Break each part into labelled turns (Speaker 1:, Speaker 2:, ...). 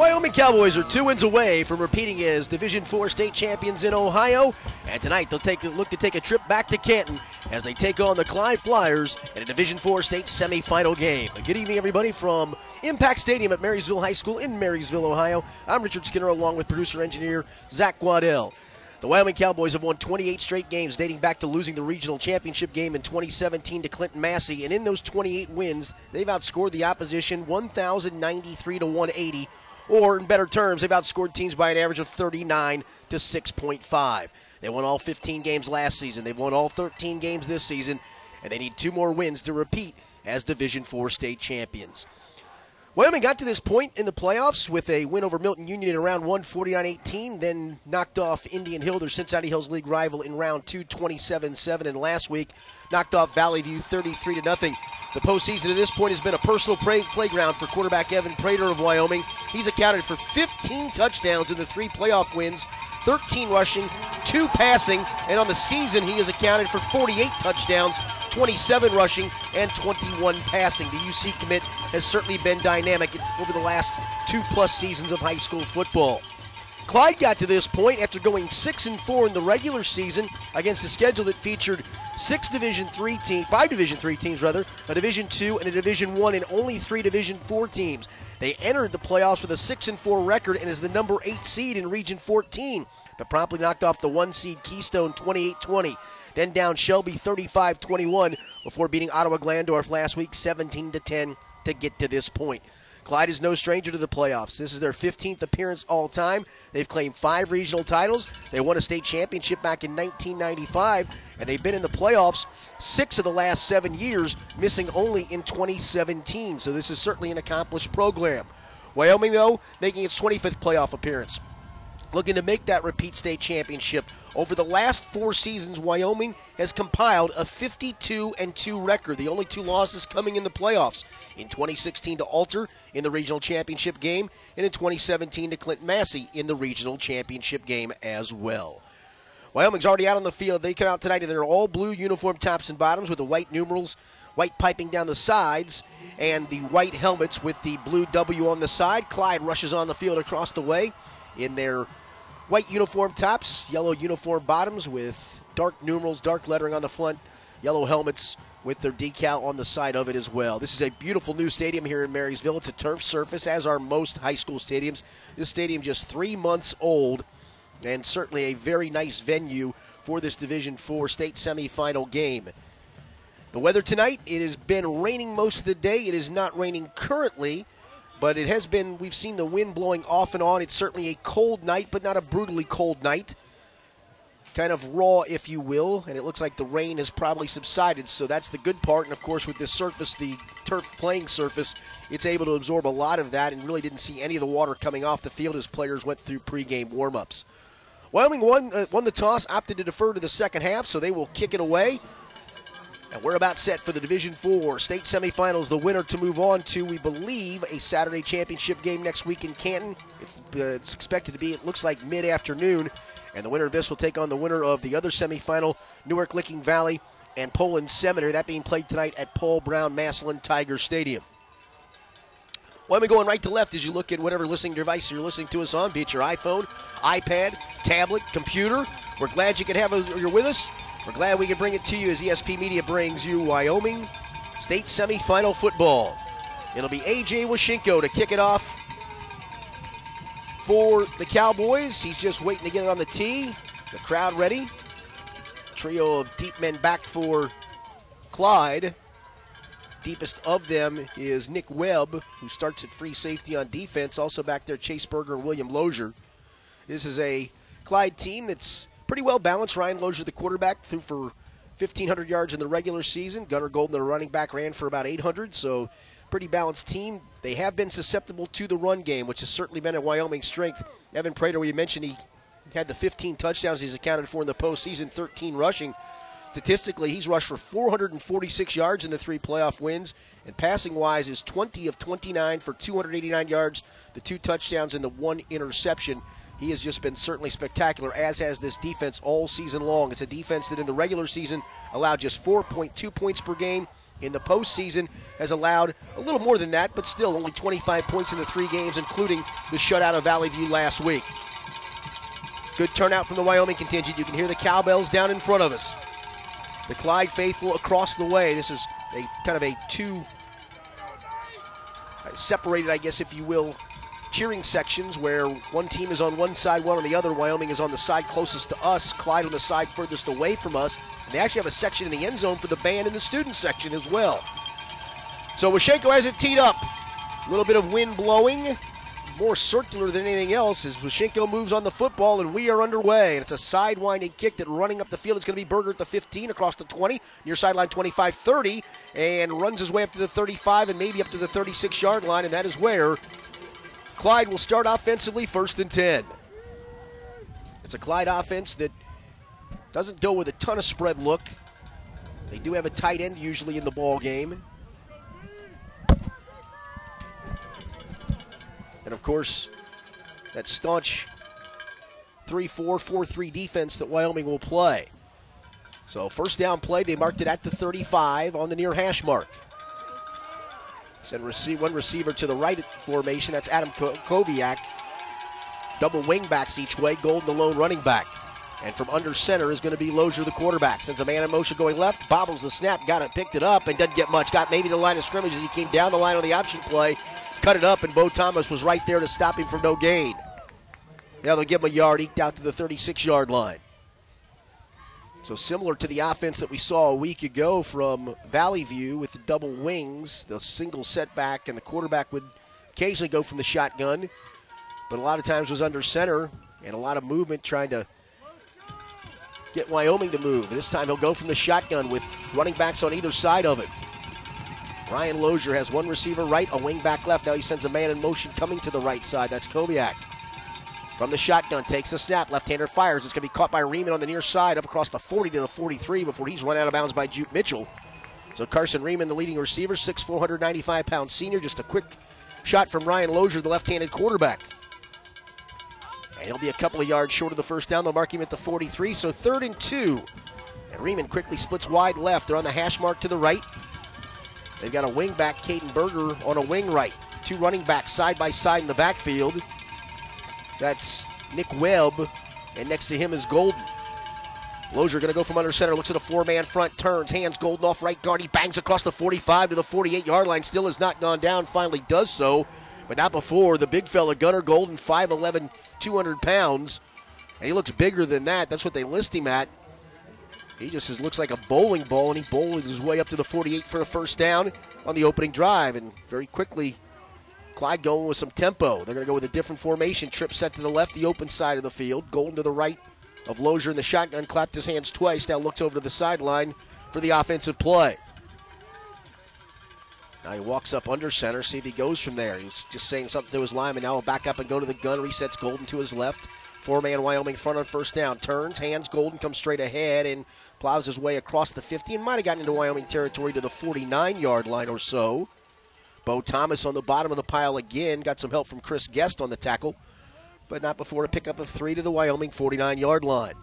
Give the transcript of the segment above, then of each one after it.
Speaker 1: Wyoming Cowboys are two wins away from repeating as Division Four state champions in Ohio, and tonight they'll take look to take a trip back to Canton as they take on the Clyde Flyers in a Division Four state semifinal game. Good evening, everybody, from Impact Stadium at Marysville High School in Marysville, Ohio. I'm Richard Skinner, along with producer engineer Zach Waddell. The Wyoming Cowboys have won 28 straight games dating back to losing the regional championship game in 2017 to Clinton Massie. and in those 28 wins, they've outscored the opposition 1,093 to 180 or in better terms, they've outscored teams by an average of 39 to 6.5. They won all 15 games last season. They've won all 13 games this season, and they need two more wins to repeat as Division 4 state champions. Wyoming got to this point in the playoffs with a win over Milton Union in round 1, 49 18, then knocked off Indian Hill, their Cincinnati Hills League rival, in round 2, 27 7, and last week knocked off Valley View 33 to nothing. The postseason at this point has been a personal play- playground for quarterback Evan Prater of Wyoming. He's accounted for 15 touchdowns in the three playoff wins 13 rushing, 2 passing, and on the season he has accounted for 48 touchdowns, 27 rushing, and 21 passing. The UC commit has certainly been dynamic over the last two plus seasons of high school football. Clyde got to this point after going six and four in the regular season against a schedule that featured six Division three teams, five Division three teams rather, a Division two and a Division one, and only three Division four teams. They entered the playoffs with a six and four record and is the number eight seed in Region 14, but promptly knocked off the one seed Keystone 28-20. Then down Shelby 35-21 before beating Ottawa Glandorf last week 17 10 to get to this point. Clyde is no stranger to the playoffs. This is their 15th appearance all time. They've claimed five regional titles. They won a state championship back in 1995, and they've been in the playoffs six of the last seven years, missing only in 2017. So this is certainly an accomplished program. Wyoming, though, making its 25th playoff appearance looking to make that repeat state championship. Over the last four seasons, Wyoming has compiled a 52 and 2 record. The only two losses coming in the playoffs in 2016 to Alter in the regional championship game, and in 2017 to Clinton Massie in the regional championship game as well. Wyoming's already out on the field. They come out tonight in their all blue uniform tops and bottoms with the white numerals, white piping down the sides, and the white helmets with the blue W on the side. Clyde rushes on the field across the way in their white uniform tops, yellow uniform bottoms with dark numerals, dark lettering on the front, yellow helmets with their decal on the side of it as well. This is a beautiful new stadium here in Marysville. It's a turf surface, as are most high school stadiums. This stadium just three months old, and certainly a very nice venue for this Division Four state semifinal game. The weather tonight, it has been raining most of the day. It is not raining currently. But it has been, we've seen the wind blowing off and on. It's certainly a cold night, but not a brutally cold night. Kind of raw, if you will, and it looks like the rain has probably subsided, so that's the good part. And of course, with this surface, the turf playing surface, it's able to absorb a lot of that and really didn't see any of the water coming off the field as players went through pregame warm-ups. Wyoming won, uh, won the toss, opted to defer to the second half, so they will kick it away. And we're about set for the Division Four state semifinals. The winner to move on to, we believe, a Saturday championship game next week in Canton. It's, uh, it's expected to be, it looks like, mid afternoon. And the winner of this will take on the winner of the other semifinal, Newark Licking Valley and Poland Seminary. That being played tonight at Paul Brown Massillon Tiger Stadium. Wyoming going right to left as you look at whatever listening device you're listening to us on, be it your iPhone, iPad, tablet, computer. We're glad you could have us, you're with us. We're glad we can bring it to you as ESP Media brings you Wyoming State Semifinal Football. It'll be AJ Washenko to kick it off for the Cowboys. He's just waiting to get it on the tee. The crowd ready. Trio of deep men back for Clyde. Deepest of them is Nick Webb, who starts at free safety on defense. Also back there, Chase Berger and William Lozier. This is a Clyde team that's pretty well balanced. Ryan Lozier, the quarterback, threw for 1,500 yards in the regular season. Gunnar Golden, the running back, ran for about 800. So, pretty balanced team. They have been susceptible to the run game, which has certainly been a Wyoming strength. Evan Prater, we mentioned he had the 15 touchdowns he's accounted for in the postseason, 13 rushing. Statistically, he's rushed for 446 yards in the three playoff wins, and passing wise is 20 of 29 for 289 yards, the two touchdowns, and the one interception he has just been certainly spectacular, as has this defense all season long. It's a defense that in the regular season allowed just 4.2 points per game, in the postseason, has allowed a little more than that, but still only 25 points in the three games, including the shutout of Valley View last week. Good turnout from the Wyoming contingent. You can hear the cowbells down in front of us. The Clyde faithful across the way. This is a kind of a two uh, separated, I guess, if you will, cheering sections where one team is on one side, one on the other. Wyoming is on the side closest to us, Clyde on the side furthest away from us. And they actually have a section in the end zone for the band and the student section as well. So Washenko has it teed up. A little bit of wind blowing, more circular than anything else as Washenko moves on the football and we are underway. And it's a sidewinding kick that running up the field is going to be Berger at the 15 across the 20, near sideline 25 30, and runs his way up to the 35 and maybe up to the 36 yard line. And that is where Clyde will start offensively first and 10. It's a Clyde offense that doesn't go with a ton of spread look. They do have a tight end usually in the ball game. And of course, that staunch 3 4 4 3 defense that Wyoming will play. So, first down play, they marked it at the 35 on the near hash mark. Send receive, one receiver to the right formation. That's Adam Koviak. Double wingbacks each way. Golden the lone running back. And from under center is going to be Lozier, the quarterback. Sends a man in motion going left, bobbles the snap, got it, picked it up, and doesn't get much. Got maybe the line of scrimmage as he came down the line on the option play, cut it up, and Bo Thomas was right there to stop him from no gain. Now they'll give him a yard, eked out to the 36 yard line. So similar to the offense that we saw a week ago from Valley View with the double wings, the single setback, and the quarterback would occasionally go from the shotgun, but a lot of times was under center and a lot of movement trying to get Wyoming to move. This time he'll go from the shotgun with running backs on either side of it. Ryan Lozier has one receiver right, a wing back left. Now he sends a man in motion coming to the right side. That's Kobiak. From the shotgun, takes the snap. Left-hander fires. It's going to be caught by Riemann on the near side, up across the 40 to the 43 before he's run out of bounds by Jupe Mitchell. So Carson Riemann, the leading receiver, 6'4", 495 pound senior. Just a quick shot from Ryan Lozier, the left-handed quarterback. And he'll be a couple of yards short of the first down. They'll mark him at the 43. So third and two. And Riemann quickly splits wide left. They're on the hash mark to the right. They've got a wing back, Caden Berger, on a wing right. Two running backs side by side in the backfield. That's Nick Webb, and next to him is Golden. Lozier going to go from under center, looks at a four man front, turns, hands Golden off right guard. He bangs across the 45 to the 48 yard line. Still has not gone down, finally does so, but not before. The big fella, Gunnar Golden, 5'11, 200 pounds. And he looks bigger than that. That's what they list him at. He just is, looks like a bowling ball, and he bowled his way up to the 48 for a first down on the opening drive. And very quickly, Clyde going with some tempo. They're going to go with a different formation. Trip set to the left, the open side of the field. Golden to the right of Lozier in the shotgun. Clapped his hands twice. Now looks over to the sideline for the offensive play. Now he walks up under center, see if he goes from there. He's just saying something to his lineman. Now he'll back up and go to the gun. Resets Golden to his left. Four man Wyoming front on first down. Turns, hands Golden, comes straight ahead and plows his way across the 50 and might have gotten into Wyoming territory to the 49 yard line or so. Bo Thomas on the bottom of the pile again. Got some help from Chris Guest on the tackle, but not before a pickup of three to the Wyoming 49 yard line.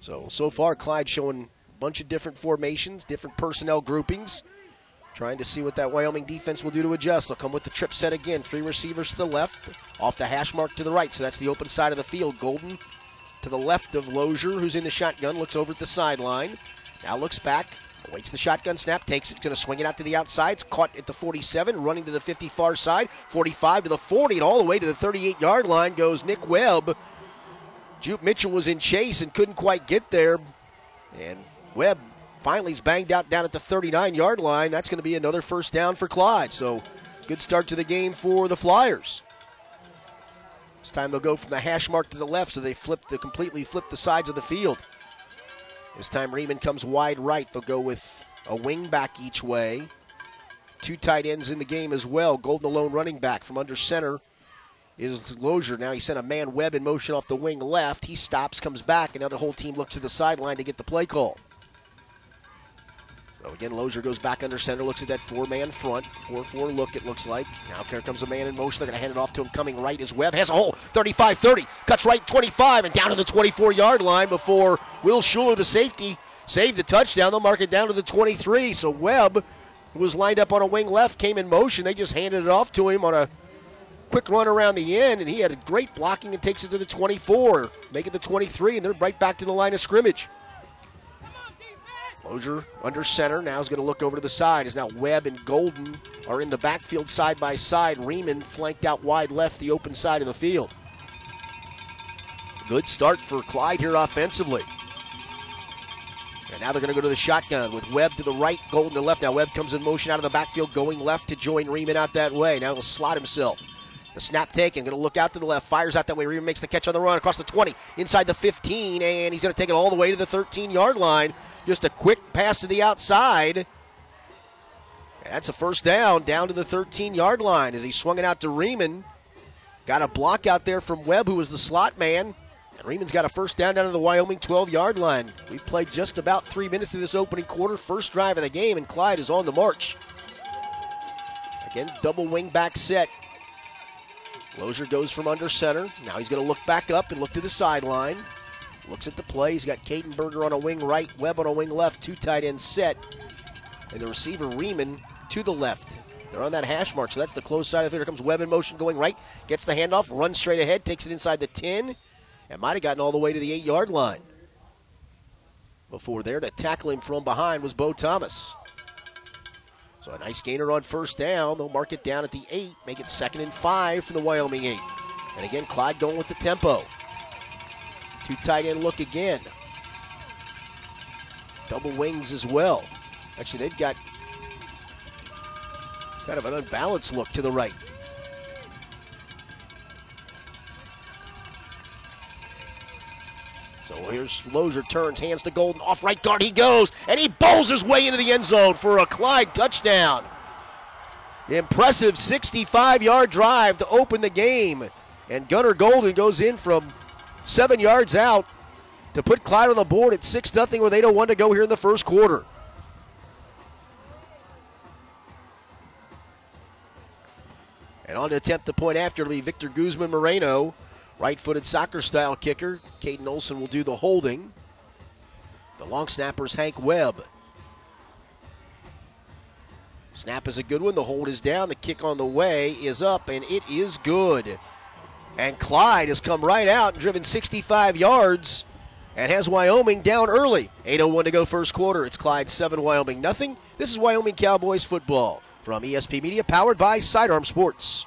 Speaker 1: So, so far, Clyde showing a bunch of different formations, different personnel groupings. Trying to see what that Wyoming defense will do to adjust. They'll come with the trip set again. Three receivers to the left, off the hash mark to the right. So that's the open side of the field. Golden to the left of Lozier, who's in the shotgun, looks over at the sideline. Now looks back, Waits the shotgun snap, takes it, going to swing it out to the outside. It's caught at the 47, running to the 50 far side, 45 to the 40, and all the way to the 38 yard line goes Nick Webb. Jupe Mitchell was in chase and couldn't quite get there. And Webb finally is banged out down at the 39 yard line. That's going to be another first down for Clyde. So good start to the game for the Flyers. This time they'll go from the hash mark to the left, so they flip the completely flip the sides of the field. This time Riemann comes wide right. They'll go with a wing back each way. Two tight ends in the game as well. Golden alone running back from under center is Lozier. Now he sent a man Webb in motion off the wing left. He stops, comes back, and now the whole team looks to the sideline to get the play call. So again, Lozier goes back under center, looks at that four-man front, 4-4 look it looks like. Now here comes a man in motion. They're going to hand it off to him coming right as Webb has a hole, 35-30, cuts right 25 and down to the 24-yard line before Will Schuler, the safety, saved the touchdown. They'll mark it down to the 23. So Webb who was lined up on a wing left, came in motion. They just handed it off to him on a quick run around the end, and he had a great blocking and takes it to the 24, make it the 23, and they're right back to the line of scrimmage. Under center now is going to look over to the side. Is now Webb and Golden are in the backfield side by side. Riemann flanked out wide left, the open side of the field. Good start for Clyde here offensively. And now they're going to go to the shotgun with Webb to the right, Golden to left. Now Webb comes in motion out of the backfield, going left to join Riemann out that way. Now he'll slot himself. The snap taken, going to look out to the left, fires out that way. Riemann makes the catch on the run across the 20, inside the 15, and he's going to take it all the way to the 13 yard line. Just a quick pass to the outside. That's a first down, down to the 13 yard line as he swung it out to Riemann. Got a block out there from Webb, who was the slot man. And Riemann's got a first down down to the Wyoming 12 yard line. We've played just about three minutes of this opening quarter, first drive of the game, and Clyde is on the march. Again, double wing back set. Lozier goes from under center. Now he's going to look back up and look to the sideline. Looks at the play. He's got Caden Berger on a wing right, Webb on a wing left, two tight ends set. And the receiver, Riemann, to the left. They're on that hash mark, so that's the close side of the field. Here comes Webb in motion going right, gets the handoff, runs straight ahead, takes it inside the 10, and might have gotten all the way to the 8 yard line. Before there to tackle him from behind was Bo Thomas. So a nice gainer on first down. They'll mark it down at the 8, make it second and 5 for the Wyoming 8. And again, Clyde going with the tempo. Two tight end look again. Double wings as well. Actually, they've got kind of an unbalanced look to the right. Here's Lozier turns, hands to Golden, off right guard he goes, and he bowls his way into the end zone for a Clyde touchdown. Impressive 65 yard drive to open the game. And Gunnar Golden goes in from seven yards out to put Clyde on the board at 6 0 with 8.01 to go here in the first quarter. And on to attempt the point after be Victor Guzman Moreno, right footed soccer style kicker. Caden Olson will do the holding. The long snapper's Hank Webb. Snap is a good one. The hold is down. The kick on the way is up, and it is good. And Clyde has come right out and driven 65 yards and has Wyoming down early. 8.01 to go first quarter. It's Clyde 7, Wyoming nothing. This is Wyoming Cowboys football from ESP Media, powered by Sidearm Sports.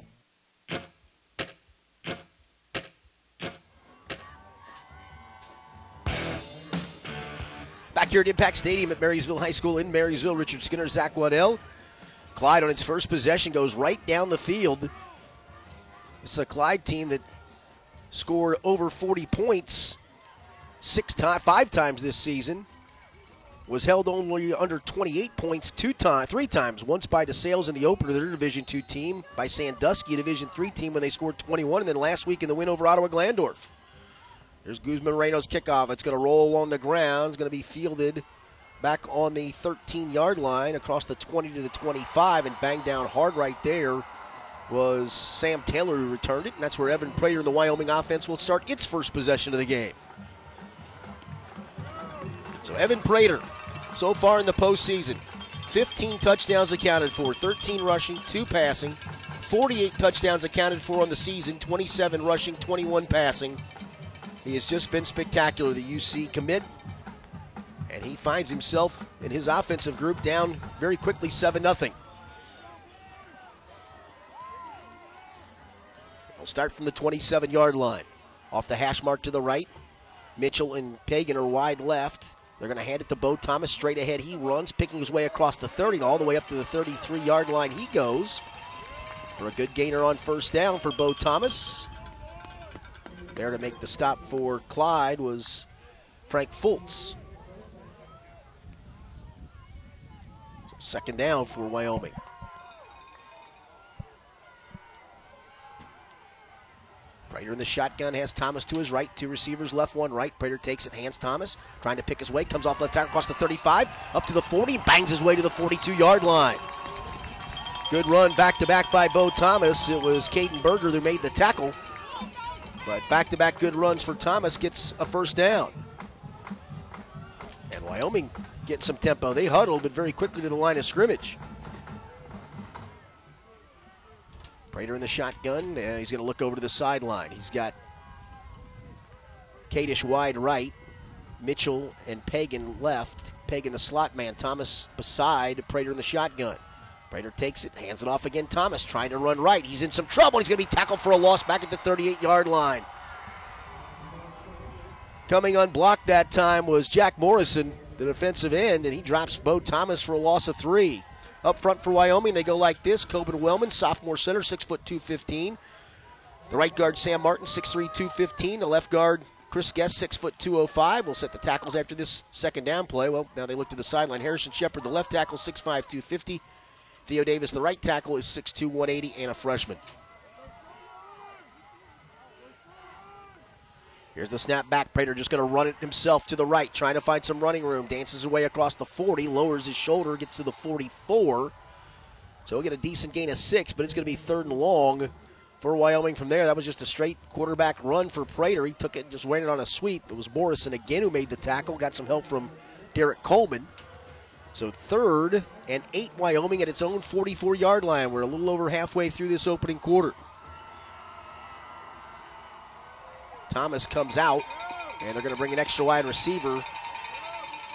Speaker 1: Here at Impact Stadium at Marysville High School in Marysville, Richard Skinner, Zach Waddell. Clyde on its first possession goes right down the field. It's a Clyde team that scored over 40 points six times, five times this season. Was held only under 28 points two times, three times. Once by DeSales in the opener, their Division two team, by Sandusky, Division three team, when they scored 21, and then last week in the win over Ottawa Glandorf. There's Guzman Moreno's kickoff. It's going to roll on the ground. It's going to be fielded back on the 13 yard line across the 20 to the 25 and banged down hard right there was Sam Taylor who returned it, and that's where Evan Prater and the Wyoming offense will start its first possession of the game. So Evan Prater, so far in the postseason, 15 touchdowns accounted for, 13 rushing, 2 passing, 48 touchdowns accounted for on the season, 27 rushing, 21 passing. He has just been spectacular, the UC commit. And he finds himself in his offensive group down very quickly 7 0. We'll start from the 27 yard line. Off the hash mark to the right. Mitchell and Pagan are wide left. They're going to hand it to Bo Thomas straight ahead. He runs, picking his way across the 30, and all the way up to the 33 yard line. He goes for a good gainer on first down for Bo Thomas. There to make the stop for Clyde was Frank Fultz. Second down for Wyoming. Prater in the shotgun has Thomas to his right, two receivers left, one right. Prater takes it, hands Thomas, trying to pick his way, comes off left tackle across the 35, up to the 40, bangs his way to the 42 yard line. Good run back to back by Bo Thomas. It was Caden Berger who made the tackle. But back to back good runs for Thomas gets a first down. And Wyoming getting some tempo. They huddled, but very quickly to the line of scrimmage. Prater in the shotgun, and he's going to look over to the sideline. He's got Kadish wide right, Mitchell and Pagan left. Pagan the slot man, Thomas beside Prater in the shotgun. Prater takes it, hands it off again. Thomas trying to run right. He's in some trouble. He's going to be tackled for a loss back at the 38 yard line. Coming unblocked that time was Jack Morrison, the defensive end, and he drops Bo Thomas for a loss of three. Up front for Wyoming, they go like this Coben Wellman, sophomore center, 6 foot 215. The right guard, Sam Martin, 6'3, 215. The left guard, Chris Guest, 6 foot 205. Will set the tackles after this second down play. Well, now they look to the sideline. Harrison Shepard, the left tackle, 6'5, 250. Theo Davis, the right tackle, is 6'2, 180, and a freshman. Here's the snap back. Prater just going to run it himself to the right, trying to find some running room. Dances away across the 40, lowers his shoulder, gets to the 44. So he'll get a decent gain of six, but it's going to be third and long for Wyoming from there. That was just a straight quarterback run for Prater. He took it, just ran it on a sweep. It was Morrison again who made the tackle. Got some help from Derek Coleman. So third and eight Wyoming at its own 44 yard line. We're a little over halfway through this opening quarter. Thomas comes out, and they're going to bring an extra wide receiver,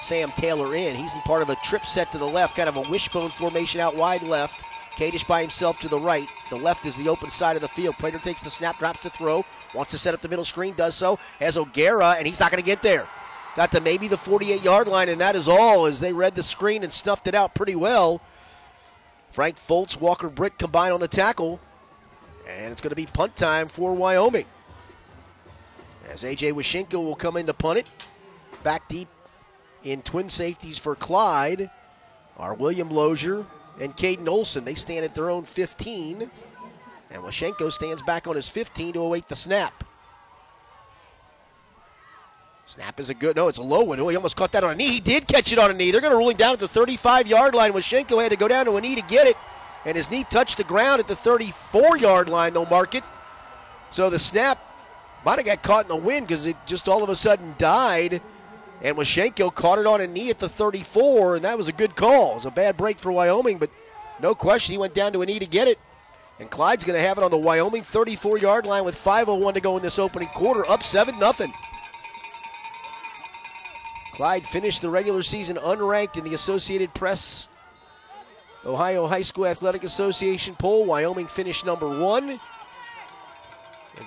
Speaker 1: Sam Taylor, in. He's in part of a trip set to the left, kind of a wishbone formation out wide left. Kadish by himself to the right. The left is the open side of the field. Prater takes the snap, drops to throw, wants to set up the middle screen, does so. Has O'Gara, and he's not going to get there. Got to maybe the 48 yard line, and that is all as they read the screen and snuffed it out pretty well. Frank Foltz, Walker Britt combine on the tackle, and it's going to be punt time for Wyoming. As A.J. Washenko will come in to punt it. Back deep in twin safeties for Clyde are William Lozier and Caden Olson. They stand at their own 15. And Washenko stands back on his 15 to await the snap. Snap is a good, no, it's a low one. Oh, he almost caught that on a knee. He did catch it on a knee. They're going to rule him down at the 35 yard line. Washenko had to go down to a knee to get it. And his knee touched the ground at the 34 yard line, they'll mark it. So the snap might have got caught in the wind because it just all of a sudden died. And Washenko caught it on a knee at the 34, and that was a good call. It was a bad break for Wyoming, but no question he went down to a knee to get it. And Clyde's going to have it on the Wyoming 34 yard line with 5.01 to go in this opening quarter, up 7 0. Clyde finished the regular season unranked in the Associated Press Ohio High School Athletic Association poll. Wyoming finished number one. And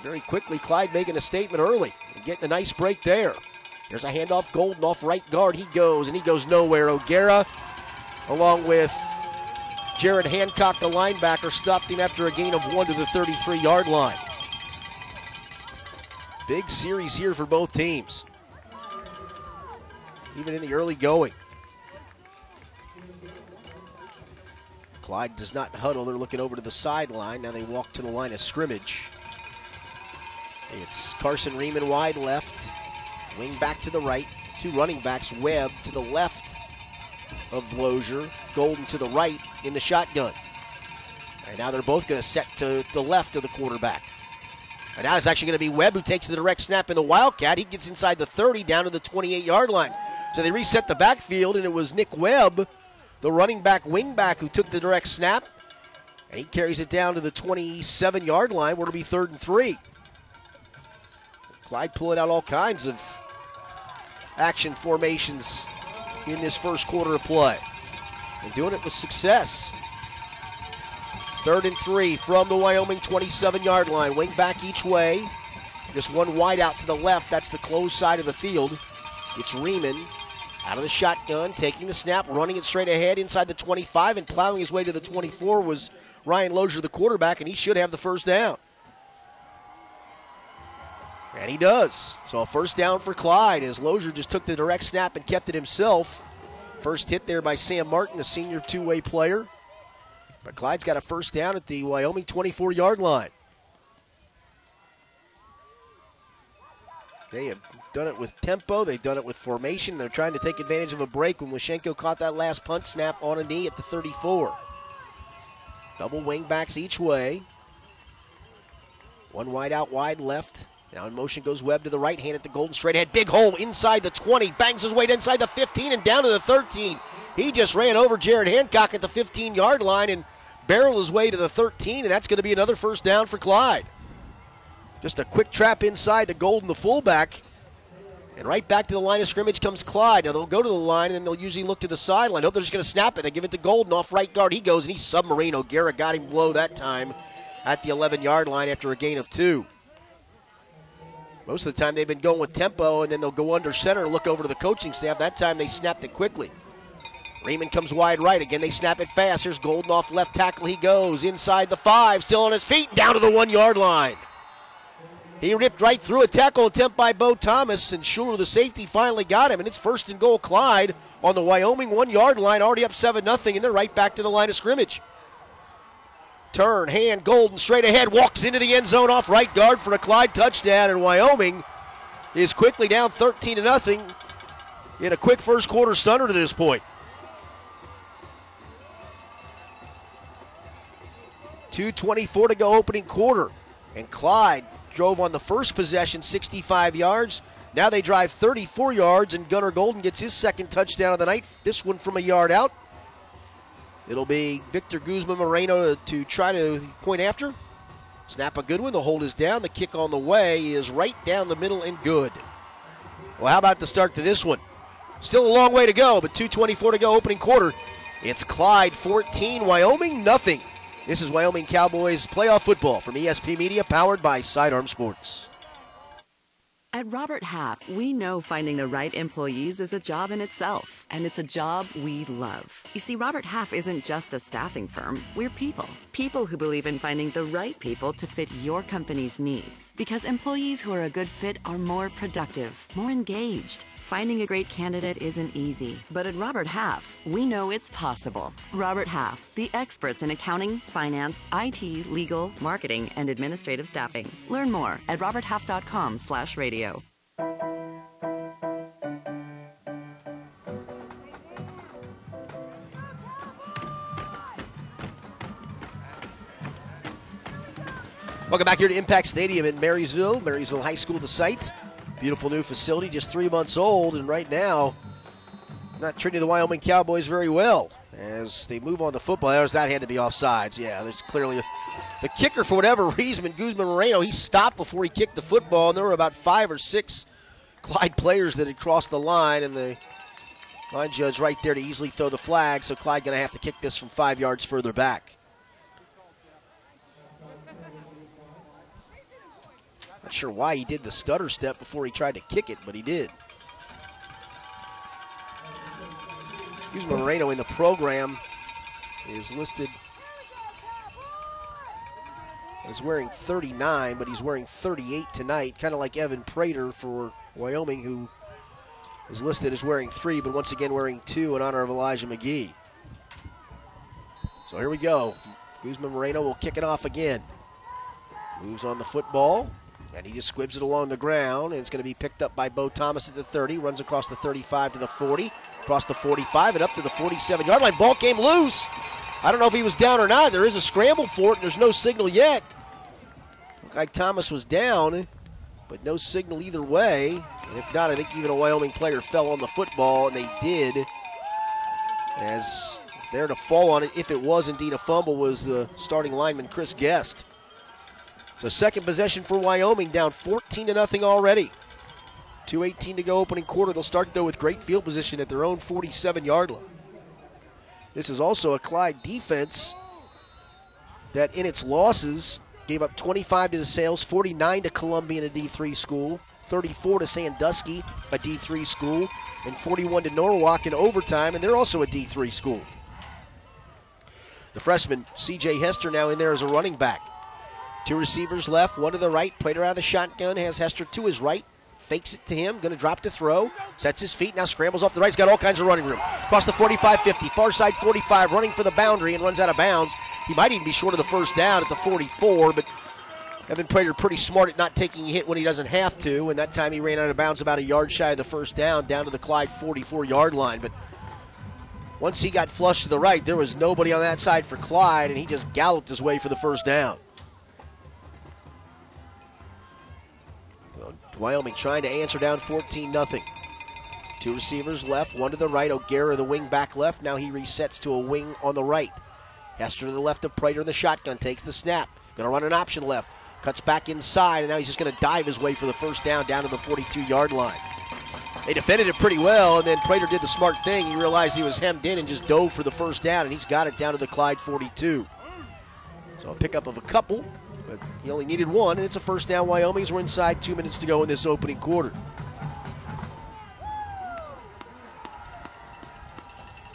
Speaker 1: very quickly, Clyde making a statement early getting a nice break there. There's a handoff, Golden off right guard. He goes, and he goes nowhere. O'Gara, along with Jared Hancock, the linebacker, stopped him after a gain of one to the 33 yard line. Big series here for both teams, even in the early going. Clyde does not huddle. They're looking over to the sideline. Now they walk to the line of scrimmage. It's Carson Riemann wide left, wing back to the right, two running backs, Webb to the left of Lozier, Golden to the right in the shotgun. And now they're both going to set to the left of the quarterback. And now it's actually going to be Webb who takes the direct snap in the Wildcat. He gets inside the 30 down to the 28 yard line. So they reset the backfield, and it was Nick Webb, the running back, wing back, who took the direct snap. And he carries it down to the 27 yard line where it'll be third and three. Clyde pulling out all kinds of action formations in this first quarter of play. And doing it with success. Third and three from the Wyoming 27 yard line. Wing back each way. Just one wide out to the left. That's the closed side of the field. It's Riemann out of the shotgun, taking the snap, running it straight ahead inside the 25, and plowing his way to the 24 was Ryan Lozier, the quarterback, and he should have the first down. And he does. So a first down for Clyde as Lozier just took the direct snap and kept it himself. First hit there by Sam Martin, the senior two way player. But Clyde's got a first down at the Wyoming 24 yard line. They have done it with tempo. They've done it with formation. They're trying to take advantage of a break when Washenko caught that last punt snap on a knee at the 34. Double wing backs each way. One wide out, wide left. Now in motion goes Webb to the right hand at the Golden straight ahead. Big hole inside the 20. Bangs his way inside the 15 and down to the 13. He just ran over Jared Hancock at the 15 yard line and barreled his way to the 13, and that's going to be another first down for Clyde. Just a quick trap inside to Golden, the fullback. And right back to the line of scrimmage comes Clyde. Now they'll go to the line and then they'll usually look to the sideline. Hope they're just going to snap it. They give it to Golden off right guard. He goes and he's submarine. O'Gara got him low that time at the 11 yard line after a gain of two. Most of the time they've been going with tempo and then they'll go under center and look over to the coaching staff. That time they snapped it quickly. Riemann comes wide right. Again, they snap it fast. Here's Golden off left tackle. He goes inside the five, still on his feet, down to the one yard line. He ripped right through a tackle attempt by Bo Thomas, and Schuler, the safety, finally got him. And it's first and goal, Clyde on the Wyoming one yard line, already up 7 0, and they're right back to the line of scrimmage. Turn, hand, Golden straight ahead, walks into the end zone off right guard for a Clyde touchdown, and Wyoming is quickly down 13 to nothing in a quick first quarter stunner to this point. 2.24 to go opening quarter. And Clyde drove on the first possession 65 yards. Now they drive 34 yards, and Gunnar Golden gets his second touchdown of the night. This one from a yard out. It'll be Victor Guzman Moreno to try to point after. Snap a good one. The hold is down. The kick on the way is right down the middle and good. Well, how about the start to this one? Still a long way to go, but 2.24 to go opening quarter. It's Clyde 14, Wyoming nothing. This is Wyoming Cowboys playoff football from ESP Media, powered by Sidearm Sports.
Speaker 2: At Robert Half, we know finding the right employees is a job in itself, and it's a job we love. You see, Robert Half isn't just a staffing firm, we're people. People who believe in finding the right people to fit your company's needs. Because employees who are a good fit are more productive, more engaged. Finding a great candidate isn't easy, but at Robert Half, we know it's possible. Robert Half, the experts in accounting, finance, IT, legal, marketing, and administrative staffing. Learn more at roberthalf.com/radio.
Speaker 1: Welcome back here to Impact Stadium in Marysville. Marysville High School, the site. Beautiful new facility, just three months old, and right now, not treating the Wyoming Cowboys very well as they move on the football. There's that had to be offsides. Yeah, there's clearly a, the kicker for whatever reason, Guzman Moreno. He stopped before he kicked the football, and there were about five or six Clyde players that had crossed the line, and the line judge right there to easily throw the flag. So Clyde going to have to kick this from five yards further back. Not sure why he did the stutter step before he tried to kick it, but he did. Guzman Moreno in the program is listed as wearing 39, but he's wearing 38 tonight, kind of like Evan Prater for Wyoming, who is listed as wearing three, but once again wearing two in honor of Elijah McGee. So here we go. Guzman Moreno will kick it off again. Moves on the football. And he just squibs it along the ground, and it's going to be picked up by Bo Thomas at the 30. Runs across the 35 to the 40, across the 45, and up to the 47 yard line. Ball came loose. I don't know if he was down or not. There is a scramble for it, and there's no signal yet. Looked like Thomas was down, but no signal either way. And if not, I think even a Wyoming player fell on the football, and they did. As there to fall on it, if it was indeed a fumble, was the starting lineman Chris Guest. So second possession for Wyoming, down 14 to nothing already. 2.18 to go opening quarter. They'll start though with great field position at their own 47 yard line. This is also a Clyde defense that in its losses gave up 25 to DeSales, 49 to Columbian, a D3 school, 34 to Sandusky, a D3 school, and 41 to Norwalk in overtime, and they're also a D3 school. The freshman CJ Hester now in there as a running back. Two receivers left, one to the right. Prater out of the shotgun has Hester to his right. fakes it to him, going to drop to throw, sets his feet, now scrambles off the right. He's got all kinds of running room. Across the 45 50, far side 45, running for the boundary and runs out of bounds. He might even be short of the first down at the 44, but Evan Prater pretty smart at not taking a hit when he doesn't have to, and that time he ran out of bounds about a yard shy of the first down, down to the Clyde 44 yard line. But once he got flushed to the right, there was nobody on that side for Clyde, and he just galloped his way for the first down. Wyoming trying to answer down 14 0. Two receivers left, one to the right. O'Gara, the wing back left. Now he resets to a wing on the right. Hester to the left of Prater in the shotgun, takes the snap. Going to run an option left. Cuts back inside, and now he's just going to dive his way for the first down down to the 42 yard line. They defended it pretty well, and then Prater did the smart thing. He realized he was hemmed in and just dove for the first down, and he's got it down to the Clyde 42. So a pickup of a couple, but he only needed one, and it's a first down. Wyoming's we're inside two minutes to go in this opening quarter.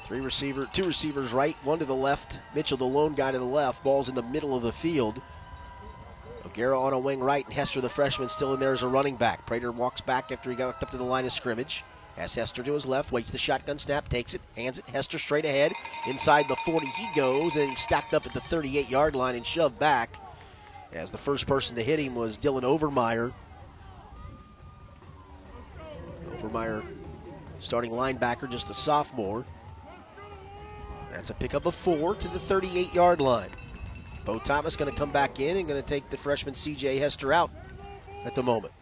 Speaker 1: Three receiver, two receivers right, one to the left. Mitchell, the lone guy to the left. Ball's in the middle of the field. O'Gara on a wing right, and Hester, the freshman, still in there as a running back. Prater walks back after he got up to the line of scrimmage. Has Hester to his left, waits the shotgun snap, takes it, hands it. Hester straight ahead. Inside the 40 he goes, and stacked up at the 38 yard line and shoved back. As the first person to hit him was Dylan Overmeyer. Overmeyer, starting linebacker, just a sophomore. That's a pickup of four to the 38 yard line. Bo Thomas going to come back in and going to take the freshman CJ Hester out at the moment.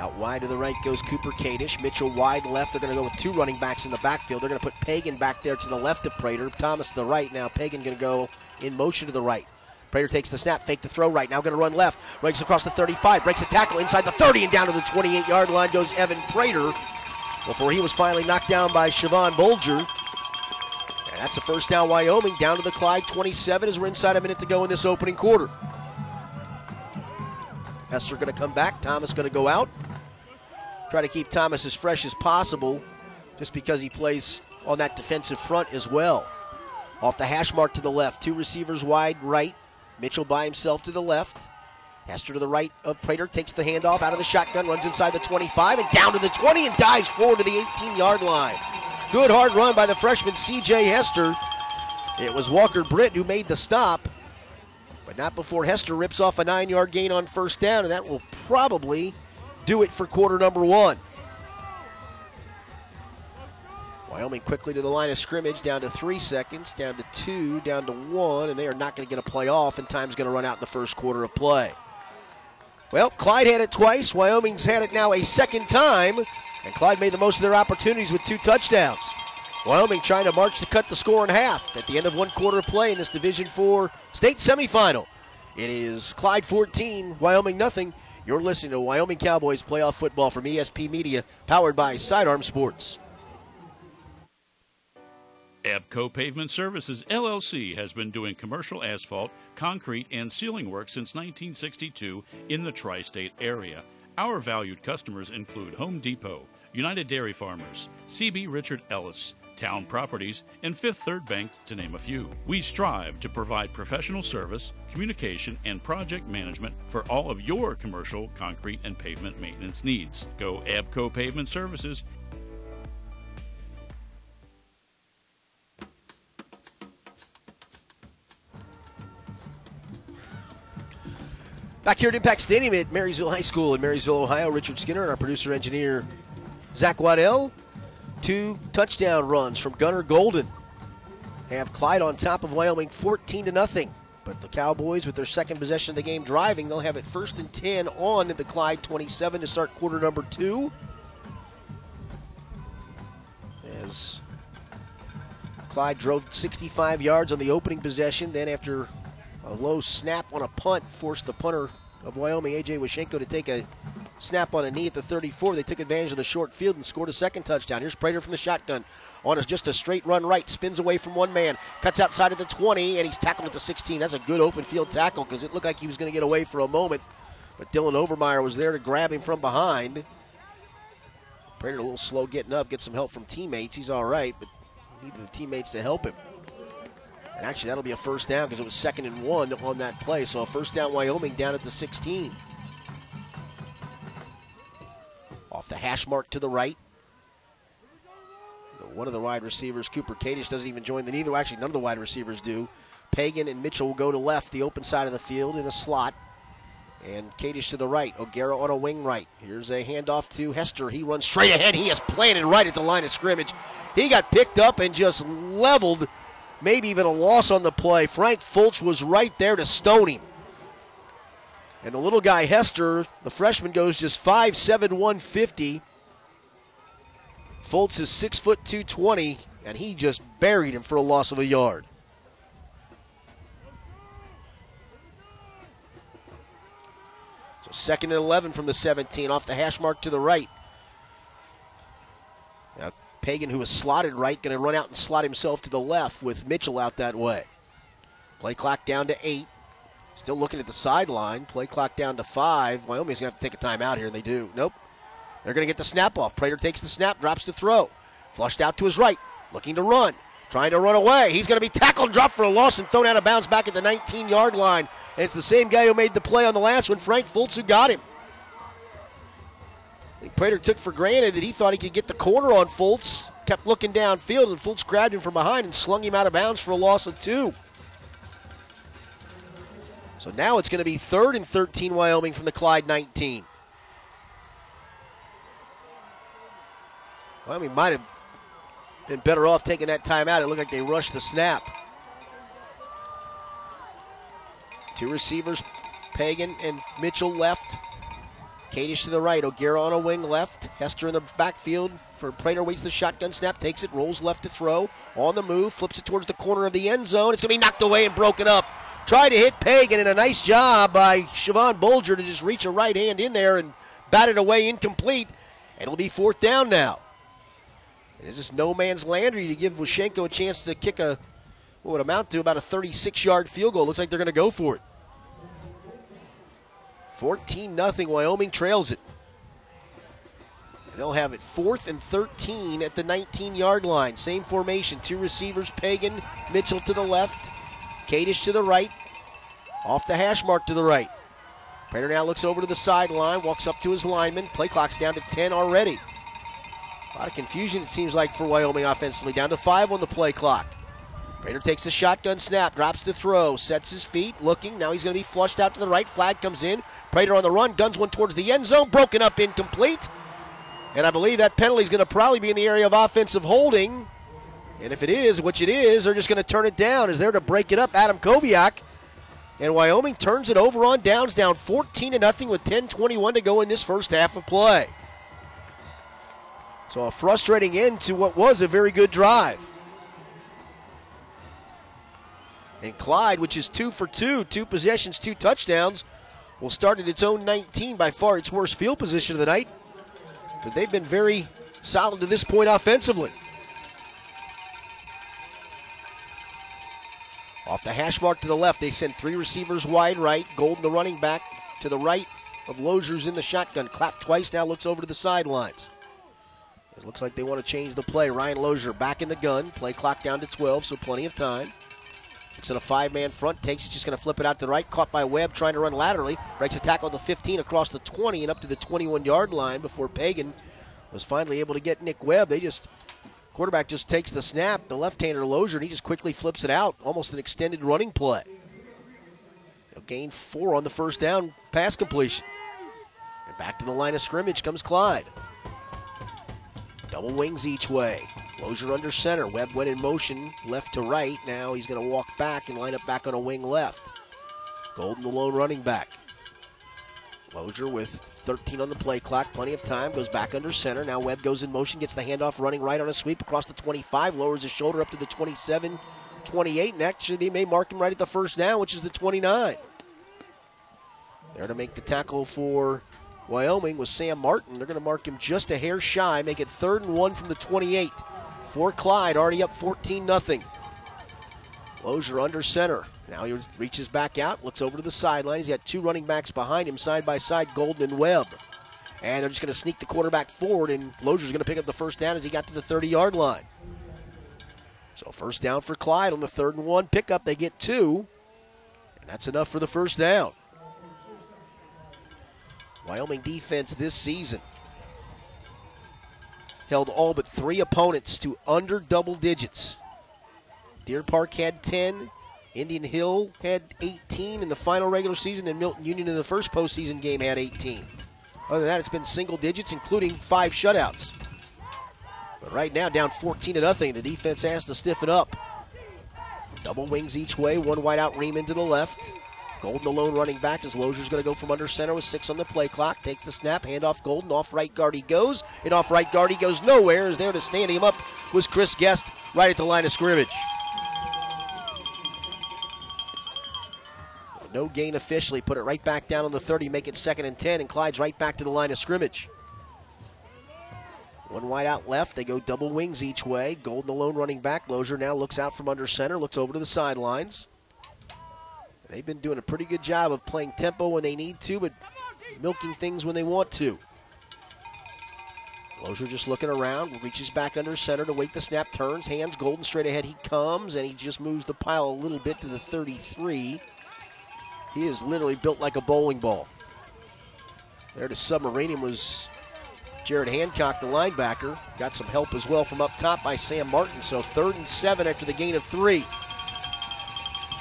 Speaker 1: Out wide to the right goes Cooper Kadish. Mitchell wide left. They're going to go with two running backs in the backfield. They're going to put Pagan back there to the left of Prater. Thomas to the right. Now Pagan going to go in motion to the right. Prater takes the snap, fake the throw right. Now going to run left. Breaks across the 35, breaks a tackle inside the 30 and down to the 28 yard line goes Evan Prater before he was finally knocked down by Siobhan Bolger. And that's the first down, Wyoming, down to the Clyde 27 as we're inside a minute to go in this opening quarter. Hester going to come back. Thomas going to go out. Try to keep Thomas as fresh as possible just because he plays on that defensive front as well. Off the hash mark to the left. Two receivers wide right. Mitchell by himself to the left. Hester to the right of Prater takes the handoff out of the shotgun, runs inside the 25 and down to the 20 and dives forward to the 18 yard line. Good hard run by the freshman CJ Hester. It was Walker Britt who made the stop, but not before Hester rips off a nine yard gain on first down, and that will probably do it for quarter number one. Wyoming quickly to the line of scrimmage, down to three seconds, down to two, down to one, and they are not going to get a play off, and time's going to run out in the first quarter of play. Well, Clyde had it twice. Wyoming's had it now a second time, and Clyde made the most of their opportunities with two touchdowns. Wyoming trying to march to cut the score in half at the end of one quarter of play in this Division Four state semifinal. It is Clyde 14, Wyoming nothing. You're listening to Wyoming Cowboys playoff football from ESP Media, powered by Sidearm Sports.
Speaker 3: Abco Pavement Services LLC has been doing commercial asphalt, concrete, and sealing work since 1962 in the tri state area. Our valued customers include Home Depot, United Dairy Farmers, CB Richard Ellis, Town Properties, and Fifth Third Bank, to name a few. We strive to provide professional service, communication, and project management for all of your commercial, concrete, and pavement maintenance needs. Go Abco Pavement Services
Speaker 1: Back here at Impact Stadium at Marysville High School in Marysville, Ohio, Richard Skinner and our producer engineer Zach Waddell. Two touchdown runs from Gunnar Golden have Clyde on top of Wyoming 14 to nothing. But the Cowboys, with their second possession of the game driving, they'll have it first and 10 on the Clyde 27 to start quarter number two. As Clyde drove 65 yards on the opening possession, then after a low snap on a punt forced the punter of Wyoming, A.J. Washenko, to take a snap on a knee at the 34. They took advantage of the short field and scored a second touchdown. Here's Prater from the shotgun on a, just a straight run right, spins away from one man, cuts outside of the 20, and he's tackled at the 16. That's a good open field tackle because it looked like he was going to get away for a moment, but Dylan Overmeyer was there to grab him from behind. Prater a little slow getting up, get some help from teammates. He's all right, but needed the teammates to help him. And actually, that'll be a first down because it was second and one on that play. So a first down, Wyoming down at the 16. Off the hash mark to the right. One of the wide receivers, Cooper Kadish, doesn't even join the neither. Actually, none of the wide receivers do. Pagan and Mitchell will go to left, the open side of the field in a slot. And Kadish to the right. O'Gara on a wing right. Here's a handoff to Hester. He runs straight ahead. He is planted right at the line of scrimmage. He got picked up and just leveled, maybe even a loss on the play. Frank Fultz was right there to stone him. And the little guy Hester, the freshman, goes just 5'7, 150. Fultz is 6 foot 220, and he just buried him for a loss of a yard. So second and 11 from the 17, off the hash mark to the right. Pagan, who was slotted right, going to run out and slot himself to the left with Mitchell out that way. Play clock down to eight. Still looking at the sideline. Play clock down to five. Wyoming's going to have to take a timeout here, and they do. Nope. They're going to get the snap off. Prater takes the snap, drops the throw. Flushed out to his right, looking to run. Trying to run away. He's going to be tackled, dropped for a loss, and thrown out of bounds back at the 19 yard line. And it's the same guy who made the play on the last one, Frank Fultz, who got him. Prater took for granted that he thought he could get the corner on Fultz. Kept looking downfield, and Fultz grabbed him from behind and slung him out of bounds for a loss of two. So now it's going to be third and 13 Wyoming from the Clyde 19. Wyoming might have been better off taking that timeout. It looked like they rushed the snap. Two receivers, Pagan and Mitchell left. Kadish to the right. O'Gara on a wing left. Hester in the backfield. For Prater waits the shotgun snap, takes it, rolls left to throw. On the move, flips it towards the corner of the end zone. It's going to be knocked away and broken up. Tried to hit Pagan, and a nice job by Siobhan Bolger to just reach a right hand in there and bat it away incomplete. And it'll be fourth down now. Is this no man's land, or you give Washenko a chance to kick a what would amount to about a 36 yard field goal? Looks like they're going to go for it. 14 0. Wyoming trails it. They'll have it fourth and 13 at the 19 yard line. Same formation. Two receivers, Pagan, Mitchell to the left, Kadish to the right, off the hash mark to the right. Prater now looks over to the sideline, walks up to his lineman. Play clock's down to 10 already. A lot of confusion, it seems like, for Wyoming offensively. Down to five on the play clock. Prater takes the shotgun snap, drops to throw, sets his feet, looking. Now he's going to be flushed out to the right. Flag comes in. Prater on the run, guns one towards the end zone, broken up, incomplete. And I believe that penalty is going to probably be in the area of offensive holding. And if it is, which it is, they're just going to turn it down. Is there to break it up? Adam Koviak. And Wyoming turns it over on downs, down 14 to nothing with 10:21 to go in this first half of play. So a frustrating end to what was a very good drive. And Clyde, which is two for two, two possessions, two touchdowns, will start at its own 19, by far its worst field position of the night. But they've been very solid to this point offensively. Off the hash mark to the left, they send three receivers wide right. Golden, the running back, to the right of Lozier's in the shotgun. Clap twice, now looks over to the sidelines. It looks like they want to change the play. Ryan Lozier back in the gun. Play clock down to 12, so plenty of time. Looks at a five man front. Takes it, just going to flip it out to the right. Caught by Webb, trying to run laterally. Breaks a tackle at the 15 across the 20 and up to the 21 yard line before Pagan was finally able to get Nick Webb. They just, quarterback just takes the snap, the left hander Lozier, and he just quickly flips it out. Almost an extended running play. They'll gain four on the first down pass completion. And back to the line of scrimmage comes Clyde. Double wings each way. Lozier under center. Webb went in motion left to right. Now he's going to walk back and line up back on a wing left. Golden the lone running back. Lozier with 13 on the play clock. Plenty of time. Goes back under center. Now Webb goes in motion. Gets the handoff running right on a sweep across the 25. Lowers his shoulder up to the 27, 28. And actually, they may mark him right at the first down, which is the 29. There to make the tackle for Wyoming was Sam Martin. They're going to mark him just a hair shy, make it third and one from the 28. For Clyde, already up 14 0. Lozier under center. Now he reaches back out, looks over to the sideline. He's got two running backs behind him, side by side, Golden and Webb. And they're just going to sneak the quarterback forward, and Lozier's going to pick up the first down as he got to the 30 yard line. So first down for Clyde on the third and one pickup. They get two, and that's enough for the first down. Wyoming defense this season held all but three opponents to under double digits. Deer Park had 10, Indian Hill had 18 in the final regular season, and Milton Union in the first postseason game had 18. Other than that, it's been single digits, including five shutouts. But right now, down 14 to nothing, the defense has to stiffen up. Double wings each way, one wide out Riemann to the left. Golden alone running back as Lozier's going to go from under center with six on the play clock. Takes the snap, hand off Golden, off right guard he goes. And off right guard he goes nowhere. Is there to stand him up was Chris Guest right at the line of scrimmage. No gain officially. Put it right back down on the 30, make it second and 10, and Clyde's right back to the line of scrimmage. One wide out left. They go double wings each way. Golden alone running back. Lozier now looks out from under center, looks over to the sidelines. They've been doing a pretty good job of playing tempo when they need to, but milking things when they want to. Lozier just looking around, reaches back under center to wait the snap, turns, hands, Golden straight ahead. He comes, and he just moves the pile a little bit to the 33. He is literally built like a bowling ball. There to submarine was Jared Hancock, the linebacker. Got some help as well from up top by Sam Martin. So third and seven after the gain of three.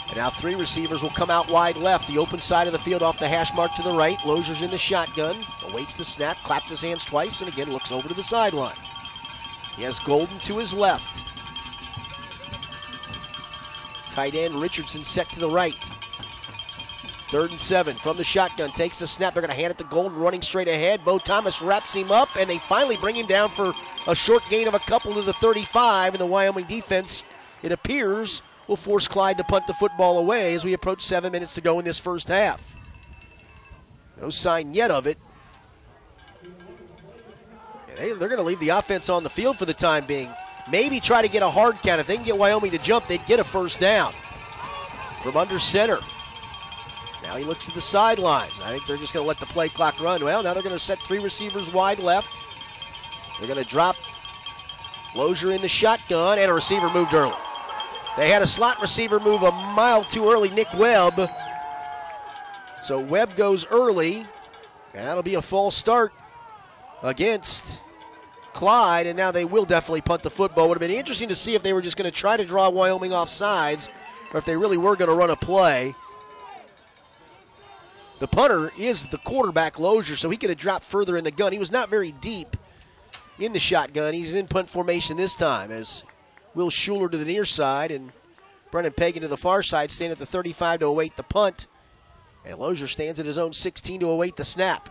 Speaker 1: And now three receivers will come out wide left, the open side of the field off the hash mark to the right. Lozier's in the shotgun, awaits the snap, clapped his hands twice, and again looks over to the sideline. He has Golden to his left. Tight end Richardson set to the right. Third and seven from the shotgun. Takes the snap. They're going to hand it to Golden running straight ahead. Bo Thomas wraps him up, and they finally bring him down for a short gain of a couple to the 35. And the Wyoming defense, it appears, will force Clyde to punt the football away as we approach seven minutes to go in this first half. No sign yet of it. They, they're going to leave the offense on the field for the time being. Maybe try to get a hard count. If they can get Wyoming to jump, they'd get a first down. From under center. Now he looks to the sidelines. I think they're just going to let the play clock run. Well, now they're going to set three receivers wide left. They're going to drop Lozier in the shotgun, and a receiver moved early. They had a slot receiver move a mile too early, Nick Webb. So Webb goes early, and that'll be a false start against Clyde, and now they will definitely punt the football. Would have been interesting to see if they were just going to try to draw Wyoming off sides, or if they really were going to run a play. The punter is the quarterback, Lozier, so he could have dropped further in the gun. He was not very deep in the shotgun. He's in punt formation this time as Will Schuler to the near side and Brennan Pagan to the far side stand at the 35 to await the punt. And Lozier stands at his own 16 to await the snap.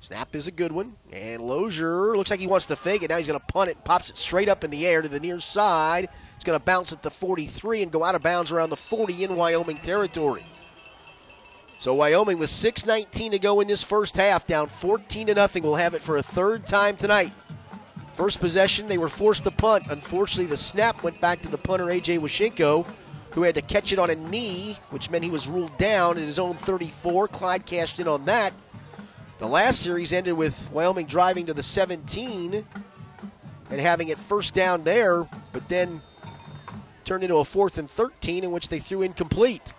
Speaker 1: Snap is a good one. And Lozier looks like he wants to fake it. Now he's going to punt it, pops it straight up in the air to the near side. It's going to bounce at the 43 and go out of bounds around the 40 in Wyoming territory. So Wyoming with 6:19 to go in this first half, down 14 to nothing. We'll have it for a third time tonight. First possession, they were forced to punt. Unfortunately, the snap went back to the punter AJ Washenko, who had to catch it on a knee, which meant he was ruled down at his own 34. Clyde cashed in on that. The last series ended with Wyoming driving to the 17 and having it first down there, but then turned into a fourth and 13 in which they threw incomplete.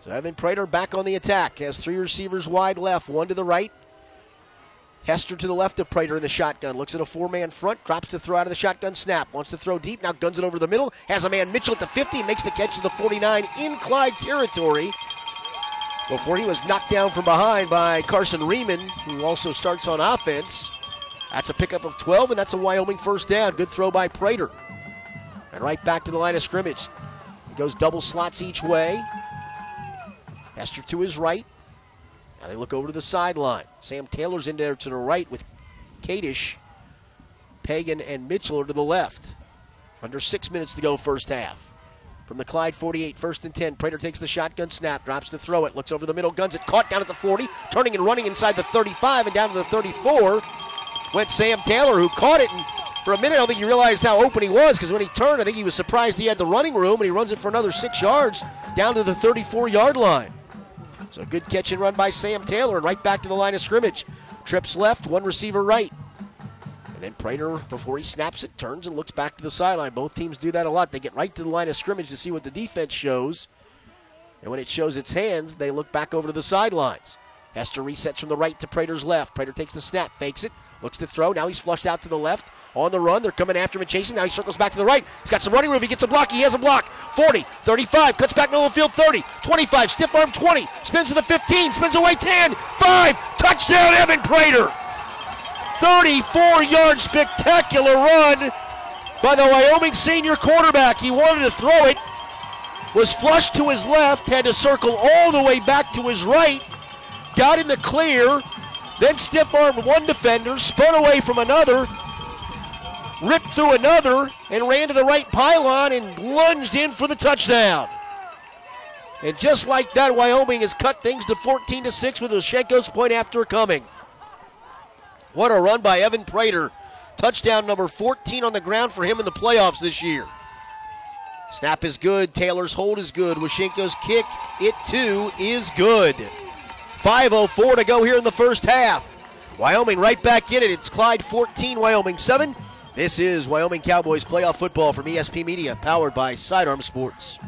Speaker 1: So Evan Prater back on the attack. Has three receivers wide left, one to the right. Hester to the left of Prater in the shotgun. Looks at a four man front, drops to throw out of the shotgun snap. Wants to throw deep, now guns it over the middle. Has a man Mitchell at the 50, makes the catch to the 49 in Clyde territory. Before he was knocked down from behind by Carson Riemann, who also starts on offense. That's a pickup of 12, and that's a Wyoming first down. Good throw by Prater. And right back to the line of scrimmage. He goes double slots each way. Hester to his right. Now they look over to the sideline. Sam Taylor's in there to the right with Kadish. Pagan and Mitchell are to the left. Under six minutes to go, first half. From the Clyde 48, first and 10. Prater takes the shotgun snap, drops to throw it, looks over the middle, guns it, caught down at the 40, turning and running inside the 35 and down to the 34. Went Sam Taylor, who caught it, and for a minute I don't think he realized how open he was because when he turned, I think he was surprised he had the running room, and he runs it for another six yards down to the 34 yard line. So good catch and run by Sam Taylor, and right back to the line of scrimmage. Trips left, one receiver right. And then Prater, before he snaps it, turns and looks back to the sideline. Both teams do that a lot. They get right to the line of scrimmage to see what the defense shows. And when it shows its hands, they look back over to the sidelines. Hester resets from the right to Prater's left. Prater takes the snap, fakes it, looks to throw. Now he's flushed out to the left. On the run, they're coming after him and chasing. Now he circles back to the right. He's got some running room. He gets a block. He has a block. 40, 35, cuts back middle of the field. 30, 25, stiff arm 20, spins to the 15, spins away 10, 5, touchdown Evan Prater. 34 yard spectacular run by the Wyoming senior quarterback. He wanted to throw it, was flushed to his left, had to circle all the way back to his right, got in the clear, then stiff armed one defender, spun away from another, ripped through another, and ran to the right pylon and lunged in for the touchdown. And just like that, Wyoming has cut things to 14 to 6 with Washenko's point after coming. What a run by Evan Prater. Touchdown number 14 on the ground for him in the playoffs this year. Snap is good. Taylor's hold is good. Washenko's kick, it too, is good. 5.04 to go here in the first half. Wyoming right back in it. It's Clyde 14, Wyoming 7. This is Wyoming Cowboys playoff football from ESP Media, powered by Sidearm Sports.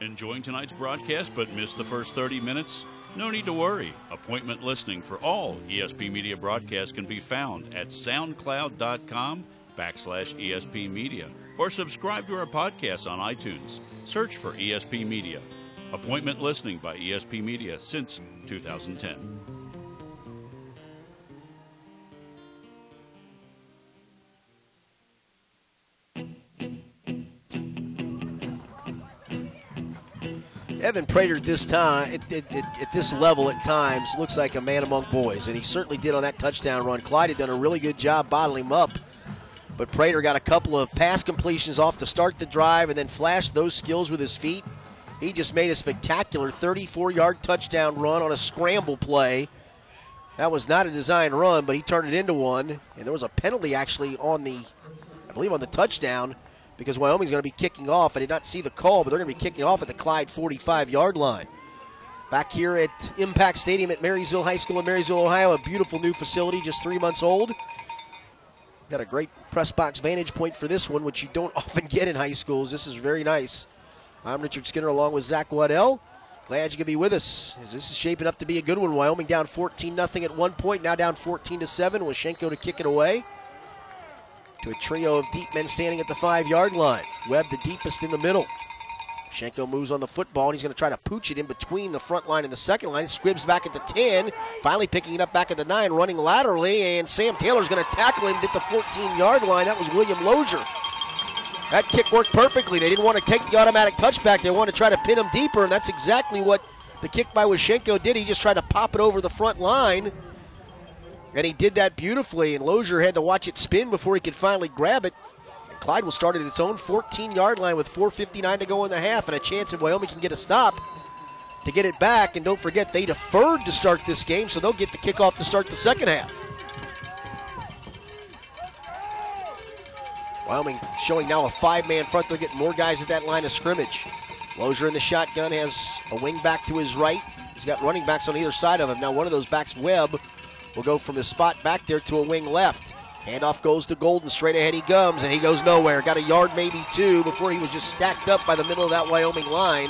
Speaker 3: Enjoying tonight's broadcast but missed the first 30 minutes? No need to worry. Appointment listening for all ESP Media broadcasts can be found at soundcloud.com backslash ESP Media or subscribe to our podcast on iTunes. Search for ESP Media. Appointment listening by ESP Media since 2010.
Speaker 1: Evan Prater this time at, at, at, this level at times looks like a man among boys, and he certainly did on that touchdown run. Clyde had done a really good job bottling him up, but Prater got a couple of pass completions off to start the drive and then flashed those skills with his feet. He just made a spectacular 34-yard touchdown run on a scramble play. That was not a design run, but he turned it into one, and there was a penalty actually on the, I believe on the touchdown because Wyoming's going to be kicking off. I did not see the call, but they're going to be kicking off at the Clyde 45 yard line. Back here at Impact Stadium at Marysville High School in Marysville, Ohio, a beautiful new facility, just three months old. Got a great press box vantage point for this one, which you don't often get in high schools. This is very nice. I'm Richard Skinner along with Zach Waddell. Glad you could be with us. This is shaping up to be a good one. Wyoming down 14 0 at one point, now down 14 to 7. Washenko to kick it away to a trio of deep men standing at the five yard line. Webb the deepest in the middle. Shenko moves on the football and he's going to try to pooch it in between the front line and the second line. Squibs back at the 10, finally picking it up back at the 9, running laterally, and Sam Taylor's going to tackle him at the 14 yard line. That was William Lozier. That kick worked perfectly. They didn't want to take the automatic touchback, they wanted to try to pin him deeper, and that's exactly what the kick by Washenko did. He just tried to pop it over the front line and he did that beautifully, and Lozier had to watch it spin before he could finally grab it. And Clyde will start at its own 14 yard line with 4.59 to go in the half, and a chance if Wyoming can get a stop to get it back. And don't forget, they deferred to start this game, so they'll get the kickoff to start the second half. Wyoming showing now a five man front. They're getting more guys at that line of scrimmage. Lozier in the shotgun has a wing back to his right. He's got running backs on either side of him. Now, one of those backs, Webb, will go from his spot back there to a wing left. Handoff goes to Golden. Straight ahead he comes, and he goes nowhere. Got a yard, maybe two, before he was just stacked up by the middle of that Wyoming line.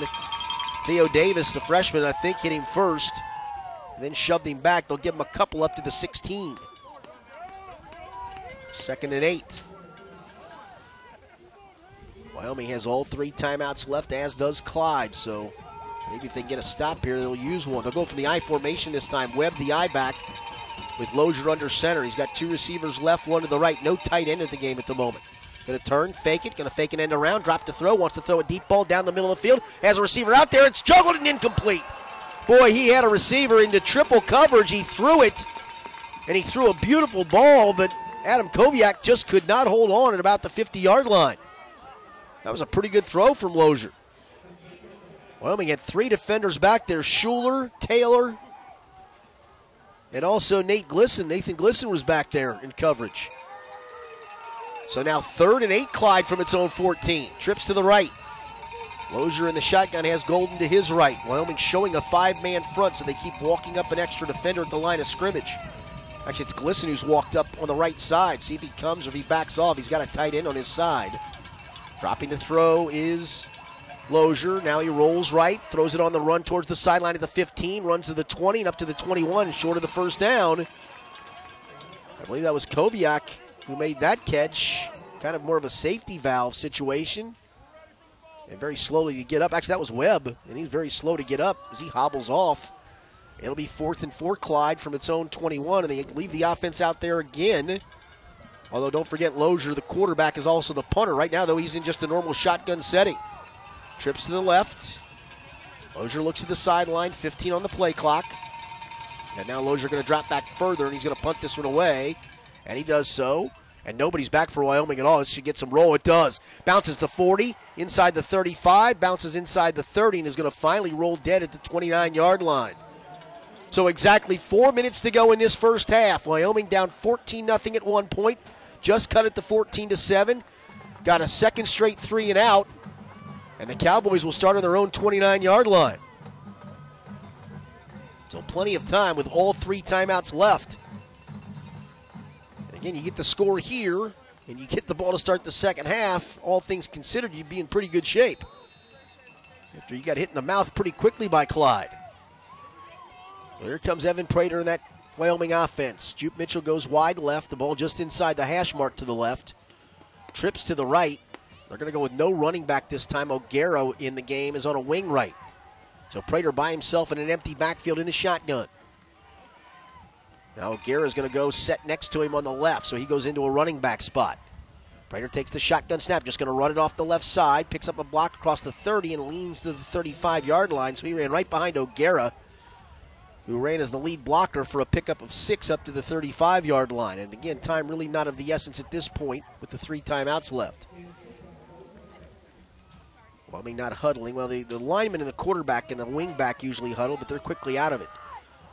Speaker 1: Theo Davis, the freshman, I think, hit him first, then shoved him back. They'll give him a couple up to the 16. Second and eight. Wyoming has all three timeouts left, as does Clyde. So maybe if they get a stop here, they'll use one. They'll go from the I formation this time. Webb the I back with Lozier under center. He's got two receivers left, one to the right. No tight end at the game at the moment. Going to turn, fake it, going to fake an end around, drop to throw, wants to throw a deep ball down the middle of the field. Has a receiver out there. It's juggled and incomplete. Boy, he had a receiver into triple coverage. He threw it, and he threw a beautiful ball, but Adam Koviak just could not hold on at about the 50 yard line. That was a pretty good throw from Lozier. Wyoming had three defenders back there Schuler, Taylor, and also Nate Glisson. Nathan Glisson was back there in coverage. So now third and eight, Clyde from its own 14. Trips to the right. Lozier in the shotgun has Golden to his right. Wyoming showing a five man front, so they keep walking up an extra defender at the line of scrimmage. Actually, it's Glisson who's walked up on the right side. See if he comes or if he backs off. He's got a tight end on his side. Dropping the throw is Lozier. Now he rolls right, throws it on the run towards the sideline at the 15, runs to the 20 and up to the 21, short of the first down. I believe that was Koviak who made that catch. Kind of more of a safety valve situation. And very slowly to get up. Actually, that was Webb, and he's very slow to get up as he hobbles off. It'll be fourth and four, Clyde, from its own 21, and they leave the offense out there again. Although, don't forget, Lozier, the quarterback, is also the punter. Right now, though, he's in just a normal shotgun setting. Trips to the left. Lozier looks to the sideline, 15 on the play clock. And now Lozier going to drop back further, and he's going to punt this one away. And he does so. And nobody's back for Wyoming at all. This should get some roll. It does. Bounces the 40, inside the 35, bounces inside the 30, and is going to finally roll dead at the 29 yard line. So exactly four minutes to go in this first half. Wyoming down 14 0 at one point. Just cut it to 14 to 7. Got a second straight three and out. And the Cowboys will start on their own 29 yard line. So plenty of time with all three timeouts left. Again, you get the score here, and you get the ball to start the second half. All things considered, you'd be in pretty good shape. After you got hit in the mouth pretty quickly by Clyde. Well, here comes Evan Prater in that Wyoming offense. Jupe Mitchell goes wide left, the ball just inside the hash mark to the left. Trips to the right. They're going to go with no running back this time. O'Gara in the game is on a wing right. So Prater by himself in an empty backfield in the shotgun. Now O'Gara is going to go set next to him on the left, so he goes into a running back spot. Prater takes the shotgun snap, just going to run it off the left side, picks up a block across the 30 and leans to the 35 yard line. So he ran right behind O'Gara, who ran as the lead blocker for a pickup of six up to the 35 yard line. And again, time really not of the essence at this point with the three timeouts left. Well, I mean, not huddling. Well, the, the lineman and the quarterback and the wingback usually huddle, but they're quickly out of it.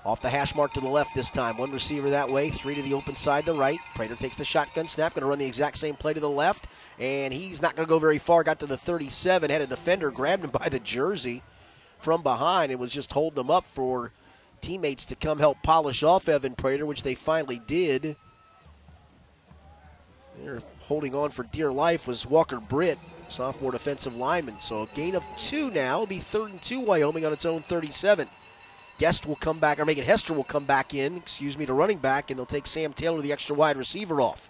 Speaker 1: Off the hash mark to the left this time. One receiver that way, three to the open side, the right. Prater takes the shotgun snap, going to run the exact same play to the left, and he's not going to go very far. Got to the 37, had a defender, grabbed him by the jersey from behind, and was just holding him up for teammates to come help polish off Evan Prater, which they finally did. They're holding on for dear life was Walker Britt, sophomore defensive lineman. So a gain of two now. It'll be third and two, Wyoming on its own 37. Guest will come back, or Megan Hester will come back in, excuse me, to running back, and they'll take Sam Taylor, the extra wide receiver, off.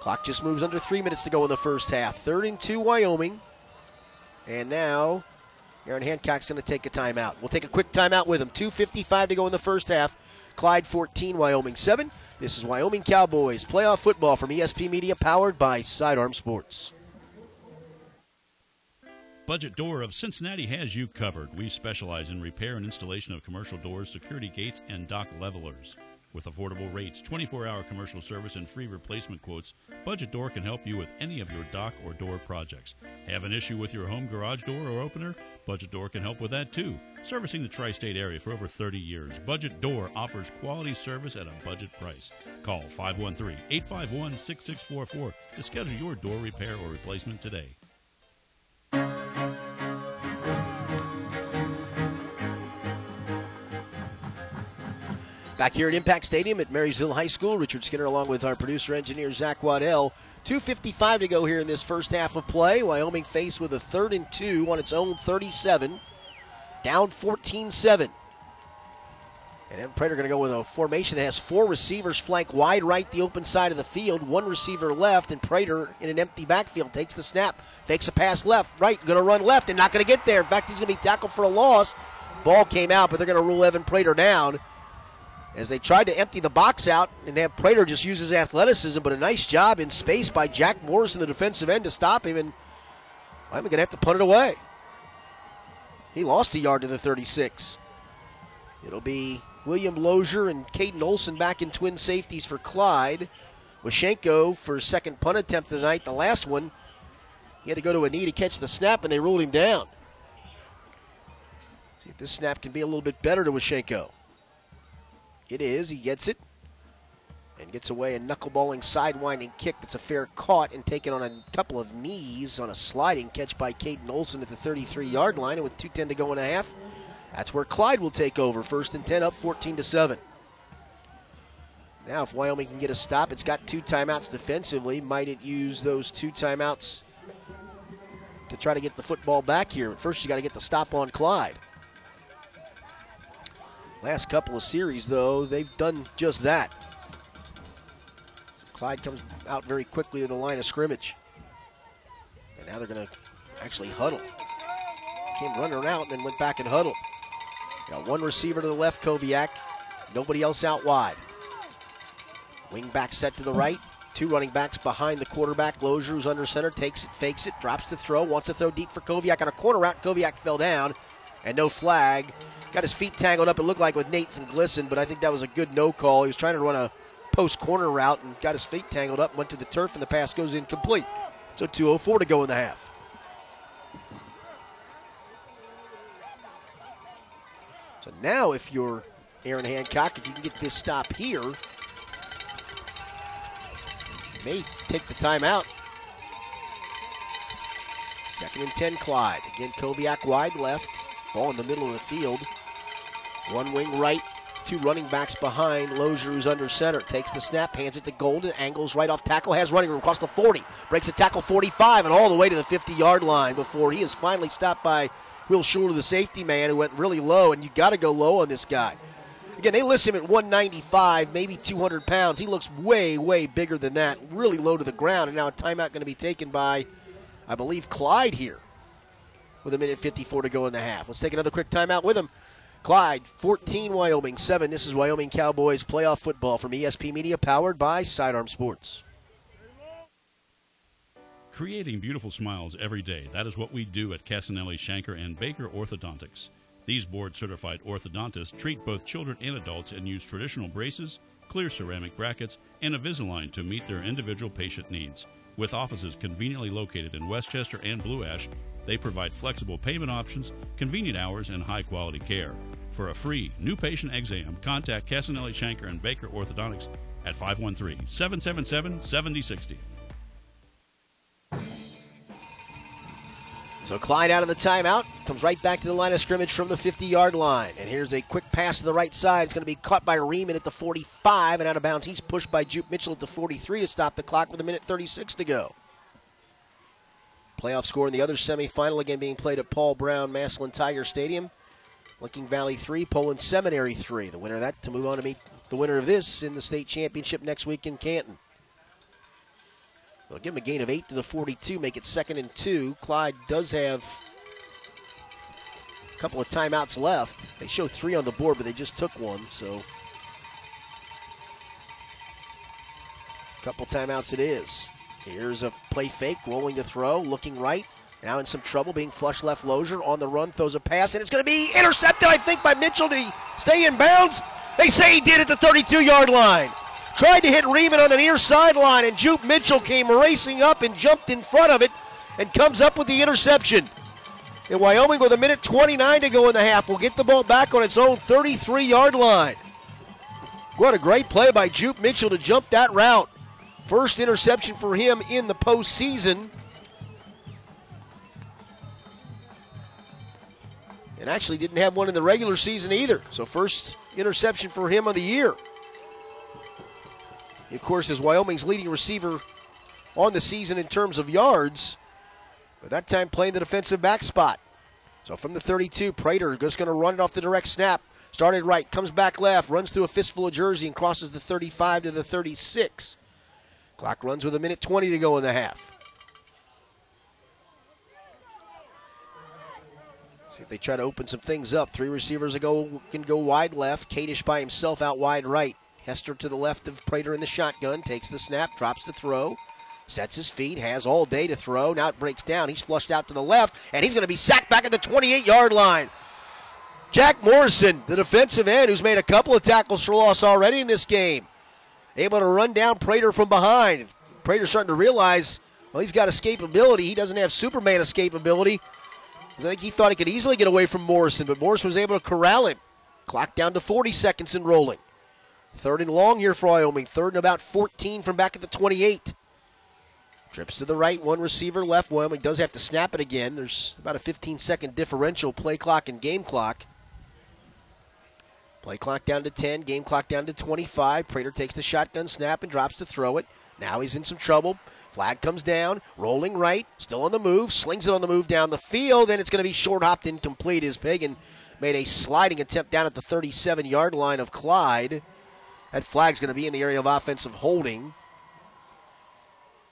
Speaker 1: Clock just moves under three minutes to go in the first half. Third and two, Wyoming. And now, Aaron Hancock's going to take a timeout. We'll take a quick timeout with him. 2.55 to go in the first half. Clyde 14, Wyoming 7. This is Wyoming Cowboys playoff football from ESP Media, powered by Sidearm Sports.
Speaker 3: Budget Door of Cincinnati has you covered. We specialize in repair and installation of commercial doors, security gates, and dock levelers. With affordable rates, 24 hour commercial service, and free replacement quotes, Budget Door can help you with any of your dock or door projects. Have an issue with your home garage door or opener? Budget Door can help with that too. Servicing the tri state area for over 30 years, Budget Door offers quality service at a budget price. Call 513 851 6644 to schedule your door repair or replacement today.
Speaker 1: Back here at Impact Stadium at Marysville High School, Richard Skinner along with our producer engineer Zach Waddell. 2.55 to go here in this first half of play. Wyoming faced with a third and two on its own 37, down 14 7. And Evan Prater going to go with a formation that has four receivers flank wide right, the open side of the field, one receiver left, and Prater in an empty backfield takes the snap, fakes a pass left, right, going to run left, and not going to get there. In fact, he's going to be tackled for a loss. Ball came out, but they're going to rule Evan Prater down as they tried to empty the box out and have Prater just use his athleticism, but a nice job in space by Jack Morrison, the defensive end, to stop him. And I'm going to have to punt it away. He lost a yard to the 36. It'll be William Lozier and Caden Olson back in twin safeties for Clyde. Washenko for second punt attempt of the night. The last one, he had to go to a knee to catch the snap, and they ruled him down. See if this snap can be a little bit better to Washenko. It is. He gets it. and gets away a knuckleballing sidewinding kick that's a fair caught and taken on a couple of knees on a sliding catch by Caden Olson at the 33 yard line. And with 2.10 to go and a half, that's where Clyde will take over. First and 10 up 14 to 7. Now, if Wyoming can get a stop, it's got two timeouts defensively. Might it use those two timeouts to try to get the football back here? But first, you got to get the stop on Clyde. Last couple of series, though, they've done just that. Clyde comes out very quickly to the line of scrimmage. And now they're going to actually huddle. Came running out and then went back and huddled. Got one receiver to the left, Koviak. Nobody else out wide. Wing back set to the right. Two running backs behind the quarterback. Lozier, who's under center, takes it, fakes it, drops to throw, wants to throw deep for Koviak on a corner route. Koviak fell down, and no flag. Got his feet tangled up, it looked like, with Nathan Glisson, but I think that was a good no call. He was trying to run a post corner route and got his feet tangled up, went to the turf, and the pass goes incomplete. So 2.04 to go in the half. So now, if you're Aaron Hancock, if you can get this stop here, may take the timeout. Second and 10, Clyde. Again, Koviak wide left. Ball in the middle of the field. One wing right, two running backs behind. Lozier, who's under center, takes the snap, hands it to Golden, angles right off tackle, has running room across the 40, breaks a tackle 45 and all the way to the 50 yard line before he is finally stopped by Will Schuler, the safety man, who went really low, and you got to go low on this guy. Again, they list him at 195, maybe 200 pounds. He looks way, way bigger than that, really low to the ground. And now a timeout going to be taken by, I believe, Clyde here with a minute 54 to go in the half. Let's take another quick timeout with him. Clyde, 14, Wyoming, 7. This is Wyoming Cowboys playoff football from ESP Media, powered by Sidearm Sports.
Speaker 3: Creating beautiful smiles every day. That is what we do at Casanelli, Shanker, and Baker Orthodontics. These board certified orthodontists treat both children and adults and use traditional braces, clear ceramic brackets, and Invisalign to meet their individual patient needs. With offices conveniently located in Westchester and Blue Ash, they provide flexible payment options, convenient hours, and high quality care. For a free new patient exam, contact Casanelli, Shanker, and Baker Orthodontics at 513 777 7060.
Speaker 1: So Clyde out of the timeout, comes right back to the line of scrimmage from the 50 yard line. And here's a quick pass to the right side. It's going to be caught by Riemann at the 45 and out of bounds. He's pushed by Jupe Mitchell at the 43 to stop the clock with a minute 36 to go. Playoff score in the other semifinal again being played at Paul Brown Massillon Tiger Stadium. Licking Valley 3, Poland Seminary 3. The winner of that to move on to meet the winner of this in the state championship next week in Canton. They'll give him a gain of 8 to the 42, make it second and two. Clyde does have a couple of timeouts left. They show three on the board, but they just took one, so. A couple timeouts it is. Here's a play fake, rolling to throw, looking right. Now in some trouble, being flush left Lozier on the run, throws a pass, and it's going to be intercepted, I think, by Mitchell. Did he stay in bounds? They say he did at the 32 yard line. Tried to hit Riemann on the near sideline, and Jupe Mitchell came racing up and jumped in front of it and comes up with the interception. And Wyoming, with a minute 29 to go in the half, will get the ball back on its own 33 yard line. What a great play by Jupe Mitchell to jump that route. First interception for him in the postseason. And actually didn't have one in the regular season either. So, first interception for him of the year. Of course, is Wyoming's leading receiver on the season in terms of yards, but that time playing the defensive back spot. So from the 32, Prater just going to run it off the direct snap. Started right, comes back left, runs through a fistful of jersey and crosses the 35 to the 36. Clock runs with a minute 20 to go in the half. See if they try to open some things up. Three receivers go, can go wide left. Kadish by himself out wide right. Hester to the left of Prater in the shotgun, takes the snap, drops the throw, sets his feet, has all day to throw. Now it breaks down. He's flushed out to the left, and he's going to be sacked back at the 28 yard line. Jack Morrison, the defensive end, who's made a couple of tackles for loss already in this game, able to run down Prater from behind. Prater's starting to realize, well, he's got escapability. He doesn't have Superman escapability. I think he thought he could easily get away from Morrison, but Morrison was able to corral him. Clock down to 40 seconds and rolling. Third and long here for Wyoming. Third and about 14 from back at the 28. Trips to the right, one receiver left. Wyoming does have to snap it again. There's about a 15 second differential play clock and game clock. Play clock down to 10, game clock down to 25. Prater takes the shotgun snap and drops to throw it. Now he's in some trouble. Flag comes down, rolling right, still on the move, slings it on the move down the field, and it's going to be short hopped incomplete as Pagan made a sliding attempt down at the 37 yard line of Clyde. That flag's going to be in the area of offensive holding.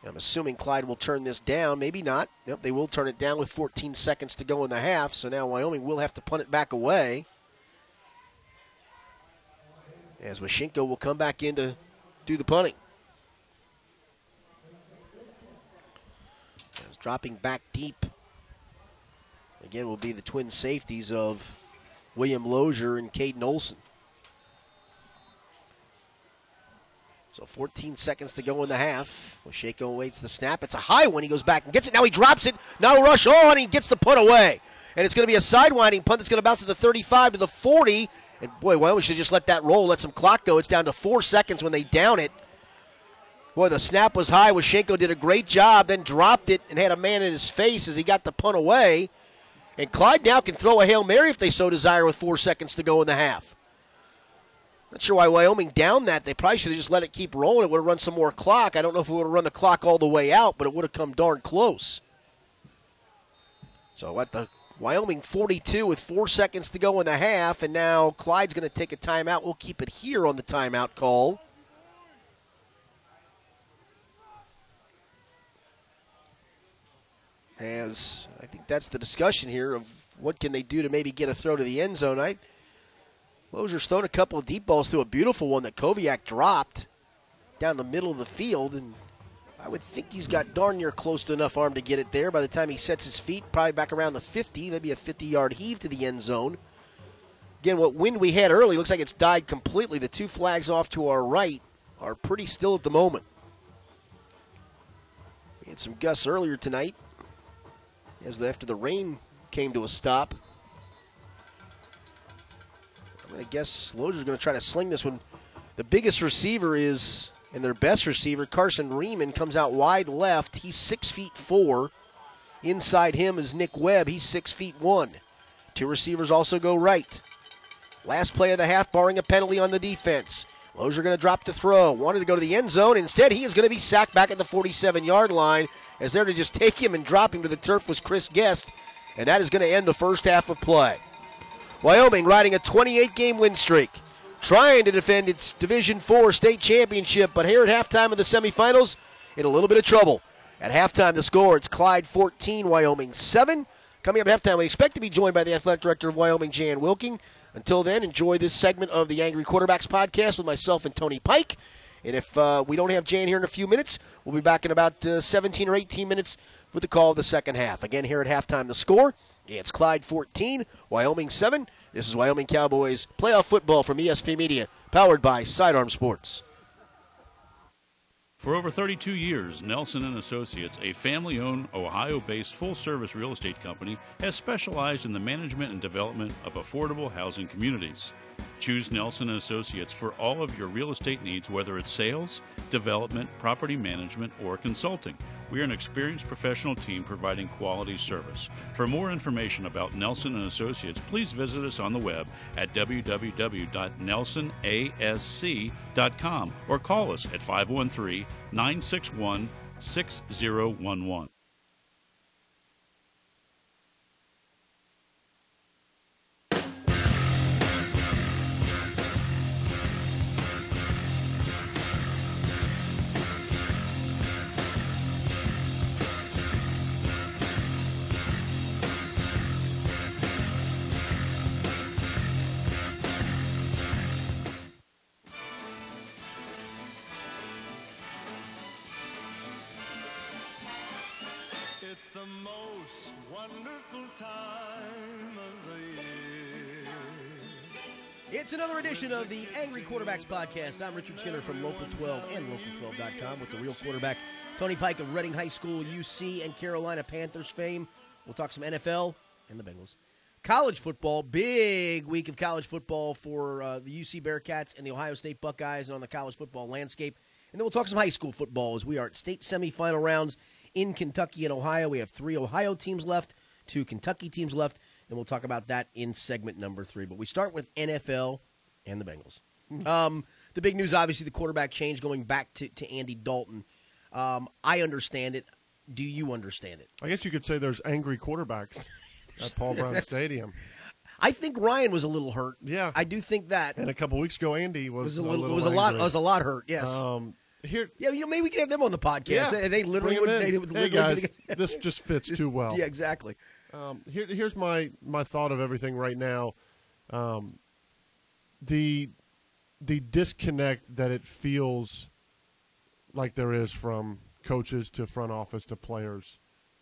Speaker 1: I'm assuming Clyde will turn this down. Maybe not. Nope, they will turn it down with 14 seconds to go in the half. So now Wyoming will have to punt it back away. As Washenko will come back in to do the punting. As dropping back deep. Again, will be the twin safeties of William Lozier and Caden Olson. So 14 seconds to go in the half. Washenko waits the snap. It's a high one. He goes back and gets it. Now he drops it. Now rush on. And he gets the punt away. And it's going to be a sidewinding punt that's going to bounce to the 35 to the 40. And boy, why don't we just let that roll, let some clock go. It's down to four seconds when they down it. Boy, the snap was high. Washenko did a great job, then dropped it and had a man in his face as he got the punt away. And Clyde now can throw a Hail Mary if they so desire with four seconds to go in the half. Not sure why Wyoming down that. They probably should have just let it keep rolling. It would have run some more clock. I don't know if it would have run the clock all the way out, but it would have come darn close. So at the Wyoming 42 with four seconds to go in the half, and now Clyde's going to take a timeout. We'll keep it here on the timeout call. As I think that's the discussion here of what can they do to maybe get a throw to the end zone. I Lozier's thrown a couple of deep balls to a beautiful one that Koviak dropped down the middle of the field, and I would think he's got darn near close to enough arm to get it there. By the time he sets his feet, probably back around the 50, that'd be a 50-yard heave to the end zone. Again, what wind we had early looks like it's died completely. The two flags off to our right are pretty still at the moment. We had some gusts earlier tonight as after the rain came to a stop. I guess Lozier's going to try to sling this one. The biggest receiver is, and their best receiver, Carson Riemann, comes out wide left. He's six feet four. Inside him is Nick Webb. He's six feet one. Two receivers also go right. Last play of the half, barring a penalty on the defense. Lozier going to drop to throw. Wanted to go to the end zone. Instead, he is going to be sacked back at the 47 yard line. As there to just take him and drop him to the turf was Chris Guest. And that is going to end the first half of play. Wyoming riding a 28 game win streak, trying to defend its Division Four state championship, but here at halftime of the semifinals, in a little bit of trouble. At halftime, the score it's Clyde 14, Wyoming 7. Coming up at halftime, we expect to be joined by the athletic director of Wyoming, Jan Wilking. Until then, enjoy this segment of the Angry Quarterbacks podcast with myself and Tony Pike. And if uh, we don't have Jan here in a few minutes, we'll be back in about uh, 17 or 18 minutes with the call of the second half. Again, here at halftime, the score it's Clyde 14, Wyoming 7. This is Wyoming Cowboys playoff football from ESP Media, powered by Sidearm Sports.
Speaker 3: For over 32 years, Nelson and Associates, a family-owned, Ohio-based full-service real estate company, has specialized in the management and development of affordable housing communities. Choose Nelson and Associates for all of your real estate needs whether it's sales, development, property management, or consulting. We are an experienced professional team providing quality service. For more information about Nelson and Associates, please visit us on the web at www.nelsonasc.com or call us at 513 961 6011.
Speaker 1: It's another edition of the Angry Quarterbacks Podcast. I'm Richard Skinner from Local 12 and Local12.com with the real quarterback, Tony Pike of Reading High School, UC, and Carolina Panthers fame. We'll talk some NFL and the Bengals. college football. Big week of college football for uh, the UC Bearcats and the Ohio State Buckeyes and on the college football landscape. And then we'll talk some high school football as we are at state semifinal rounds in Kentucky and Ohio. We have three Ohio teams left, two Kentucky teams left, and we'll talk about that in segment number three. But we start with NFL and the Bengals. Um, the big news, obviously, the quarterback change going back to, to Andy Dalton. Um, I understand it. Do you understand it?
Speaker 4: I guess you could say there's angry quarterbacks at Paul Brown Stadium.
Speaker 1: I think Ryan was a little hurt.
Speaker 4: Yeah.
Speaker 1: I do think that
Speaker 4: And a couple weeks ago, Andy was,
Speaker 1: was a
Speaker 4: a
Speaker 1: little,
Speaker 4: little
Speaker 1: was a lot was a lot hurt. Yes.
Speaker 4: Um, here,
Speaker 1: yeah, you know, maybe we can have them on the podcast.
Speaker 4: yeah,
Speaker 1: They, they literally would. They would
Speaker 4: hey
Speaker 1: literally
Speaker 4: guys, this just fits too well.
Speaker 1: yeah, exactly.
Speaker 4: Um, here, here's my my thought of everything right now. Um, the the disconnect that it feels like there is from coaches to front office to players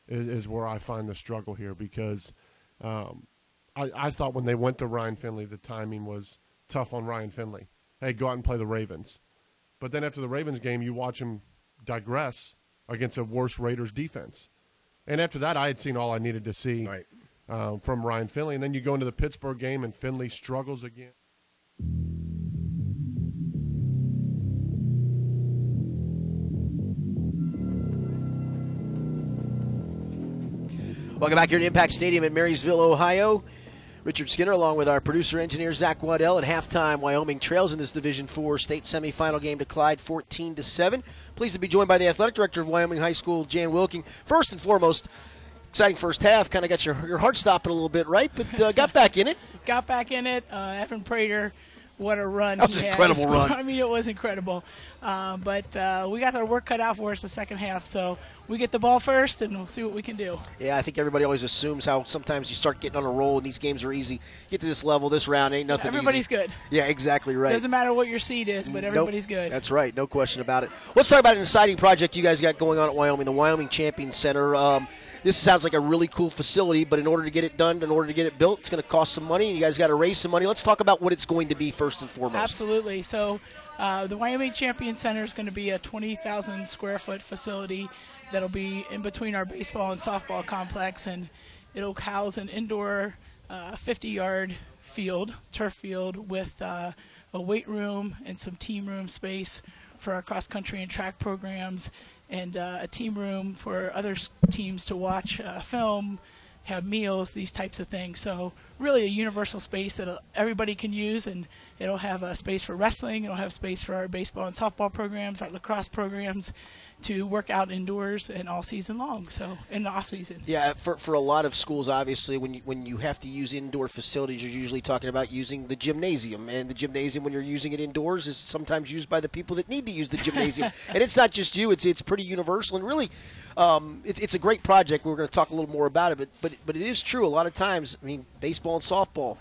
Speaker 4: is, is where I find the struggle here because um, I, I thought when they went to Ryan Finley, the timing was tough on Ryan Finley. Hey, go out and play the Ravens. But then after the Ravens game, you watch him digress against a worse Raiders defense. And after that, I had seen all I needed to see
Speaker 1: Right.
Speaker 4: um, from Ryan Finley. And then you go into the Pittsburgh game, and Finley struggles again.
Speaker 1: Welcome back here to Impact Stadium in Marysville, Ohio. Richard Skinner, along with our producer engineer Zach Waddell, at halftime. Wyoming trails in this Division Four state semifinal game to Clyde, 14 to seven. Pleased to be joined by the athletic director of Wyoming High School, Jan Wilking. First and foremost, exciting first half. Kind of got your your heart stopping a little bit, right? But uh, got back in it.
Speaker 5: got back in it. Uh, Evan Prater, what a run!
Speaker 1: That was
Speaker 5: he
Speaker 1: an
Speaker 5: had.
Speaker 1: incredible
Speaker 5: He
Speaker 1: run.
Speaker 5: I mean, it was incredible. Uh, but uh, we got our work cut out for us the second half, so we get the ball first, and we'll see what we can do.
Speaker 1: Yeah, I think everybody always assumes how sometimes you start getting on a roll and these games are easy. Get to this level, this round ain't nothing.
Speaker 5: Everybody's
Speaker 1: easy.
Speaker 5: good.
Speaker 1: Yeah, exactly right.
Speaker 5: Doesn't matter what your seed is, but
Speaker 1: Nope.
Speaker 5: everybody's good.
Speaker 1: That's right, no question about it. Let's talk about an exciting project you guys got going on at Wyoming, the Wyoming Champion Center. Um, this sounds like a really cool facility, but in order to get it done, in order to get it built, it's going to cost some money, and you guys got to raise some money. Let's talk about what it's going to be first and foremost.
Speaker 5: Absolutely. So, uh, the Wyoming Champion Center is going to be a 20,000 square foot facility that'll be in between our baseball and softball complex, and it'll house an indoor 50 yard field, turf field, with uh, a weight room and some team room space for our cross country and track programs, and uh, a team room for other teams to watch uh, film, have meals, these types of things. So really a universal space that uh, everybody can use, and it'll have a space for wrestling. It'll have space for our baseball and softball programs, our lacrosse programs, to work out indoors and all season long. So in the off season.
Speaker 1: Yeah, for, for a lot of schools, obviously, when you, when you have to use indoor facilities, you're usually talking about using the gymnasium. And the gymnasium, when you're using it indoors, is sometimes used by the people that need to use the gymnasium. and it's not just you; it's it's pretty universal. And really, um, it, it's a great project. We're going to talk a little more about it, but but but it is true. A lot of times, I mean, baseball and softball.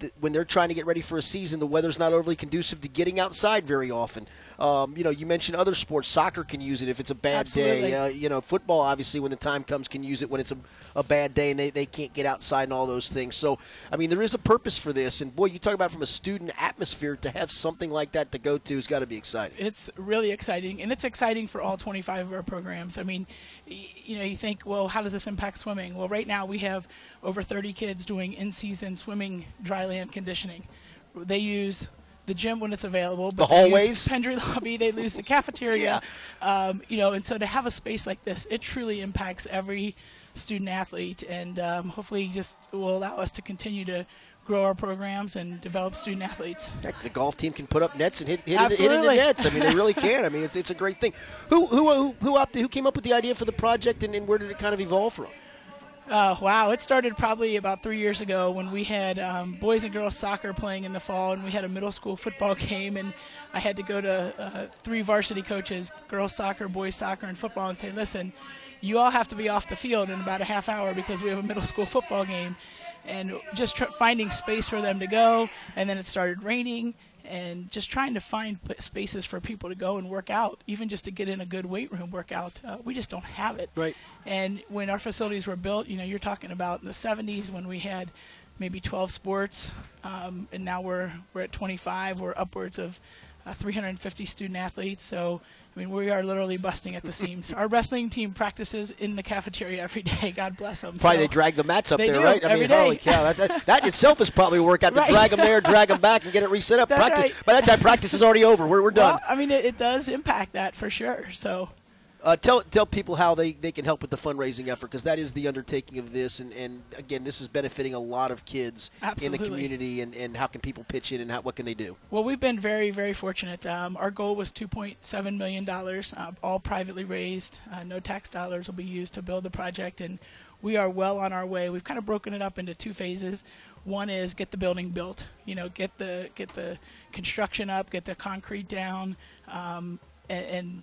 Speaker 1: Th- When they're trying to get ready for a season, the weather's not overly conducive to getting outside very often. Um, you know, you mentioned other sports. Soccer can use it if it's a bad
Speaker 5: Absolutely.
Speaker 1: day. Uh, you know, football obviously when the time comes can use it when it's a, a bad day and they, they can't get outside and all those things. So, I mean, there is a purpose for this. And boy, you talk about from a student atmosphere to have something like that to go to has got to be exciting.
Speaker 5: it's really exciting, and it's exciting for all 25 of our programs. I mean, y- you know, you think, well, how does this impact swimming? Well, right now we have over 30 kids doing in-season swimming dry land conditioning. They use the gym when it's available, but
Speaker 1: The hallways?
Speaker 5: Pendry Lobby, they lose the cafeteria, um, you know, and so to have a space like this, it truly impacts every student athlete, and um, hopefully just will allow us to continue to grow our programs and develop student athletes.
Speaker 1: Heck, the golf team can put up nets and hit, hit, it- hit in the nets. I mean, they really can. I mean, it's, it's a great thing. Who who who who, up who came up with the idea for the project and, and where did it kind of evolve from?
Speaker 5: Uh, wow, it started probably about three years ago when we had um, boys and girls soccer playing in the fall, and we had a middle school football game, and I had to go to uh, three varsity coaches, girls soccer, boys soccer, and football, and say, listen, you all have to be off the field in about a half hour because we have a middle school football game, and just tr- finding space for them to go, and then it started raining. And just trying to find spaces for people to go and work out, even just to get in a good weight room workout. Uh, we just don't have it.
Speaker 1: Right.
Speaker 5: And when our facilities were built, you know, you're talking about in the 70s when we had maybe 12 sports, um, and now we're we're at 25. We're upwards of uh, 350 student athletes. So I mean, we are literally busting at the seams. Our wrestling team practices in the cafeteria every day. God bless them.
Speaker 1: Probably
Speaker 5: So-
Speaker 1: they drag the mats up
Speaker 5: They
Speaker 1: there,
Speaker 5: do,
Speaker 1: right? I mean, holy cow! That, that, that itself is probably a workout to
Speaker 5: Right.
Speaker 1: drag them there, drag them back, and get it reset up.
Speaker 5: That's
Speaker 1: practice,
Speaker 5: right.
Speaker 1: By that time, practice is already over. We're, we're done.
Speaker 5: Well, I mean, it, it does impact that for sure. So
Speaker 1: Uh, tell tell people how they, they can help with the fundraising effort because that is the undertaking of this, and, and again, this is benefiting a lot of kids in the community. And, and how can people pitch in, and how, what can they do?
Speaker 5: Well, we've been very, very fortunate. Um, our goal was $2.7 million, uh, all privately raised. Uh, no tax dollars will be used to build the project, and we are well on our way. We've kind of broken it up into two phases. One is get the building built, you know, get the get the construction up, get the concrete down, um, and, and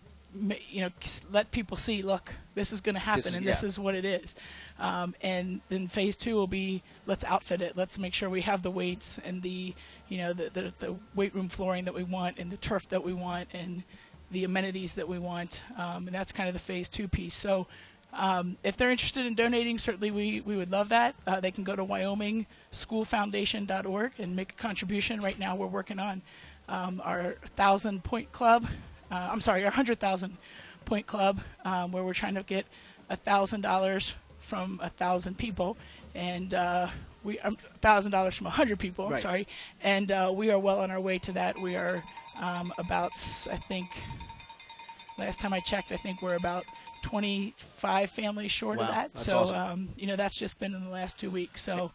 Speaker 5: you know, let people see, look, this is going to happen,
Speaker 1: is-
Speaker 5: and this is what it is. Um, and then phase two will be let's outfit it. Let's make sure we have the weights and the, you know, the, the, the weight room flooring that we want and the turf that we want and the amenities that we want. Um, and that's kind of the phase two piece. So um, if they're interested in donating, certainly we, we would love that. Uh, they can go to wyomingschoolfoundation.org and make a contribution. Right now we're working on um, our thousand point club. Uh, I'm sorry, our hundred thousand point club, um, where we're trying to get a thousand dollars from a thousand people, and uh, we um, thousand dollars from a hundred people. I'm
Speaker 1: Right.
Speaker 5: sorry, and uh, we are well on our way to that. We are um, about, I think, last time I checked, I think we're about 25 families short of that. so,
Speaker 1: awesome.
Speaker 5: um, you know, that's just been in the last two weeks. So.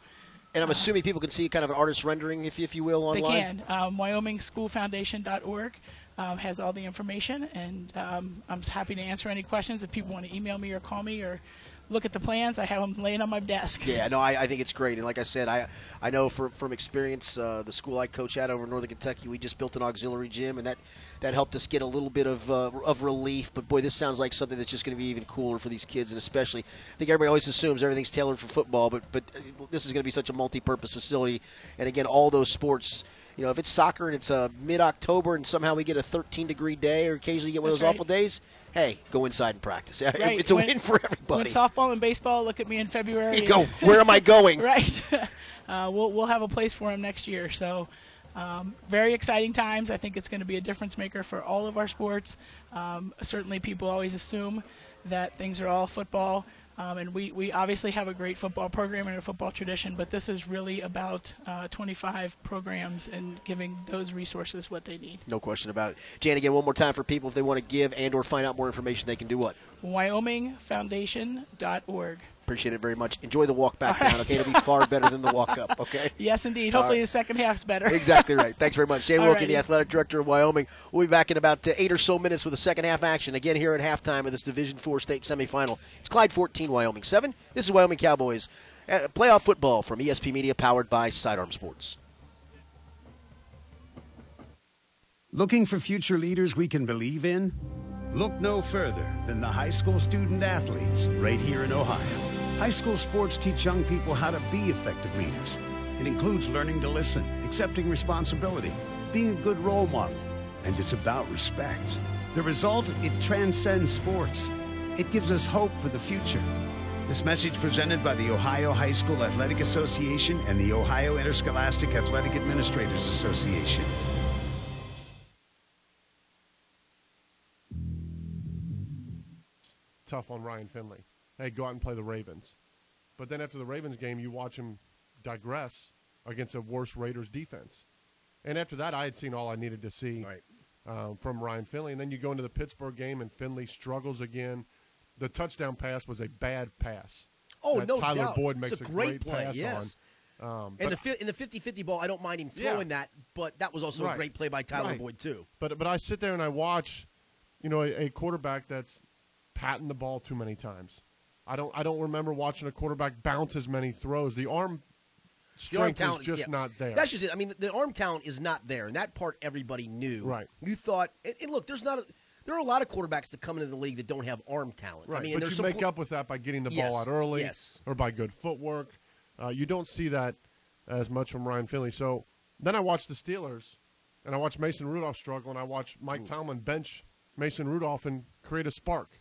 Speaker 1: And I'm assuming people can see kind of an artist rendering, if, if you will, online.
Speaker 5: They can. Um, WyomingSchoolFoundation.org um, has all the information, and um, I'm happy to answer any questions. If people want to email me or call me or look at the plans, I have them laying on my desk.
Speaker 1: Yeah, no, I, I think it's great, and like I said, I I know from from experience, uh, the school I coach at over in Northern Kentucky, we just built an auxiliary gym, and that that helped us get a little bit of uh, of relief. But boy, this sounds like something that's just going to be even cooler for these kids, and especially, I think everybody always assumes everything's tailored for football, but but uh, this is going to be such a multi-purpose facility, and again, all those sports. You know, if it's soccer and it's uh, mid-October and somehow we get a 13-degree day, or occasionally get one of those
Speaker 5: right.
Speaker 1: awful days, hey, go inside and practice.
Speaker 5: Right.
Speaker 1: It's a
Speaker 5: When-
Speaker 1: win for everybody.
Speaker 5: When softball and baseball look at me in February.
Speaker 1: go. Where am I going?
Speaker 5: right. uh, we'll we'll have a place for him next year. So. Um, very exciting times. I think it's going to be a difference maker for all of our sports. Um, certainly, people always assume that things are all football, um, and we, we obviously have a great football program and a football tradition, but this is really about uh, 25 programs and giving those resources what they need.
Speaker 1: No question about it. Jan, again, one more time for people if they want to give and or find out more information, they can do what?
Speaker 5: WyomingFoundation.org.
Speaker 1: Appreciate it very much. Enjoy the walk back
Speaker 5: All
Speaker 1: down.
Speaker 5: right.
Speaker 1: Okay, it'll be far better than the walk up. Okay.
Speaker 5: Yes, indeed. Hopefully,
Speaker 1: right.
Speaker 5: the second half's better.
Speaker 1: Exactly right. Thanks very much. Jane Wilkie, the athletic director of Wyoming. We'll be back in about uh, eight or so minutes with the second half action. Again, here at halftime of this Division Four state semifinal. It's Clyde 14, Wyoming 7. This is Wyoming Cowboys. Uh, playoff football from ESP Media, powered by Sidearm Sports.
Speaker 6: Looking for future leaders we can believe in? Look no further than the high school student athletes right here in Ohio. High school sports teach young people how to be effective leaders. It includes learning to listen, accepting responsibility, being a good role model, and it's about respect. The result, it transcends sports. It gives us hope for the future. This message presented by the Ohio High School Athletic Association and the Ohio Interscholastic Athletic Administrators Association.
Speaker 4: tough on Ryan Finley. Hey, go out and play the Ravens. But then after the Ravens game, you watch him digress against a worse Raiders defense. And after that, I had seen all I needed to see
Speaker 1: Right.
Speaker 4: um, from Ryan Finley. And then you go into the Pittsburgh game, and Finley struggles again. The touchdown pass was a bad pass.
Speaker 1: Oh, no
Speaker 4: Tyler
Speaker 1: doubt.
Speaker 4: Boyd
Speaker 1: It's
Speaker 4: makes
Speaker 1: a great play,
Speaker 4: pass
Speaker 1: yes.
Speaker 4: on. Um,
Speaker 1: And the fi- in the 50-50 ball, I don't mind him
Speaker 4: Yeah.
Speaker 1: throwing that, but that was also a great play by Tyler
Speaker 4: Right.
Speaker 1: Boyd too.
Speaker 4: But but I sit there and I watch, you know, a, a quarterback that's patting the ball too many times. I don't I don't remember watching a quarterback bounce as many throws. The arm
Speaker 1: The arm
Speaker 4: strength
Speaker 1: talent
Speaker 4: is just
Speaker 1: yeah.
Speaker 4: not there.
Speaker 1: That's just it. I mean, the, arm talent is not there, and that part everybody knew.
Speaker 4: Right.
Speaker 1: You thought, and, and look, there's not. A, there are a lot of quarterbacks that come into the league that don't have arm talent.
Speaker 4: right.
Speaker 1: I mean,
Speaker 4: but you make
Speaker 1: qu-
Speaker 4: up with that by getting the
Speaker 1: Yes,
Speaker 4: ball out early,
Speaker 1: yes.
Speaker 4: or by good footwork. Uh, you don't see that as much from Ryan Finley. So then I watch the Steelers, and I watch Mason Rudolph struggle, and I watch Mike Tomlin bench Mason Rudolph and create a spark.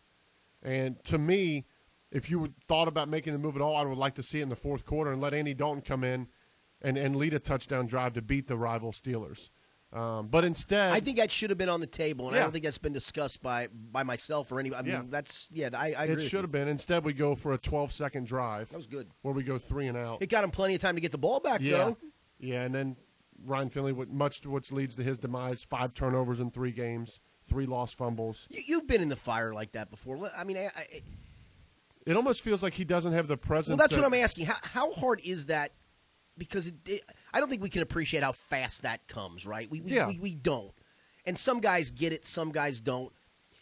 Speaker 4: And to me, if you would thought about making the move at all, I would like to see it in the fourth quarter and let Andy Dalton come in and, and lead a touchdown drive to beat the rival Steelers. Um, but instead,
Speaker 1: I think that should have been on the table, and I don't think that's been discussed by by myself or any. I mean,
Speaker 4: Yeah.
Speaker 1: that's yeah. I, I agree.
Speaker 4: it should have been. Instead, we go for a 12 second drive.
Speaker 1: That was good.
Speaker 4: Where we go three and out.
Speaker 1: It got him plenty of time to get the ball back,
Speaker 4: yeah,
Speaker 1: though.
Speaker 4: yeah, and then Ryan Finley, what- much to which leads to his demise: five turnovers in three games, three lost fumbles.
Speaker 1: You, you've been in the fire like that before. I mean, I, I,
Speaker 4: It almost feels like he doesn't have the presence.
Speaker 1: well, that's
Speaker 4: that-
Speaker 1: what I'm asking. How, how hard is that? Because it, it, I don't think we can appreciate how fast that comes. Right? We we,
Speaker 4: Yeah.
Speaker 1: we we don't. And some guys get it, some guys don't.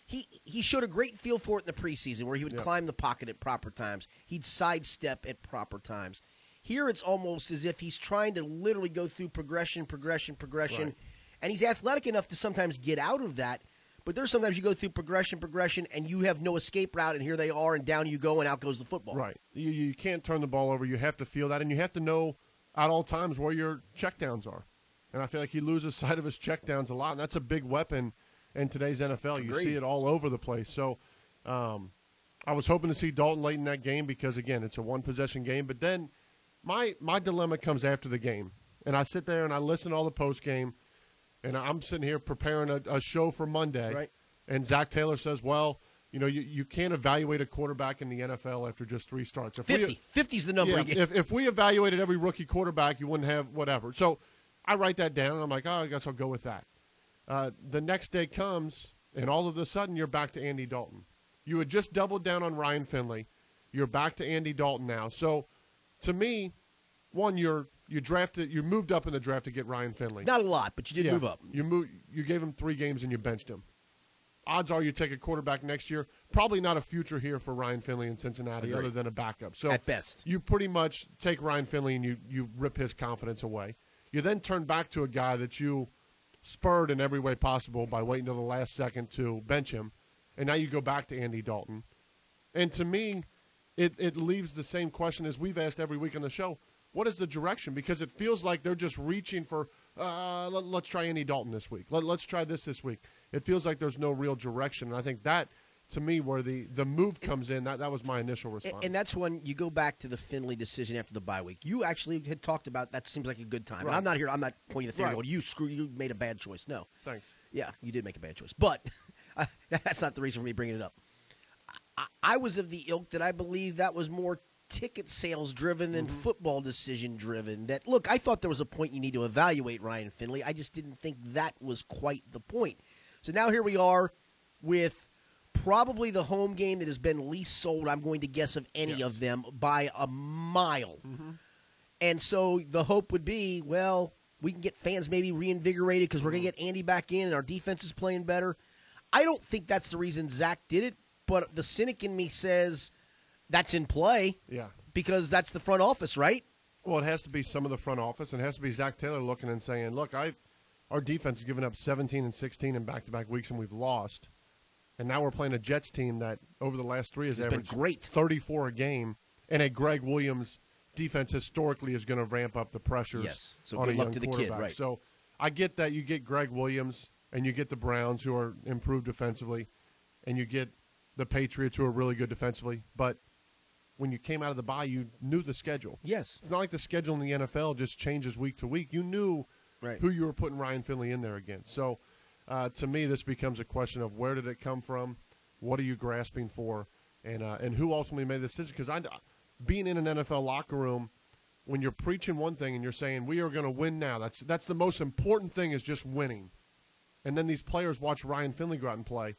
Speaker 1: He he showed a great feel for it in the preseason, where he would
Speaker 4: Yeah.
Speaker 1: climb the pocket at proper times. He'd sidestep at proper times. Here, it's almost as if he's trying to literally go through progression, progression, progression,
Speaker 4: Right.
Speaker 1: and he's athletic enough to sometimes get out of that. But there's sometimes you go through progression, progression, and you have no escape route, and here they are, and down you go, and out goes the football.
Speaker 4: Right. You, you can't turn the ball over. You have to feel that, and you have to know at all times where your checkdowns are. And I feel like he loses sight of his checkdowns a lot, and that's a big weapon in today's NFL. You see it all over the place. So um, I was hoping to see Dalton late in that game because, again, it's a one possession game. But then my my dilemma comes after the game, and I sit there and I listen to all the post game, and I'm sitting here preparing a, a show for Monday.
Speaker 1: Right.
Speaker 4: And Zac Taylor says, "Well, you know, you, you can't evaluate a quarterback in the NFL after just three starts. If we-
Speaker 1: 50. 50's the number
Speaker 4: yeah, if, if we evaluated every rookie quarterback, you wouldn't have whatever. So I write that down, and I'm like, oh, I guess I'll go with that. Uh, the next day comes, and all of a sudden, you're back to Andy Dalton. You had just doubled down on Ryan Finley. You're back to Andy Dalton now. So to me, one, you're you drafted, you moved up in the draft to get Ryan Finley.
Speaker 1: Not a lot, but you did
Speaker 4: Yeah.
Speaker 1: move up.
Speaker 4: You move, you gave him three games and you benched him. Odds are you take a quarterback next year. Probably not a future here for Ryan Finley in Cincinnati,
Speaker 1: Agreed.
Speaker 4: other than a backup. So
Speaker 1: At best.
Speaker 4: you pretty much take Ryan Finley and you you rip his confidence away. You then turn back to a guy that you spurred in every way possible by waiting until the last second to bench him, and now you go back to Andy Dalton. And to me, it, it leaves the same question as we've asked every week on the show. What is the direction? Because it feels like they're just reaching for, uh, let, us try Andy Dalton this week. Let, let's try this this week. It feels like there's no real direction. And I think that, to me, where the, the move comes in, that, that was my initial response.
Speaker 1: and that's when you go back to the Finley decision after the bye week. You actually had talked about that seems like a good time. And
Speaker 4: Right.
Speaker 1: I'm not here. I'm not pointing the finger.
Speaker 4: Right.
Speaker 1: You screw. You made a bad choice. No.
Speaker 4: Thanks.
Speaker 1: Yeah, you did make a bad choice, but that's not the reason for me bringing it up. I, I was of the ilk that I believe that was more ticket sales driven than mm-hmm. football decision driven. That look, I thought there was a point you need to evaluate Ryan Finley. I just didn't think that was quite the point. So now here we are with probably the home game that has been least sold. I'm going to guess of any
Speaker 4: Yes.
Speaker 1: of them by a mile. Mm-hmm. And so the hope would be, well, we can get fans maybe reinvigorated because we're going to mm-hmm. get Andy back in and our defense is playing better. I don't think that's the reason Zac did it, but the cynic in me says that's in play
Speaker 4: Yeah.
Speaker 1: because that's the front office, right?
Speaker 4: Well, it has to be some of the front office, and it has to be Zac Taylor looking and saying, "Look, I, our defense has given up 17 and 16 in back-to-back weeks, and we've lost. And now we're playing a Jets team that over the last three has
Speaker 1: It's
Speaker 4: averaged
Speaker 1: great.
Speaker 4: 34 a game, and a Gregg Williams defense historically is going to ramp up the pressures
Speaker 1: Yes. So
Speaker 4: on
Speaker 1: good
Speaker 4: a
Speaker 1: luck
Speaker 4: young
Speaker 1: to the kid,
Speaker 4: quarterback.
Speaker 1: right.
Speaker 4: So I get that you get Gregg Williams, and you get the Browns who are improved defensively, and you get the Patriots who are really good defensively, but when you came out of the bye, you knew the schedule.
Speaker 1: Yes.
Speaker 4: It's not like the schedule in the NFL just changes week to week. You knew
Speaker 1: Right.
Speaker 4: who you were putting Ryan Finley in there against. So, uh, to me, this becomes a question of where did it come from, what are you grasping for, and uh, and who ultimately made the decision? Because I, being in an NFL locker room, when you're preaching one thing and you're saying we are going to win now, that's that's the most important thing is just winning, and then these players watch Ryan Finley go out and play.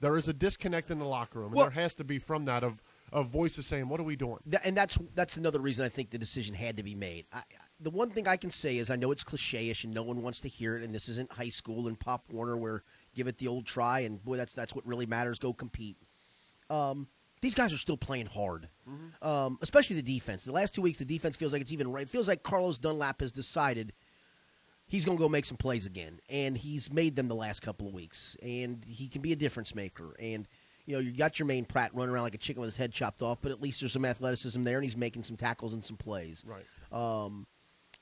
Speaker 4: There is a disconnect in the locker room, and
Speaker 1: Well-
Speaker 4: there has to be from that of of voices saying, "What are we doing?"
Speaker 1: And that's that's another reason I think the decision had to be made. I, I- the one thing I can say is I know it's cliche-ish and no one wants to hear it, and this isn't high school and Pop Warner where give it the old try and boy that's that's what really matters. Go compete. Um, these guys are still playing hard, um, especially the defense. The last two weeks, the defense feels like it's even right. It feels like Carlos Dunlap has decided he's going to go make some plays again, and he's made them the last couple of weeks, and he can be a difference maker. And you know, you got Germaine Pratt running around like a chicken with his head chopped off, but at least there's some athleticism there, and he's making some tackles and some plays.
Speaker 4: Right.
Speaker 1: Um,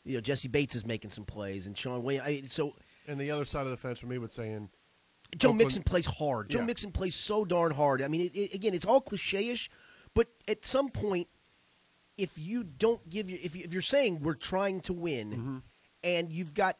Speaker 1: you know, Jessie Bates is making some plays, and Shawn Williams. I, so
Speaker 4: And the other side of the fence for me would saying,
Speaker 1: Joe
Speaker 4: Oakland-
Speaker 1: Mixon plays hard. Joe
Speaker 4: Yeah.
Speaker 1: Mixon plays so darn hard. I mean, it, it, again, it's all cliche-ish, but at some point, if you don't give your, if, you, if you're saying we're trying to win,
Speaker 4: Mm-hmm.
Speaker 1: and you've got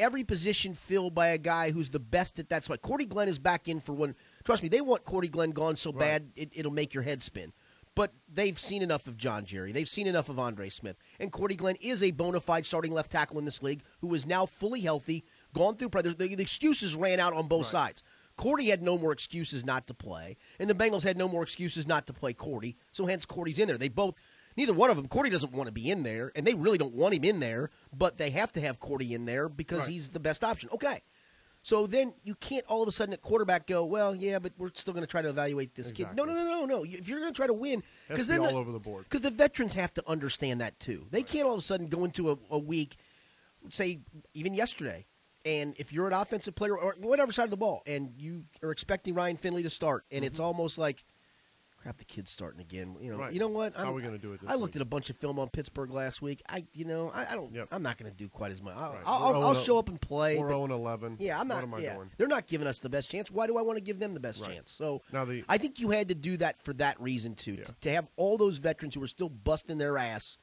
Speaker 1: every position filled by a guy who's the best at that spot. Cordy Glenn is back in for one. Trust me, they want Cordy Glenn gone so bad it, it'll make your head spin. But they've seen enough of John Jerry. They've seen enough of Andre Smith. And Cordy Glenn is a bona fide starting left tackle in this league who is now fully healthy, gone through. The, the excuses ran out on both sides. Cordy had no more excuses not to play, and the Bengals had no more excuses not to play Cordy. So hence Cordy's in there. They both, neither one of them. Cordy doesn't want to be in there, and they really don't want him in there. But they have to have Cordy in there because
Speaker 4: Right.
Speaker 1: he's the best option. Okay. So then you can't all of a sudden at quarterback go, well, yeah, but we're still going to try to evaluate this kid. No, no, no, no, no. If you're going to try to win,
Speaker 4: to
Speaker 1: then
Speaker 4: be
Speaker 1: the-
Speaker 4: all over the board.
Speaker 1: because the veterans have to understand that too. They can't all of a sudden go into a, a week, say even yesterday, and if you're an offensive player or whatever side of the ball, and you are expecting Ryan Finley to start, and it's mm-hmm. almost like, crap, the kid's starting again. You know.
Speaker 4: Right.
Speaker 1: you know what?
Speaker 4: How are we gonna do it this
Speaker 1: I looked
Speaker 4: week?
Speaker 1: at a bunch of film on Pittsburgh last week. I, you know, I, I don't.
Speaker 4: Yep.
Speaker 1: I'm not going to do quite as much. I'll,
Speaker 4: Right.
Speaker 1: I'll, I'll, I'll show up and play.
Speaker 4: We're 0 and 11.
Speaker 1: yeah, I'm not.
Speaker 4: What am I
Speaker 1: yeah,
Speaker 4: doing?
Speaker 1: they're not giving us the best chance. Why do I want to give them the best
Speaker 4: Right.
Speaker 1: chance? So
Speaker 4: Now the-
Speaker 1: I think you had to do that for that reason too,
Speaker 4: Yeah.
Speaker 1: to, to have all those veterans who are still busting their ass,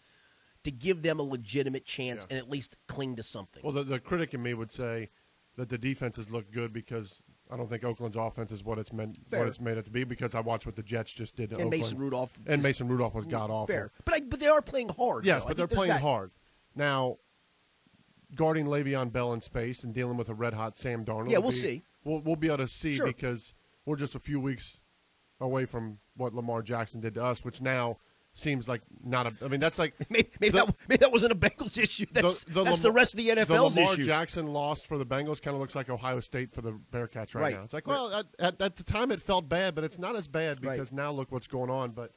Speaker 1: to give them a legitimate chance
Speaker 4: Yeah.
Speaker 1: and at least cling to something.
Speaker 4: Well, the, the critic in me would say that the defenses look good because I don't think Oakland's offense is what it's meant
Speaker 1: Fair.
Speaker 4: what it's made it to be because I watched what the Jets just did to
Speaker 1: and
Speaker 4: Oakland.
Speaker 1: Mason Rudolph
Speaker 4: and Mason Rudolph was god awful.
Speaker 1: fair, but I, but they are playing hard.
Speaker 4: Yes,
Speaker 1: though.
Speaker 4: But they're playing
Speaker 1: that.
Speaker 4: hard. Now, guarding Le'Veon Bell in space and dealing with a red hot Sam Darnold.
Speaker 1: Yeah, we'll
Speaker 4: be-
Speaker 1: see.
Speaker 4: We'll, we'll be able to see
Speaker 1: Sure.
Speaker 4: because we're just a few weeks away from what Lamar Jackson did to us, which now seems like not a. I mean, that's like
Speaker 1: Maybe, maybe,
Speaker 4: The-
Speaker 1: that, maybe that wasn't a Bengals issue. That's that's
Speaker 4: Lamar-
Speaker 1: the rest of the NFL's
Speaker 4: the Lamar
Speaker 1: issue.
Speaker 4: Jackson loss for the Bengals kind of looks like Ohio State for the Bearcats right,
Speaker 1: Right.
Speaker 4: now. It's like, well, at, at, at the time it felt bad, but it's not as bad
Speaker 1: Right.
Speaker 4: because now look what's going on. But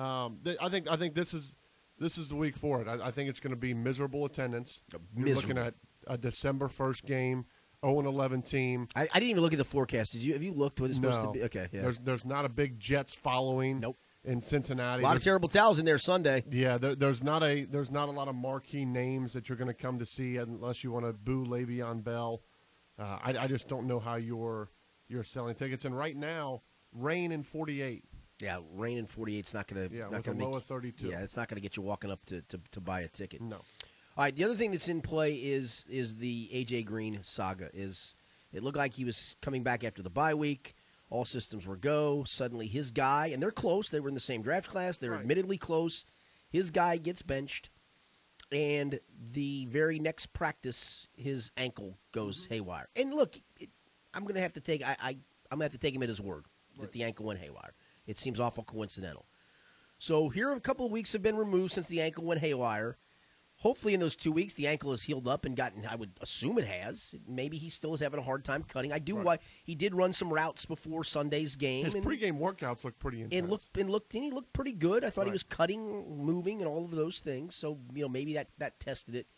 Speaker 4: um, th- I think I think this is this is the week for it. I, I think it's going to be miserable attendance. You're looking at a December first game, 0 and 11 team.
Speaker 1: I, I didn't even look at the forecast. Did you? Have you looked what it's supposed to be? Okay, yeah.
Speaker 4: There's there's not a big Jets following.
Speaker 1: Nope.
Speaker 4: In Cincinnati,
Speaker 1: a lot of terrible towels in there Sunday.
Speaker 4: Yeah, there, there's not a there's not a lot of marquee names that you're going to come to see unless you want to boo Le'Veon Bell. Uh, I, I just don't know how you're you're selling tickets. And right now, rain in 48.
Speaker 1: Yeah, rain in 48 is not going to
Speaker 4: Yeah,
Speaker 1: not
Speaker 4: with
Speaker 1: going
Speaker 4: a
Speaker 1: to
Speaker 4: low of 32.
Speaker 1: Yeah, it's not going to get you walking up to, to, to buy a ticket.
Speaker 4: No,
Speaker 1: All right, the other thing that's in play is is the AJ Green saga. Is it looked like he was coming back after the bye week? All systems were go. Suddenly, his guy and they're close. They were in the same draft class. They're
Speaker 4: Right.
Speaker 1: admittedly close. His guy gets benched, and the very next practice, his ankle goes
Speaker 4: Mm-hmm.
Speaker 1: haywire. And look, it, I'm going to have to take I, I I'm going to have to take him at his word that the ankle went haywire. It seems awful coincidental. So here a couple of weeks have been removed since the ankle went haywire. Hopefully, in those two weeks, the ankle has healed up and gotten. I would assume it has. Maybe he still is having a hard time cutting. I do.
Speaker 4: Right.
Speaker 1: Why he did run some routes before Sunday's game.
Speaker 4: his
Speaker 1: and,
Speaker 4: pregame workouts look pretty intense.
Speaker 1: and looked and looked and he looked pretty good. I thought he was cutting, moving, and all of those things. So you know maybe that that tested it.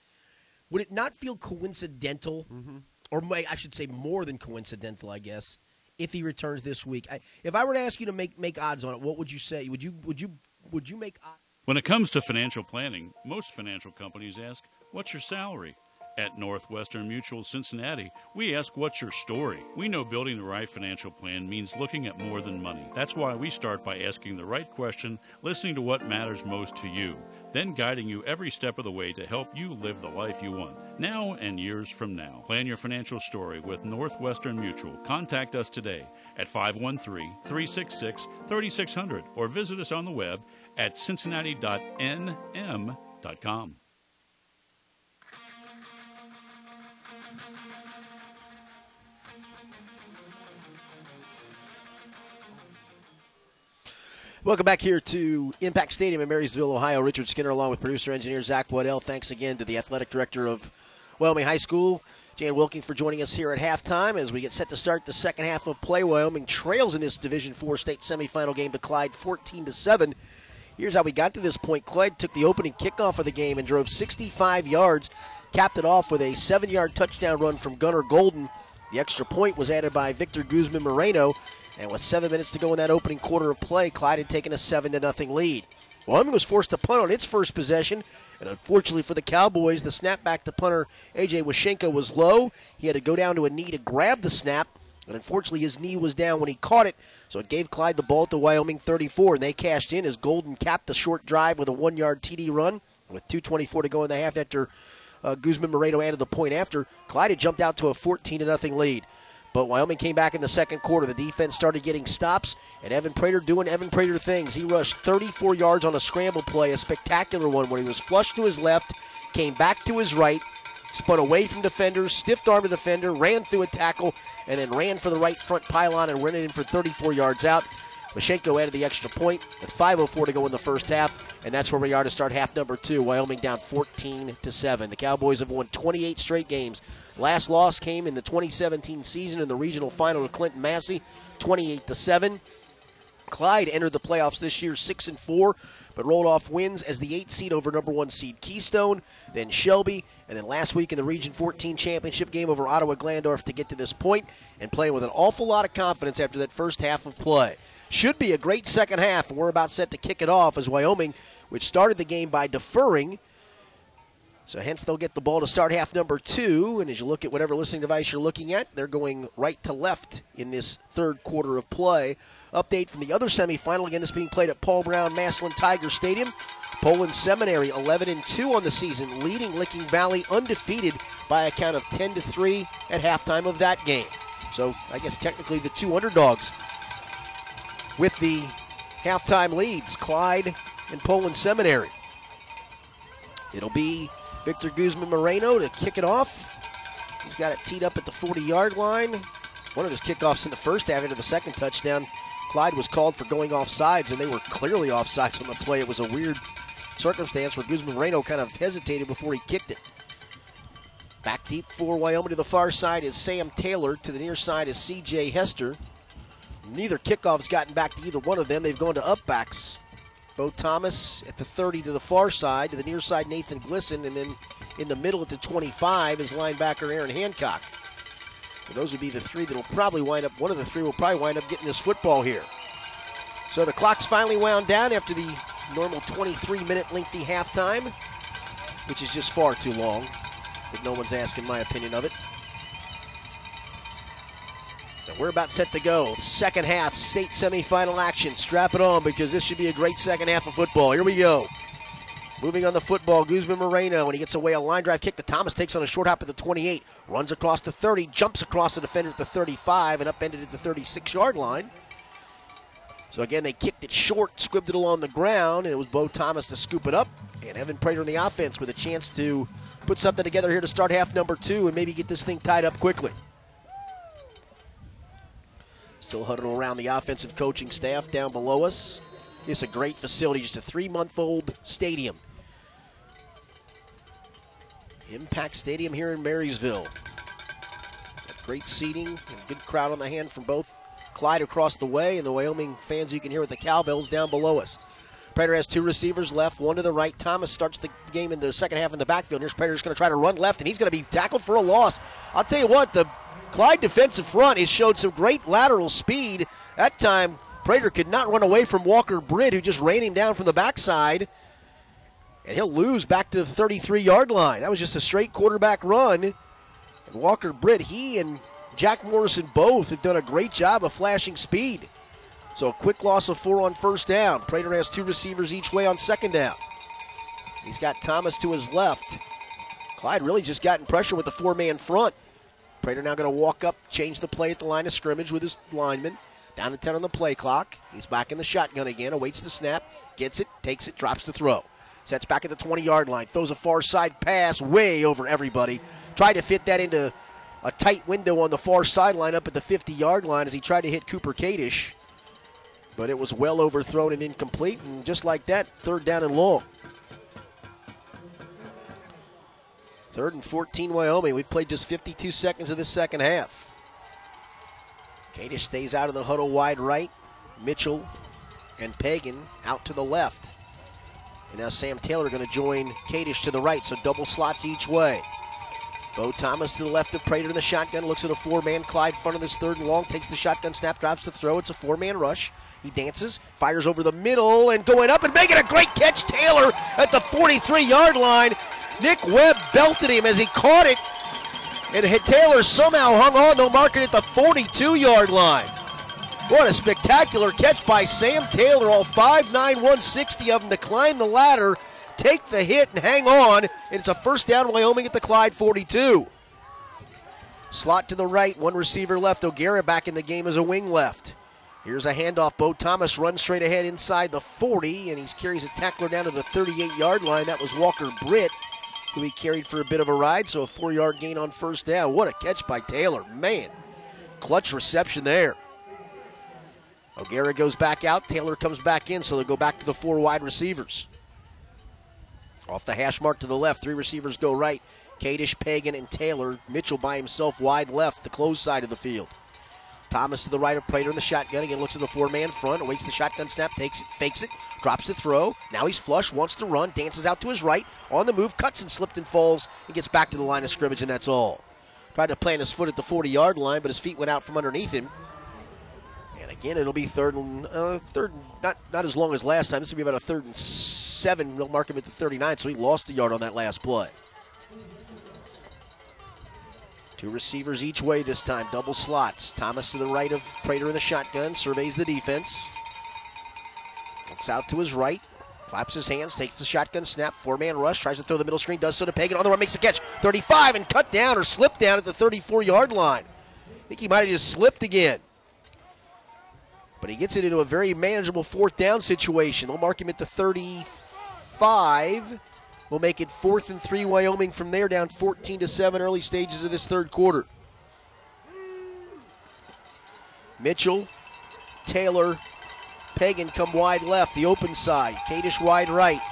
Speaker 1: Would it not feel coincidental,
Speaker 4: Mm-hmm.
Speaker 1: or may, I should say more than coincidental? I guess if he returns this week. I, if I were to ask you to make make odds on it, what would you say? Would you would you would you make odds?
Speaker 3: When it comes to financial planning, most financial companies ask, What's your salary? At Northwestern Mutual Cincinnati, we ask, What's your story? We know building the right financial plan means looking at more than money. That's why we start by asking the right question, listening to what matters most to you, then guiding you every step of the way to help you live the life you want, now and years from now. Plan your financial story with Northwestern Mutual. Contact us today at 513 366 3600 or visit us on the web at cincinnati.nm.com.
Speaker 1: Welcome back here to Impact Stadium in Marysville, Ohio. Richard Skinner, along with producer engineer Zach Waddell. Thanks again to the athletic director of Wyoming High School, Jan Wilking, for joining us here at halftime as we get set to start the second half of play. Wyoming trails in this Division Four state semifinal game to Clyde, 14 to seven. Here's how we got to this point. Clyde took the opening kickoff of the game and drove 65 yards, capped it off with a seven-yard touchdown run from Gunnar Golden. The extra point was added by Victor Guzman Moreno, and with seven minutes to go in that opening quarter of play, Clyde had taken a seven to nothing lead. Wyoming was forced to punt on its first possession, and unfortunately for the Cowboys, the snap back to punter AJ Washenko was low. He had to go down to a knee to grab the snap, and unfortunately his knee was down when he caught it, so it gave Clyde the ball at the Wyoming 34, and they cashed in as Golden capped a short drive with a one-yard TD run with 2.24 to go in the half after uh, Guzman Moreno added the point after, Clyde had jumped out to a 14 0 lead. But Wyoming came back in the second quarter. The defense started getting stops, and Evan Prater doing Evan Prater things. He rushed 34 yards on a scramble play, a spectacular one where he was flushed to his left, came back to his right, spun away from defenders, stiffed arm a defender, ran through a tackle, and then ran for the right front pylon and ran it in for 34 yards out. Washenko added the extra point with 5:04 to go in the first half, and that's where we are to start half number two. Wyoming down 14 to seven. The Cowboys have won 28 straight games. Last loss came in the 2017 season in the regional final to Clinton Massie, 28 to seven. Clyde entered the playoffs this year six and four, but rolled off wins as the eight seed over number one seed Keystone, then Shelby, and then last week in the Region 14 championship game over Ottawa Glandorf to get to this point and playing with an awful lot of confidence after that first half of play. Should be a great second half, and we're about set to kick it off as Wyoming, which started the game by deferring. So hence they'll get the ball to start half number two. And as you look at whatever listening device you're looking at, they're going right to left in this third quarter of play. Update from the other semifinal. Again, this being played at Paul Brown Massillon Tiger Stadium. Poland Seminary 11 and 2 on the season, leading Licking Valley undefeated by a count of 10 to 3 at halftime of that game. So I guess technically the two underdogs with the halftime leads, Clyde and Poland Seminary. It'll be Victor Guzman Moreno to kick it off. He's got it teed up at the 40 yard line. One of his kickoffs in the first half into the second touchdown. Clyde was called for going off sides, and they were clearly off sides on the play. It was a weird circumstance where Guzman Moreno kind of hesitated before he kicked it. Back deep for Wyoming to the far side is Sam Taylor. To the near side is C.J. Hester. Neither kickoff's gotten back to either one of them. They've gone to upbacks. Bo Thomas at the 30 to the far side. To the near side, Nathan Glisson. And then in the middle at the 25 is linebacker Aaron Hancock. And those would be the three that will probably wind up, one of the three will probably wind up getting this football here. So the clock's finally wound down after the normal 23 minute lengthy halftime, which is just far too long, if no one's asking my opinion of it. So we're about set to go. Second half, state semifinal action. Strap it on because this should be a great second half of football. Here we go. Moving on the football, Guzman Moreno, when he gets away a line drive kick to Thomas, takes on a short hop at the 28, runs across the 30, jumps across the defender at the 35, and upended at the 36 yard line. So again, they kicked it short, squibbed it along the ground, and it was Bo Thomas to scoop it up. And Evan Prater in the offense with a chance to put something together here to start half number two and maybe get this thing tied up quickly. Still huddled around the offensive coaching staff down below us. It's a great facility, just a three month old stadium. Impact Stadium here in Marysville. Got great seating and good crowd on the hand from both Clyde across the way and the Wyoming fans you can hear with the cowbells down below us. Prater has two receivers left, one to the right. Thomas starts the game in the second half in the backfield. Here's Prater's going to try to run left, and he's going to be tackled for a loss. I'll tell you what, the Clyde defensive front has showed some great lateral speed. That time, Prater could not run away from Walker Britt, who just ran him down from the backside. And he'll lose back to the 33 yard line. That was just a straight quarterback run. And Walker Britt, he and Jack Morrison both have done a great job of flashing speed. So a quick loss of four on first down. Prater has two receivers each way on second down. He's got Thomas to his left. Clyde really just gotten pressure with the four man front. Prater now going to walk up, change the play at the line of scrimmage with his lineman. Down to 10 on the play clock. He's back in the shotgun again, awaits the snap, gets it, takes it, drops the throw. Sets back at the 20 yard line, throws a far side pass way over everybody. Tried to fit that into a tight window on the far sideline up at the 50 yard line as he tried to hit Cooper Kadish but it was well overthrown and incomplete. And just like that, third down and long. Third and 14, Wyoming. We played just 52 seconds of the second half. Kadish stays out of the huddle wide right. Mitchell and Pagan out to the left. And now Sam Taylor going to join Kadish to the right, so double slots each way. Bo Thomas to the left of Prater in the shotgun, looks at a four-man Clyde front of this third and long, takes the shotgun snap, drops the throw. It's a four-man rush. He dances, fires over the middle, and going up and making a great catch. Taylor at the 43-yard line. Nick Webb belted him as he caught it, and Taylor somehow hung on, though marking at the 42-yard line. What a spectacular catch by Sam Taylor, all 5'9", 160 of them to climb the ladder take the hit and hang on, and it's a first down Wyoming at the Clyde 42. Slot to the right, one receiver left. O'Gara back in the game as a wing left. Here's a handoff. Bo Thomas runs straight ahead inside the 40, and he carries a tackler down to the 38 yard line. That was Walker Britt, who he carried for a bit of a ride, so a four yard gain on first down. What a catch by Taylor. Man, clutch reception there. O'Gara goes back out. Taylor comes back in, so they go back to the four wide receivers. Off the hash mark to the left, three receivers go right. Kadish, Pagan, and Taylor. Mitchell by himself wide left, the close side of the field. Thomas to the right of Prater in the shotgun. Again, looks at the four man front, awaits the shotgun snap, takes it, fakes it, drops to throw. Now he's flush, wants to run, dances out to his right, on the move, cuts and slipped and falls, and gets back to the line of scrimmage, and that's all. Tried to plant his foot at the 40 yard line, but his feet went out from underneath him. Again, it'll be third and uh, third, not not as long as last time. This will be about a third and seven. They'll mark him at the 39, so he lost a yard on that last play. Two receivers each way this time, double slots. Thomas to the right of Prater in the shotgun, surveys the defense. Looks out to his right, claps his hands, takes the shotgun snap, four man rush, tries to throw the middle screen, does so to Pagan. On the run, makes a catch. 35 and cut down or slipped down at the 34 yard line. I think he might have just slipped again. But he gets it into a very manageable fourth down situation. They'll mark him at the 35 We'll make it fourth and three Wyoming from there, down 14 to 7 early stages of this third quarter. Mitchell, Taylor, Pagan come wide left, the open side. Kadish wide right.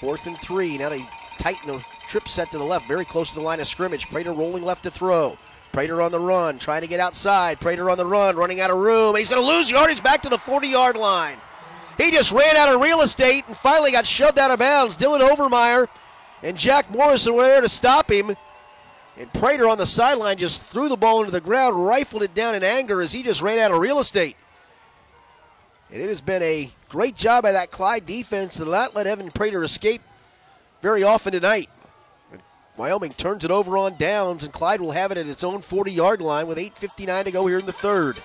Speaker 1: Fourth and three. Now they tighten the trip set to the left, very close to the line of scrimmage. Prater rolling left to throw. Prater on the run, trying to get outside. Prater on the run, running out of room. He's going to lose yardage back to the 40 yard line. He just ran out of real estate and finally got shoved out of bounds. Dylan Overmeyer and Jack Morrison were there to stop him. And Prater on the sideline just threw the ball into the ground, rifled it down in anger as he just ran out of real estate. And it has been a great job by that Clyde defense to not let Evan Prater escape very often tonight. Wyoming turns it over on downs, and Clyde will have it at its own 40 yard line with 8.59 to go here in the third.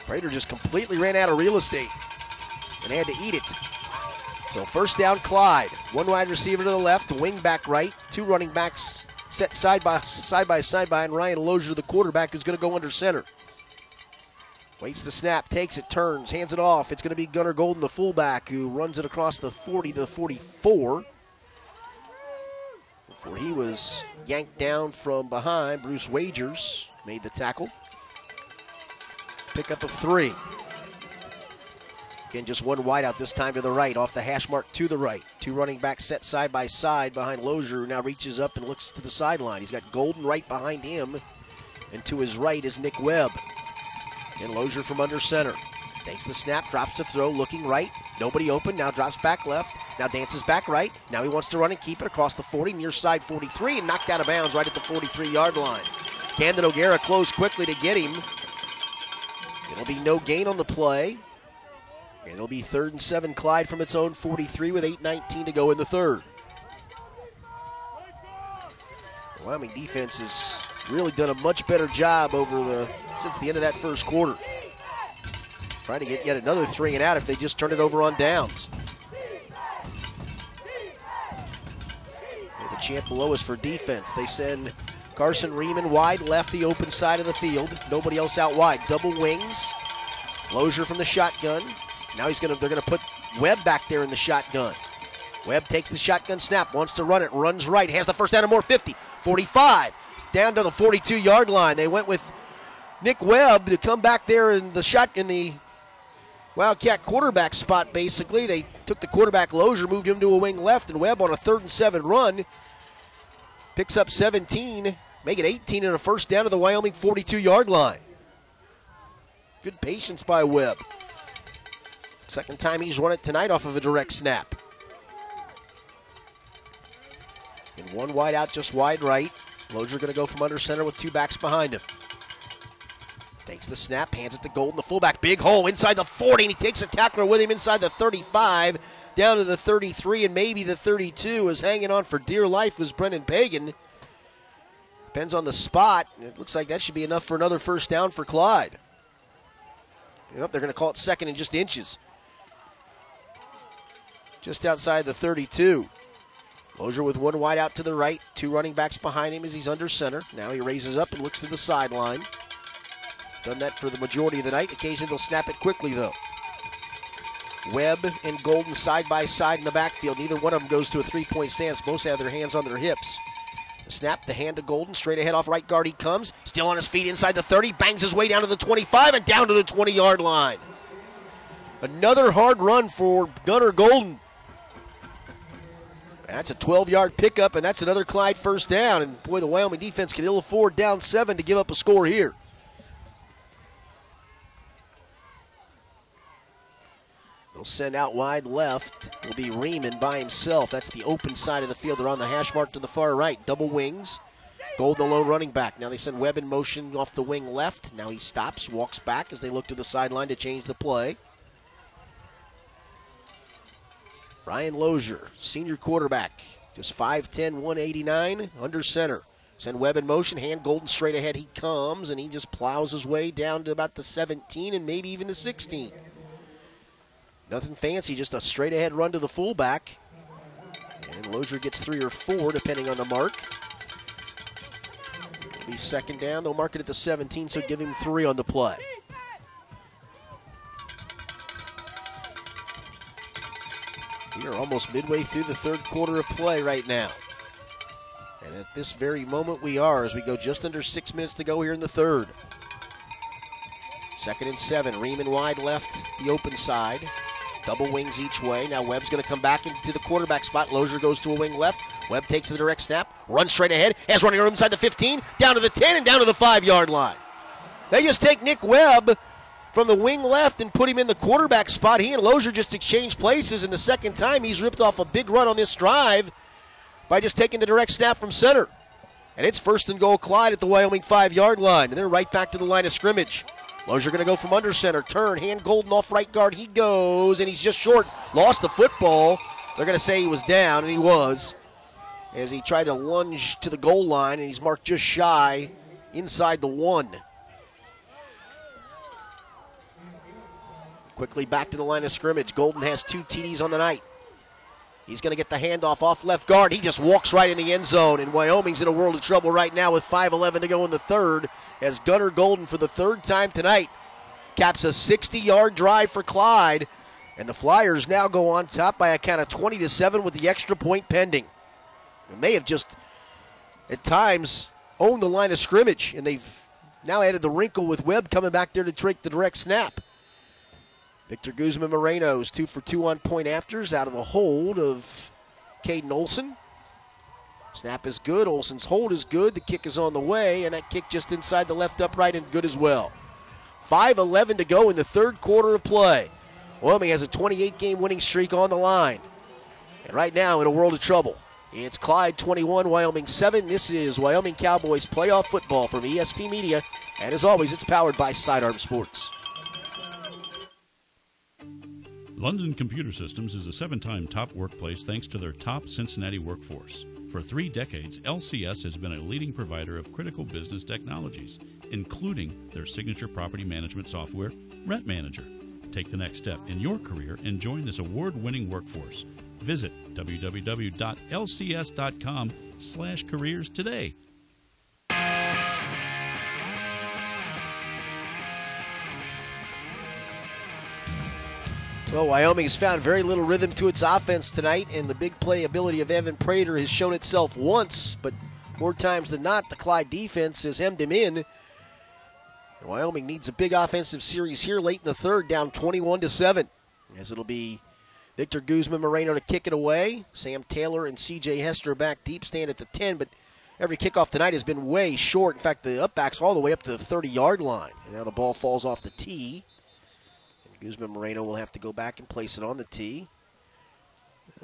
Speaker 1: Prater just completely ran out of real estate and had to eat it. So first down, Clyde. One wide receiver to the left, wing back right, two running backs set side by side by side by, and Ryan Lozier, the quarterback, who's going to go under center. Waits the snap, takes it, turns, hands it off. It's going to be Gunnar Golden, the fullback, who runs it across the 40 to the 44. Before he was yanked down from behind, Bruce Wagers made the tackle. Pickup of three. Again, just one wide out this time to the right, off the hash mark to the right. Two running backs set side by side behind Lozier, who now reaches up and looks to the sideline. He's got Golden right behind him, and to his right is Nick Webb. And Lozier from under center. Takes the snap, drops to throw, looking right. Nobody open, now drops back left. Now dances back right. Now he wants to run and keep it across the 40, near side 43, and knocked out of bounds right at the 43 yard line. Camden O'Gara closed quickly to get him. It'll be no gain on the play. It'll be third and seven Clyde from its own 43 with 8.19 to go in the third. The Wyoming defense has really done a much better job over the since the end of that first quarter. Trying to get yet another three and out if they just turn it over on downs. The champ below is for defense. They send Carson Riemann wide left the open side of the field. Nobody else out wide. Double wings. Lozier from the shotgun. Now he's gonna they're gonna put Webb back there in the shotgun. Webb takes the shotgun snap, wants to run it, runs right, has the first down and more 50, 45, down to the 42 yard line. They went with Nick Webb to come back there in the shot in the Wildcat quarterback spot basically. They took the quarterback Lozier, moved him to a wing left, and Webb on a third and seven run picks up 17, make it 18 and a first down to the Wyoming 42 yard line. Good patience by Webb. Second time he's run it tonight off of a direct snap. And one wide out, just wide right. Lozier going to go from under center with two backs behind him. Takes the snap, hands it to Golden, the fullback. Big hole inside the 40, and he takes a tackler with him inside the 35, down to the 33, and maybe the 32. Is hanging on for dear life was Brendan Pagan. Depends on the spot. It looks like that should be enough for another first down for Clyde. Yep, they're going to call it second in just inches. just outside the 32. Lozier with one wide out to the right, two running backs behind him as he's under center. Now he raises up and looks to the sideline. Done that for the majority of the night. Occasionally they'll snap it quickly, though. Webb and Golden side by side in the backfield. Neither one of them goes to a three point stance. Both have their hands on their hips. The snap, the hand to Golden, straight ahead off right guard he comes. Still on his feet inside the 30, bangs his way down to the 25 and down to the 20 yard line. Another hard run for Gunnar Golden. That's a 12 yard pickup, and that's another Clyde first down. And boy, the Wyoming defense can ill afford down seven to give up a score here. They'll send out wide left. Will be Riemann by himself. That's the open side of the field. They're on the hash mark to the far right. Double wings. Golden alone running back. Now they send Webb in motion off the wing left. Now he stops, walks back as they look to the sideline to change the play. Ryan Lozier, senior quarterback, just 5'10, 189, under center. Send Webb in motion, hand Golden straight ahead. He comes and he just plows his way down to about the 17 and maybe even the 16. Nothing fancy, just a straight ahead run to the fullback. And Lozier gets three or four, depending on the mark. It'll be second down. They'll mark it at the 17, so give him three on the play. We are almost midway through the third quarter of play right now. And at this very moment, we are as we go just under six minutes to go here in the third. Second and seven. Riemann wide left, the open side. Double wings each way. Now Webb's going to come back into the quarterback spot. Lozier goes to a wing left. Webb takes the direct snap, runs straight ahead, has running room inside the 15, down to the 10, and down to the five yard line. They just take Nick Webb from the wing left and put him in the quarterback spot. He and Lozier just exchanged places, and the second time he's ripped off a big run on this drive by just taking the direct snap from center. And it's first and goal Clyde at the Wyoming five yard line, and they're right back to the line of scrimmage. Lozier going to go from under center. Turn, hand Golden off right guard. He goes, and he's just short. Lost the football. They're going to say he was down, and he was. As he tried to lunge to the goal line, and he's marked just shy inside the one. Quickly back to the line of scrimmage. Golden has two TDs on the night. He's going to get the handoff off left guard. He just walks right in the end zone, and Wyoming's in a world of trouble right now with 5:11 to go in the third. As Gunnar Golden, for the third time tonight, caps a 60-yard drive for Clyde, and the Flyers now go on top by a count of 20 to seven with the extra point pending. And they have just, at times, owned the line of scrimmage, and they've now added the wrinkle with Webb coming back there to take the direct snap. Victor Guzman Moreno is two for two on point afters out of the hold of Caden Olson. Snap is good. Olson's hold is good. The kick is on the way, and that kick just inside the left upright and good as well. 5 11 to go in the third quarter of play. Wyoming has a 28 game winning streak on the line. And right now in a world of trouble. It's Clyde 21, Wyoming 7. This is Wyoming Cowboys playoff football from ESP Media. And as always, it's powered by Sidearm Sports.
Speaker 3: London Computer Systems is a seven time top workplace thanks to their top Cincinnati workforce. For three decades, LCS has been a leading provider of critical business technologies, including their signature property management software, Rent Manager. Take the next step in your career and join this award-winning workforce. Visit www.lcs.com/careers today.
Speaker 1: Well, Wyoming has found very little rhythm to its offense tonight, and the big play ability of Evan Prater has shown itself once, but more times than not, the Clyde defense has hemmed him in. Wyoming needs a big offensive series here late in the third, down 21 to 7, as it'll be Victor Guzman Moreno to kick it away. Sam Taylor and CJ Hester back deep, stand at the 10, but every kickoff tonight has been way short. In fact, the upbacks all the way up to the 30 yard line. And now the ball falls off the tee. Guzman Moreno will have to go back and place it on the tee.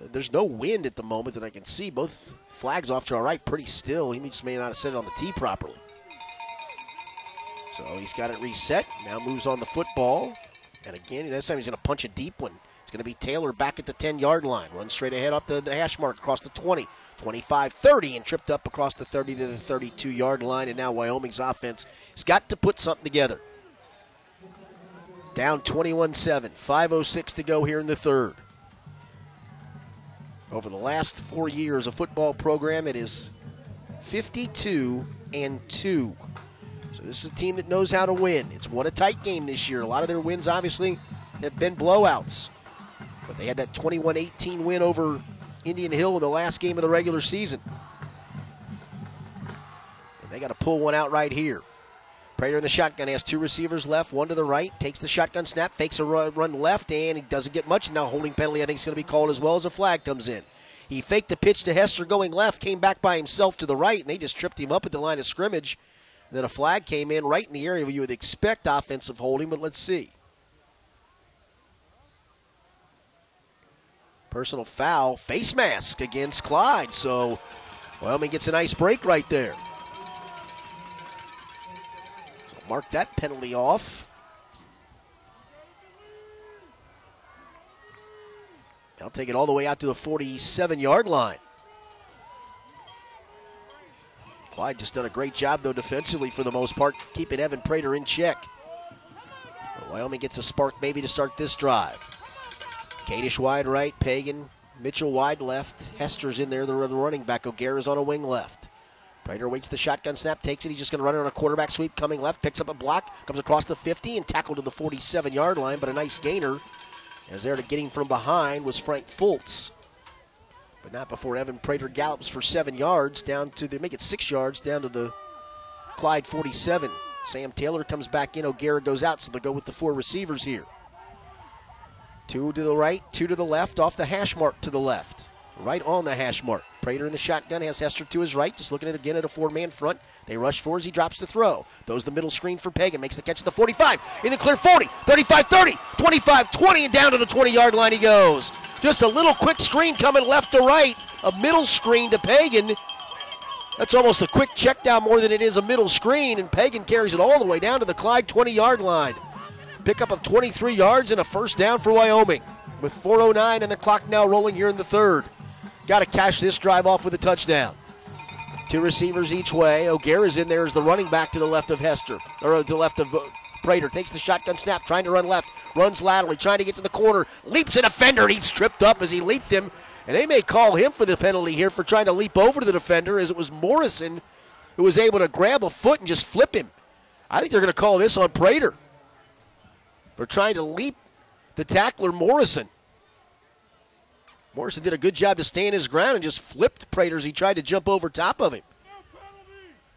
Speaker 1: Uh, there's no wind at the moment that I can see. Both flags off to our right, pretty still. He just may not have set it on the tee properly. So he's got it reset. Now moves on the football. And again, this time he's going to punch a deep one. It's going to be Taylor back at the 10 yard line. Runs straight ahead up the hash mark across the 20, 25, 30, and tripped up across the 30 to the 32 yard line. And now Wyoming's offense has got to put something together. Down 21 7. 5.06 to go here in the third. Over the last four years, a football program it is 52 and 2. So this is a team that knows how to win. It's won a tight game this year. A lot of their wins, obviously, have been blowouts. But they had that 21 18 win over Indian Hill in the last game of the regular season. And they got to pull one out right here. Prater in the shotgun has two receivers left, one to the right, takes the shotgun snap, fakes a run, run left, and he doesn't get much. Now holding penalty, I think, is going to be called as well as a flag comes in. He faked the pitch to Hester going left, came back by himself to the right, and they just tripped him up at the line of scrimmage. Then a flag came in right in the area where you would expect offensive holding, but let's see. Personal foul, face mask against Clyde. So Wyoming gets a nice break right there. Mark that penalty off. I'll take it all the way out to the 47 yard line. Clyde just done a great job, though, defensively for the most part, keeping Evan Prater in check. Wyoming gets a spark maybe to start this drive. Kadish wide right, Pagan, Mitchell wide left. Hester's in there, the running back. O'Gara's on a wing left. Prater waits the shotgun snap, takes it. He's just going to run it on a quarterback sweep coming left, picks up a block, comes across the 50 and tackled to the 47 yard line, but a nice gainer. As there to get him from behind was Frank Fultz. But not before Evan Prater gallops for seven yards down to, they make it six yards down to the Clyde 47. Sam Taylor comes back in, O'Gara goes out, so they'll go with the four receivers here. Two to the right, two to the left, off the hash mark to the left. Right on the hash mark. Prater in the shotgun has Hester to his right, just looking at again at a four man front. They rush for as he drops the throw. Throws the middle screen for Pagan, makes the catch at the 45, in the clear 40, 35 30, 25 20, and down to the 20 yard line he goes. Just a little quick screen coming left to right, a middle screen to Pagan. That's almost a quick check down more than it is a middle screen, and Pagan carries it all the way down to the Clyde 20 yard line. Pickup of 23 yards and a first down for Wyoming. With 4.09 and the clock now rolling here in the third. Got to cash this drive off with a touchdown. Two receivers each way. O'Gara's in there as the running back to the left of Hester, or to the left of uh, Prater. Takes the shotgun snap, trying to run left, runs laterally, trying to get to the corner, leaps a defender, and he's tripped up as he leaped him. And they may call him for the penalty here for trying to leap over to the defender, as it was Morrison who was able to grab a foot and just flip him. I think they're going to call this on Prater for trying to leap the tackler Morrison. Morrison did a good job to stand his ground and just flipped Prater as he tried to jump over top of him.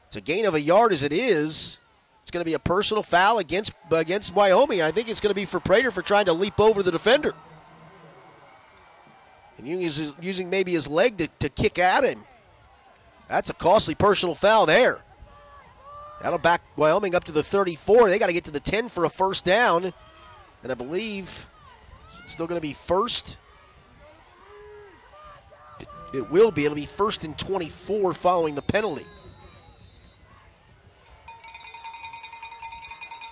Speaker 1: It's a gain of a yard as it is. It's going to be a personal foul against against Wyoming. I think it's going to be for Prater for trying to leap over the defender. And using, using maybe his leg to, to kick at him. That's a costly personal foul there. That'll back Wyoming up to the 34. They got to get to the 10 for a first down. And I believe it's still going to be first. It, will be. It'll be first and 24 following the penalty.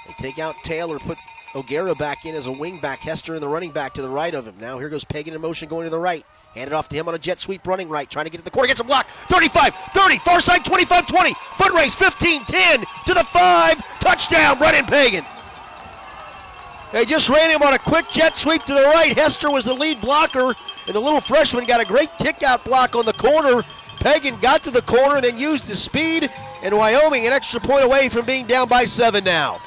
Speaker 1: They take out Taylor, put O'Gara back in as a wing back. Hester in the running back to the right of him. Now here goes Pagan in motion going to the right. Hand it off to him on a jet sweep running right, trying to get to the corner, gets a block. 35, 30, far side 25 20. Foot race 15 10 to the 5. Touchdown, Brennan Pagan. They just ran him on a quick jet sweep to the right. Hester was the lead blocker, and the little freshman got a great kick out block on the corner. Pagan got to the corner, then used his speed, and Wyoming an extra point away from being down by seven now.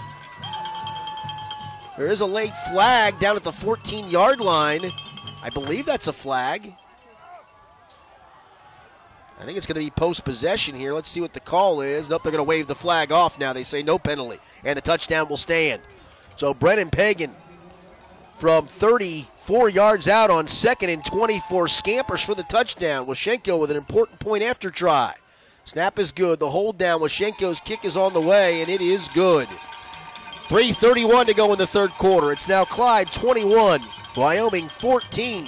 Speaker 1: There is a late flag down at the 14 yard line. I believe that's a flag. I think it's going to be post possession here. Let's see what the call is. Nope, they're going to wave the flag off now. They say no penalty, and the touchdown will stand. So Brennan Pagan from 34 yards out on second and 24 scampers for the touchdown. Washenko with an important point after try. Snap is good. The hold down. Washenko's kick is on the way, and it is good. 3.31 to go in the third quarter. It's now Clyde 21, Wyoming 14.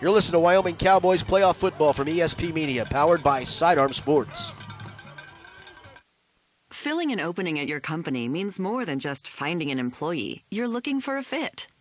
Speaker 1: You're listening to Wyoming Cowboys playoff football from ESP Media, powered by Sidearm Sports.
Speaker 2: Filling an opening at your company means more than just finding an employee. You're looking for a fit,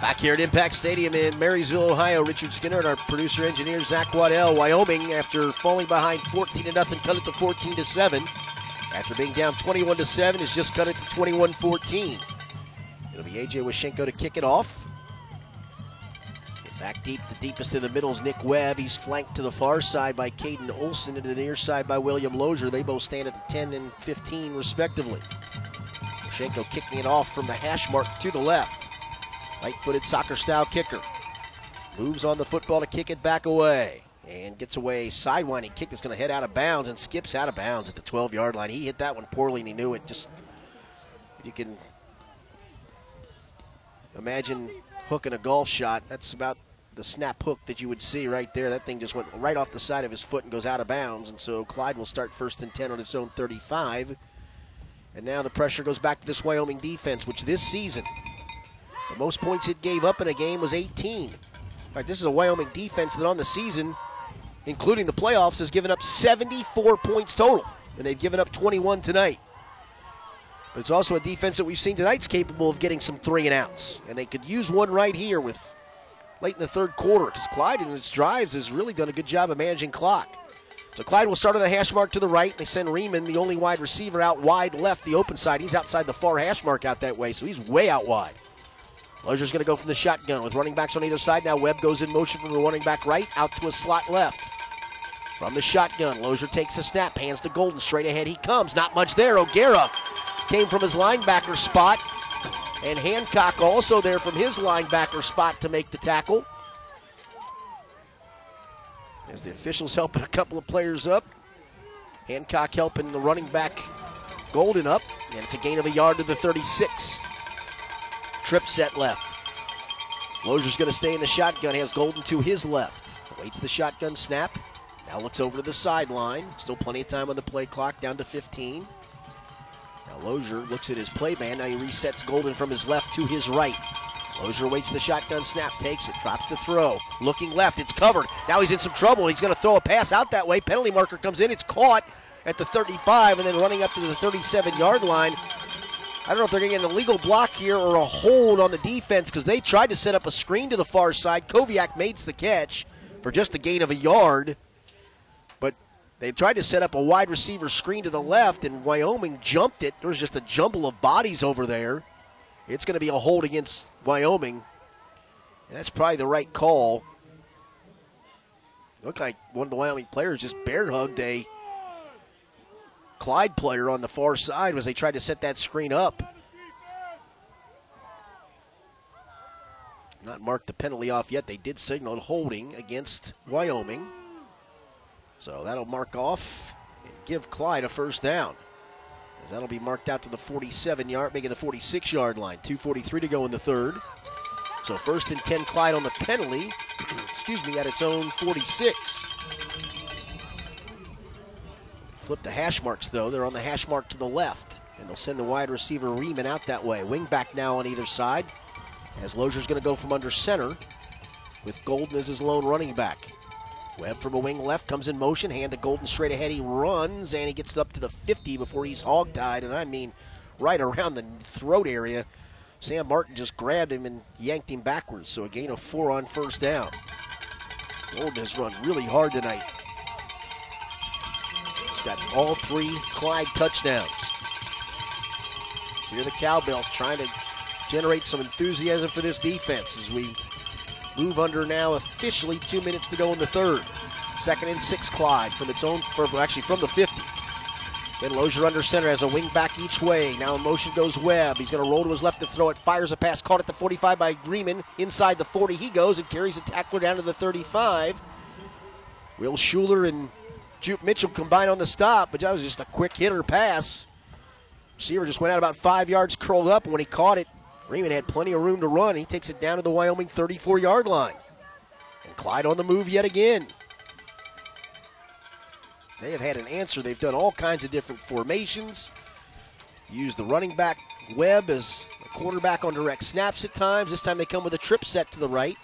Speaker 1: Back here at Impact Stadium in Marysville, Ohio, Richard Skinner and our producer engineer Zach Waddell. Wyoming, after falling behind 14 to nothing, cut it to 14 to 7. After being down 21 to 7, has just cut it to 21 14. It'll be AJ Washenko to kick it off. Back deep, the deepest in the middle is Nick Webb. He's flanked to the far side by Caden Olson and to the near side by William Lozier. They both stand at the 10 and 15, respectively. Washenko kicking it off from the hash mark to the left. Light footed soccer style kicker. Moves on the football to kick it back away. And gets away sidewinding kick that's going to head out of bounds and skips out of bounds at the 12 yard line. He hit that one poorly and he knew it. Just, you can imagine hooking a golf shot. That's about the snap hook that you would see right there. That thing just went right off the side of his foot and goes out of bounds. And so Clyde will start first and 10 on its own 35. And now the pressure goes back to this Wyoming defense, which this season the most points it gave up in a game was 18. In fact, this is a Wyoming defense that on the season, including the playoffs, has given up 74 points total, and they've given up 21 tonight. But it's also a defense that we've seen tonight's capable of getting some three and outs, and they could use one right here with late in the third quarter because Clyde in his drives has really done a good job of managing clock. So Clyde will start on the hash mark to the right. They send Riemann, the only wide receiver, out wide left, the open side. He's outside the far hash mark out that way, so he's way out wide. Lozier's going to go from the shotgun with running backs on either side. Now Webb goes in motion from the running back right out to a slot left. From the shotgun, Lozier takes a snap, hands to Golden. Straight ahead he comes. Not much there. O'Gara came from his linebacker spot. And Hancock also there from his linebacker spot to make the tackle. As the officials helping a couple of players up. Hancock helping the running back Golden up. And it's a gain of a yard to the 36. Trip set left. Lozier's going to stay in the shotgun. He Has Golden to his left. Waits the shotgun snap. Now looks over to the sideline. Still plenty of time on the play clock, down to 15. Now Lozier looks at his play man. Now he resets Golden from his left to his right. Lozier waits the shotgun snap, takes it, drops the throw. Looking left, it's covered. Now he's in some trouble. He's going to throw a pass out that way. Penalty marker comes in. It's caught at the 35 and then running up to the 37 yard line. I don't know if they're going to get an illegal block here or a hold on the defense because they tried to set up a screen to the far side. Koviak makes the catch for just a gain of a yard. But they tried to set up a wide receiver screen to the left, and Wyoming jumped it. There was just a jumble of bodies over there. It's going to be a hold against Wyoming. And that's probably the right call. Looked like one of the Wyoming players just bear hugged a Clyde player on the far side as they tried to set that screen up. Not marked the penalty off yet. They did signal holding against Wyoming. So that'll mark off and give Clyde a first down. That'll be marked out to the 47 yard, making the 46 yard line. 2.43 to go in the third. So first and 10 Clyde on the penalty, excuse me, at its own 46. Flip the hash marks, though. They're on the hash mark to the left. And they'll send the wide receiver Riemann out that way. Wing back now on either side. As Lozier's going to go from under center with Golden as his lone running back. Webb from a wing left comes in motion. Hand to Golden straight ahead. He runs and he gets up to the 50 before he's hog-tied. And I mean, right around the throat area. Sam Martin just grabbed him and yanked him backwards. So a gain of four on first down. Golden has run really hard tonight. Got all three Clyde touchdowns. Here the Cowbells trying to generate some enthusiasm for this defense as we move under now officially two minutes to go in the third. Second and six Clyde from its own, actually from the 50. Then Lozier under center has a wing back each way. Now in motion goes Webb. He's going to roll to his left to throw it. Fires a pass caught at the 45 by Riemann. Inside the 40 he goes and carries a tackler down to the 35. Will Schuler and Jupe Mitchell combined on the stop, but that was just a quick hitter pass. Receiver just went out about five yards, curled up, and when he caught it, Riemann had plenty of room to run. He takes it down to the Wyoming 34 yard line. And Clyde on the move yet again. They have had an answer. They've done all kinds of different formations. Used the running back Webb as a quarterback on direct snaps at times. This time they come with a trip set to the right.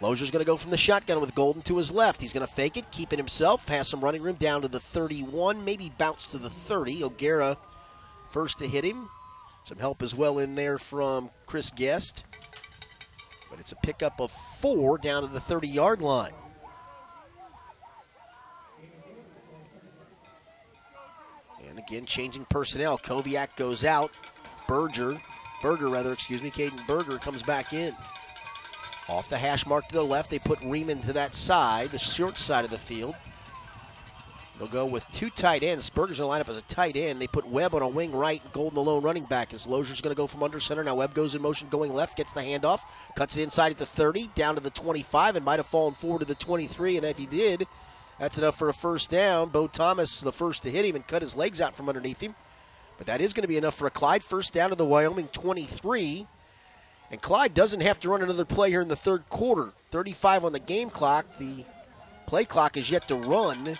Speaker 1: Lozier's going to go from the shotgun with Golden to his left. He's going to fake it, keep it himself, has some running room down to the 31, maybe bounce to the 30. O'Gara first to hit him. Some help as well in there from Chris Guest. But it's a pickup of four down to the 30 yard line. And again, changing personnel. Koviak goes out. Berger, Berger rather, excuse me, Caden Berger comes back in. Off the hash mark to the left, they put Riemann to that side, the short side of the field. They'll go with two tight ends. Berger's going to line up as a tight end. They put Webb on a wing right, Golden the lone running back. As Lozier's going to go from under center. Now Webb goes in motion going left, gets the handoff, cuts it inside at the 30, down to the 25, and might have fallen forward to the 23. And if he did, that's enough for a first down. Bo Thomas, the first to hit him and cut his legs out from underneath him. But that is going to be enough for a Clyde first down to the Wyoming 23. And Clyde doesn't have to run another play here in the third quarter. 35 on the game clock. The play clock is yet to run.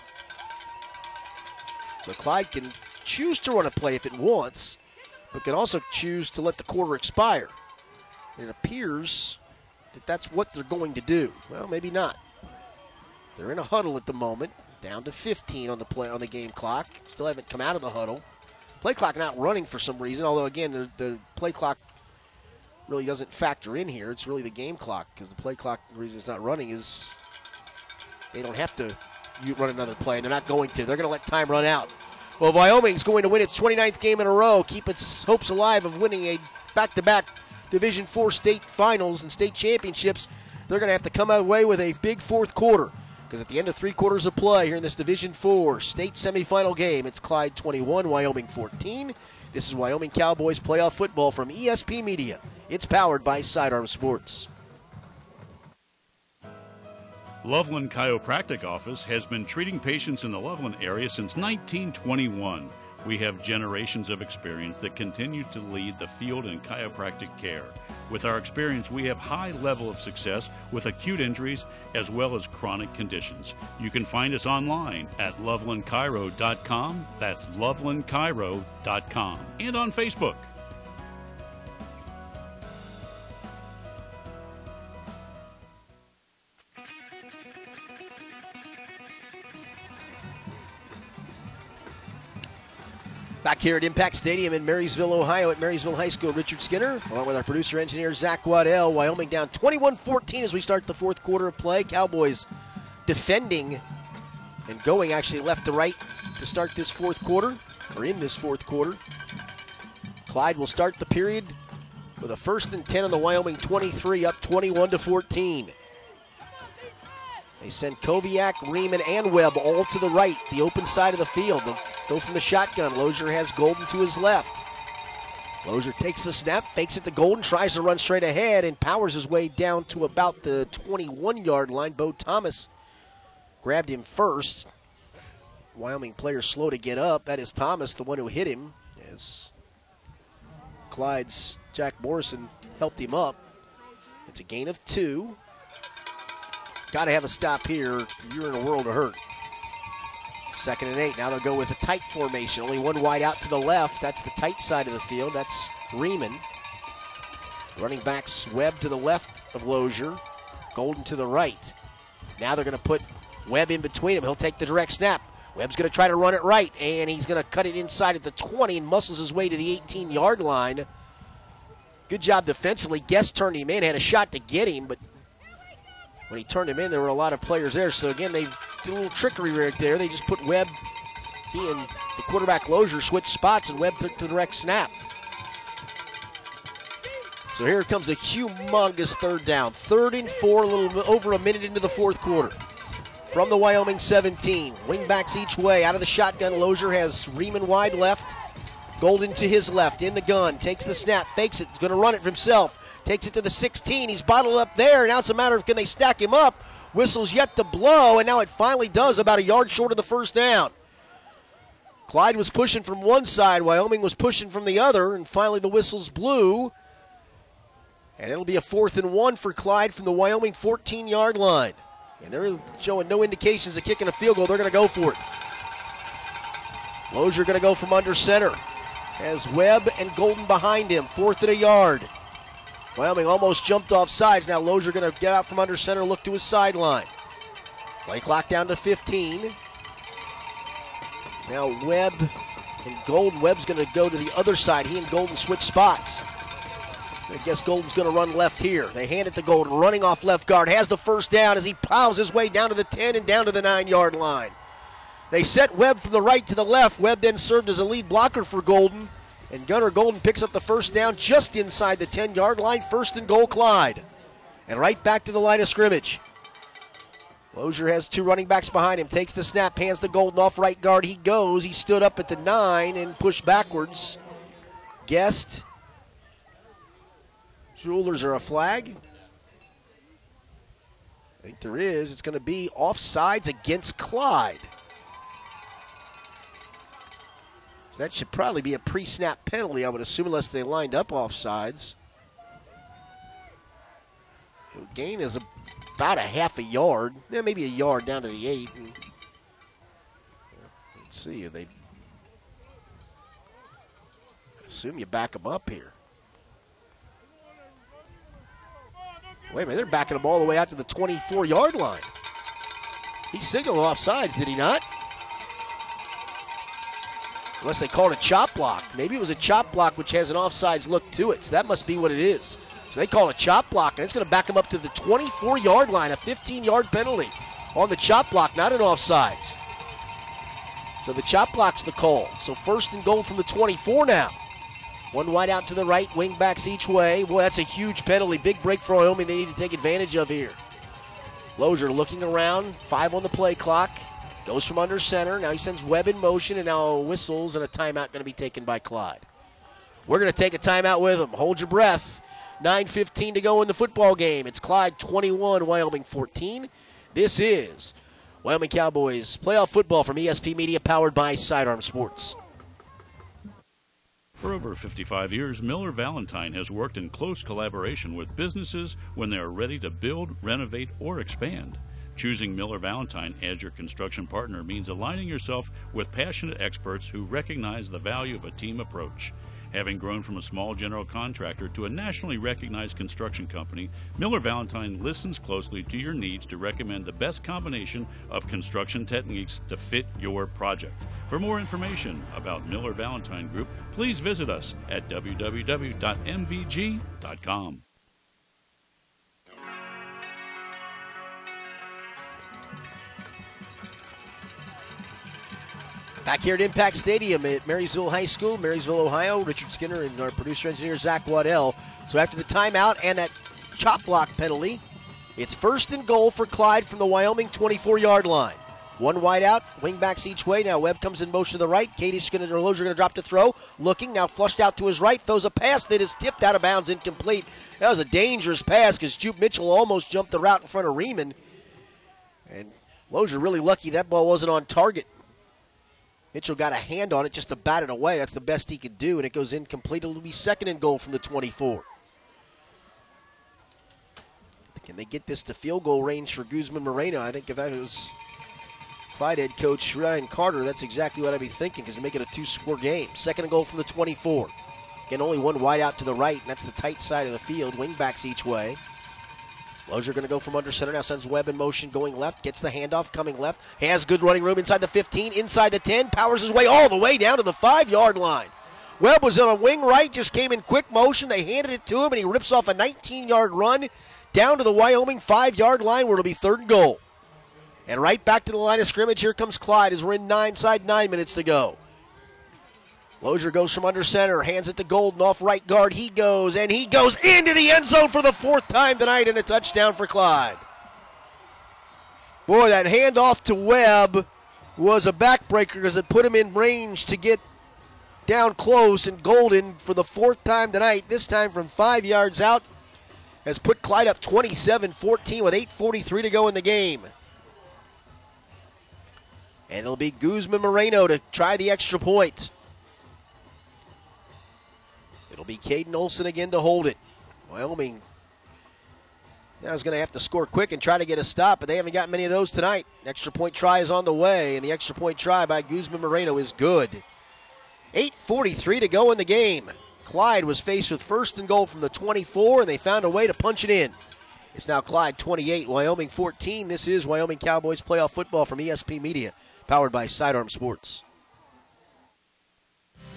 Speaker 1: So Clyde can choose to run a play if it wants, but can also choose to let the quarter expire. It appears that that's what they're going to do. Well, maybe not. They're in a huddle at the moment, down to 15 on the play on the game clock. Still haven't come out of the huddle. Play clock not running for some reason, although again the, the play clock really doesn't factor in here. It's really the game clock because the play clock the reason it's not running is they don't have to run another play, and they're not going to. They're going to let time run out. Well, Wyoming's going to win its 29th game in a row, keep its hopes alive of winning a back-to-back Division Four state finals and state championships. They're going to have to come away with a big fourth quarter because at the end of three quarters of play here in this Division Four state semifinal game, it's Clyde 21, Wyoming 14. This is Wyoming Cowboys playoff football from ESP Media. It's powered by Sidearm Sports.
Speaker 3: Loveland Chiropractic Office has been treating patients in the Loveland area since 1921. We have generations of experience that continue to lead the field in chiropractic care. With our experience, we have high level of success with acute injuries as well as chronic conditions. You can find us online at lovelandchiro.com. That's lovelandchiro.com and on Facebook.
Speaker 1: Back here at Impact Stadium in Marysville, Ohio, at Marysville High School, Richard Skinner, along with our producer engineer Zach Waddell. Wyoming down 21 14 as we start the fourth quarter of play. Cowboys defending and going actually left to right to start this fourth quarter, or in this fourth quarter. Clyde will start the period with a first and 10 on the Wyoming 23, up 21 to 14. They send Koviak, Riemann, and Webb all to the right, the open side of the field. They'll go from the shotgun. Lozier has Golden to his left. Lozier takes the snap, fakes it to Golden, tries to run straight ahead, and powers his way down to about the 21 yard line. Bo Thomas grabbed him first. Wyoming player slow to get up. That is Thomas, the one who hit him, as Clyde's Jack Morrison helped him up. It's a gain of two. Got to have a stop here. You're in a world of hurt. Second and eight. Now they'll go with a tight formation. Only one wide out to the left. That's the tight side of the field. That's Riemann. Running backs Webb to the left of Lozier. Golden to the right. Now they're going to put Webb in between them. He'll take the direct snap. Webb's going to try to run it right, and he's going to cut it inside at the 20 and muscles his way to the 18 yard line. Good job defensively. Guest turned him in, had a shot to get him, but when he turned him in, there were a lot of players there. So again, they did a little trickery right there. They just put Webb, he and the quarterback Lozier switched spots, and Webb took the direct snap. So here comes a humongous third down. Third and four, a little over a minute into the fourth quarter. From the Wyoming 17. Wingbacks each way. Out of the shotgun, Lozier has Riemann wide left. Golden to his left, in the gun, takes the snap, fakes it, going to run it for himself. Takes it to the 16. He's bottled up there. Now it's a matter of can they stack him up. Whistle's yet to blow, and now it finally does about a yard short of the first down. Clyde was pushing from one side, Wyoming was pushing from the other, and finally the whistles blew. And it'll be a fourth and one for Clyde from the Wyoming 14 yard line. And they're showing no indications of kicking a field goal. They're going to go for it. Lozier going to go from under center. Has Webb and Golden behind him. Fourth and a yard. Wyoming almost jumped off sides. Now Lozier going to get out from under center, look to his sideline. Play clock down to 15. Now Webb and Golden. Webb's going to go to the other side. He and Golden switch spots. I guess Golden's going to run left here. They hand it to Golden, running off left guard. Has the first down as he piles his way down to the 10 and down to the 9 yard line. They set Webb from the right to the left. Webb then served as a lead blocker for Golden. And Gunnar Golden picks up the first down just inside the 10 yard line. First and goal, Clyde. And right back to the line of scrimmage. Lozier has two running backs behind him. Takes the snap, hands the Golden off right guard. He goes. He stood up at the nine and pushed backwards. Guest. Jewelers are a flag. I think there is. It's going to be offsides against Clyde. That should probably be a pre snap penalty, I would assume, unless they lined up offsides. Gain is about a half a yard, yeah, maybe a yard down to the eight. And, let's see, they assume you back them up here. Wait a minute, they're backing them all the way out to the 24 yard line. He signaled offsides, did he not? Unless they called a chop block. Maybe it was a chop block which has an offsides look to it. So that must be what it is. So they call a chop block, and it's going to back them up to the 24 yard line, a 15 yard penalty on the chop block, not an offsides. So the chop block's the call. So first and goal from the 24 now. One wide out to the right, wing backs each way. Boy, that's a huge penalty. Big break for Wyoming they need to take advantage of here. Lozier looking around, five on the play clock. Goes from under center. Now he sends Webb in motion, and now whistles, and a timeout going to be taken by Clyde. We're going to take a timeout with him. Hold your breath. 9.15 to go in the football game. It's Clyde 21, Wyoming 14. This is Wyoming Cowboys playoff football from ESP Media, powered by Sidearm Sports.
Speaker 3: For over 55 years, Miller Valentine has worked in close collaboration with businesses when they are ready to build, renovate, or expand. Choosing Miller Valentine as your construction partner means aligning yourself with passionate experts who recognize the value of a team approach. Having grown from a small general contractor to a nationally recognized construction company, Miller Valentine listens closely to your needs to recommend the best combination of construction techniques to fit your project. For more information about Miller Valentine Group, please visit us at www.mvg.com.
Speaker 1: Back here at Impact Stadium at Marysville High School, Marysville, Ohio. Richard Skinner and our producer engineer Zach Waddell. So after the timeout and that chop block penalty, it's first and goal for Clyde from the Wyoming 24 yard line. One wide out, wingbacks each way. Now Webb comes in motion to the right. Katie's going to, Lozier going to drop to throw. Looking, now flushed out to his right. Throws a pass that is tipped out of bounds, incomplete. That was a dangerous pass because Jupe Mitchell almost jumped the route in front of Riemann. And Lozier really lucky that ball wasn't on target. Mitchell got a hand on it just to bat it away. That's the best he could do, and it goes incomplete. It'll be second and goal from the 24. Can they get this to field goal range for Guzman Moreno? I think if that was fight head coach Ryan Carter, that's exactly what I'd be thinking because they make it a two score game. Second and goal from the 24. Again, only one wide out to the right, and that's the tight side of the field. Wingbacks each way. Lozier going to go from under center now, sends Webb in motion going left, gets the handoff coming left, has good running room inside the 15, inside the 10, powers his way all the way down to the five yard line. Webb was on a wing right, just came in quick motion. They handed it to him, and he rips off a 19 yard run down to the Wyoming five yard line where it'll be third and goal. And right back to the line of scrimmage. Here comes Clyde as we're in nine side, nine minutes to go. Lozier goes from under center, hands it to Golden off right guard. He goes, and he goes into the end zone for the fourth time tonight, and a touchdown for Clyde. Boy, that handoff to Webb was a backbreaker because it put him in range to get down close. And Golden, for the fourth time tonight, this time from five yards out, has put Clyde up 27 14 with 8.43 to go in the game. And it'll be Guzman Moreno to try the extra point. It'll be Caden Olson again to hold it. Wyoming Now is going to have to score quick and try to get a stop, but they haven't got many of those tonight. Extra point try is on the way, and the extra point try by Guzman Moreno is good. 8.43 to go in the game. Clyde was faced with first and goal from the 24, and they found a way to punch it in. It's now Clyde 28, Wyoming 14. This is Wyoming Cowboys playoff football from ESP Media, powered by Sidearm Sports.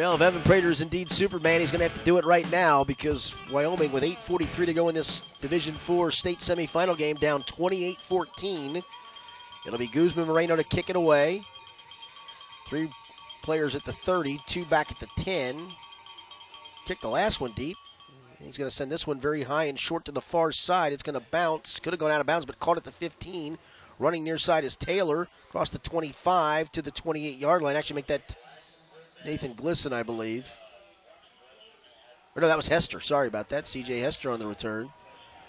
Speaker 1: Well, if Evan Prater is indeed Superman, he's going to have to do it right now because Wyoming, with 8:43 to go in this Division Four state semifinal game, down 28-14. It'll be Guzman Moreno to kick it away. Three players at the 30, two back at the 10. Kick the last one deep. He's going to send this one very high and short to the far side. It's going to bounce. Could have gone out of bounds, but caught at the 15. Running near side is Taylor. Across the 25 to the 28 yard line. Actually, make that Nathan Glisson, I believe. Or no, that was Hester. Sorry about that. CJ Hester on the return.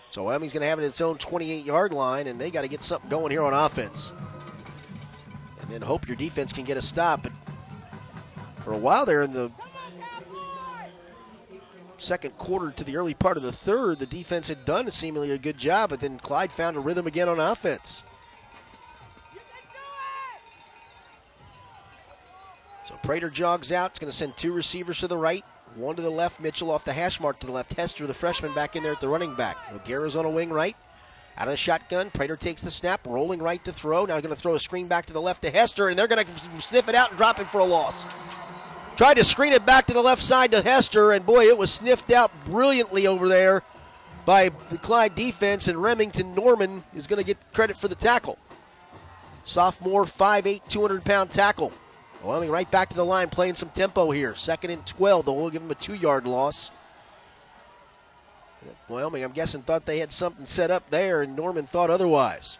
Speaker 1: So Wyoming's going to have it at its own 28 yard line, and they got to get something going here on offense. And then hope your defense can get a stop. But for a while there in the second quarter to the early part of the third, the defense had done a seemingly a good job, but then Clyde found a rhythm again on offense. Prater jogs out. It's going to send two receivers to the right, one to the left. Mitchell off the hash mark to the left. Hester, the freshman, back in there at the running back. O'Gara's on a wing right. Out of the shotgun, Prater takes the snap, rolling right to throw. Now he's going to throw a screen back to the left to Hester, and they're going to sniff it out and drop it for a loss. Tried to screen it back to the left side to Hester, and boy, it was sniffed out brilliantly over there by the Clyde defense, and Remington Norman is going to get credit for the tackle. Sophomore, 5'8, 200 pound tackle. Wyoming right back to the line, playing some tempo here. Second and 12, though we'll give them a two yard loss. Wyoming, I'm guessing, thought they had something set up there, and Norman thought otherwise.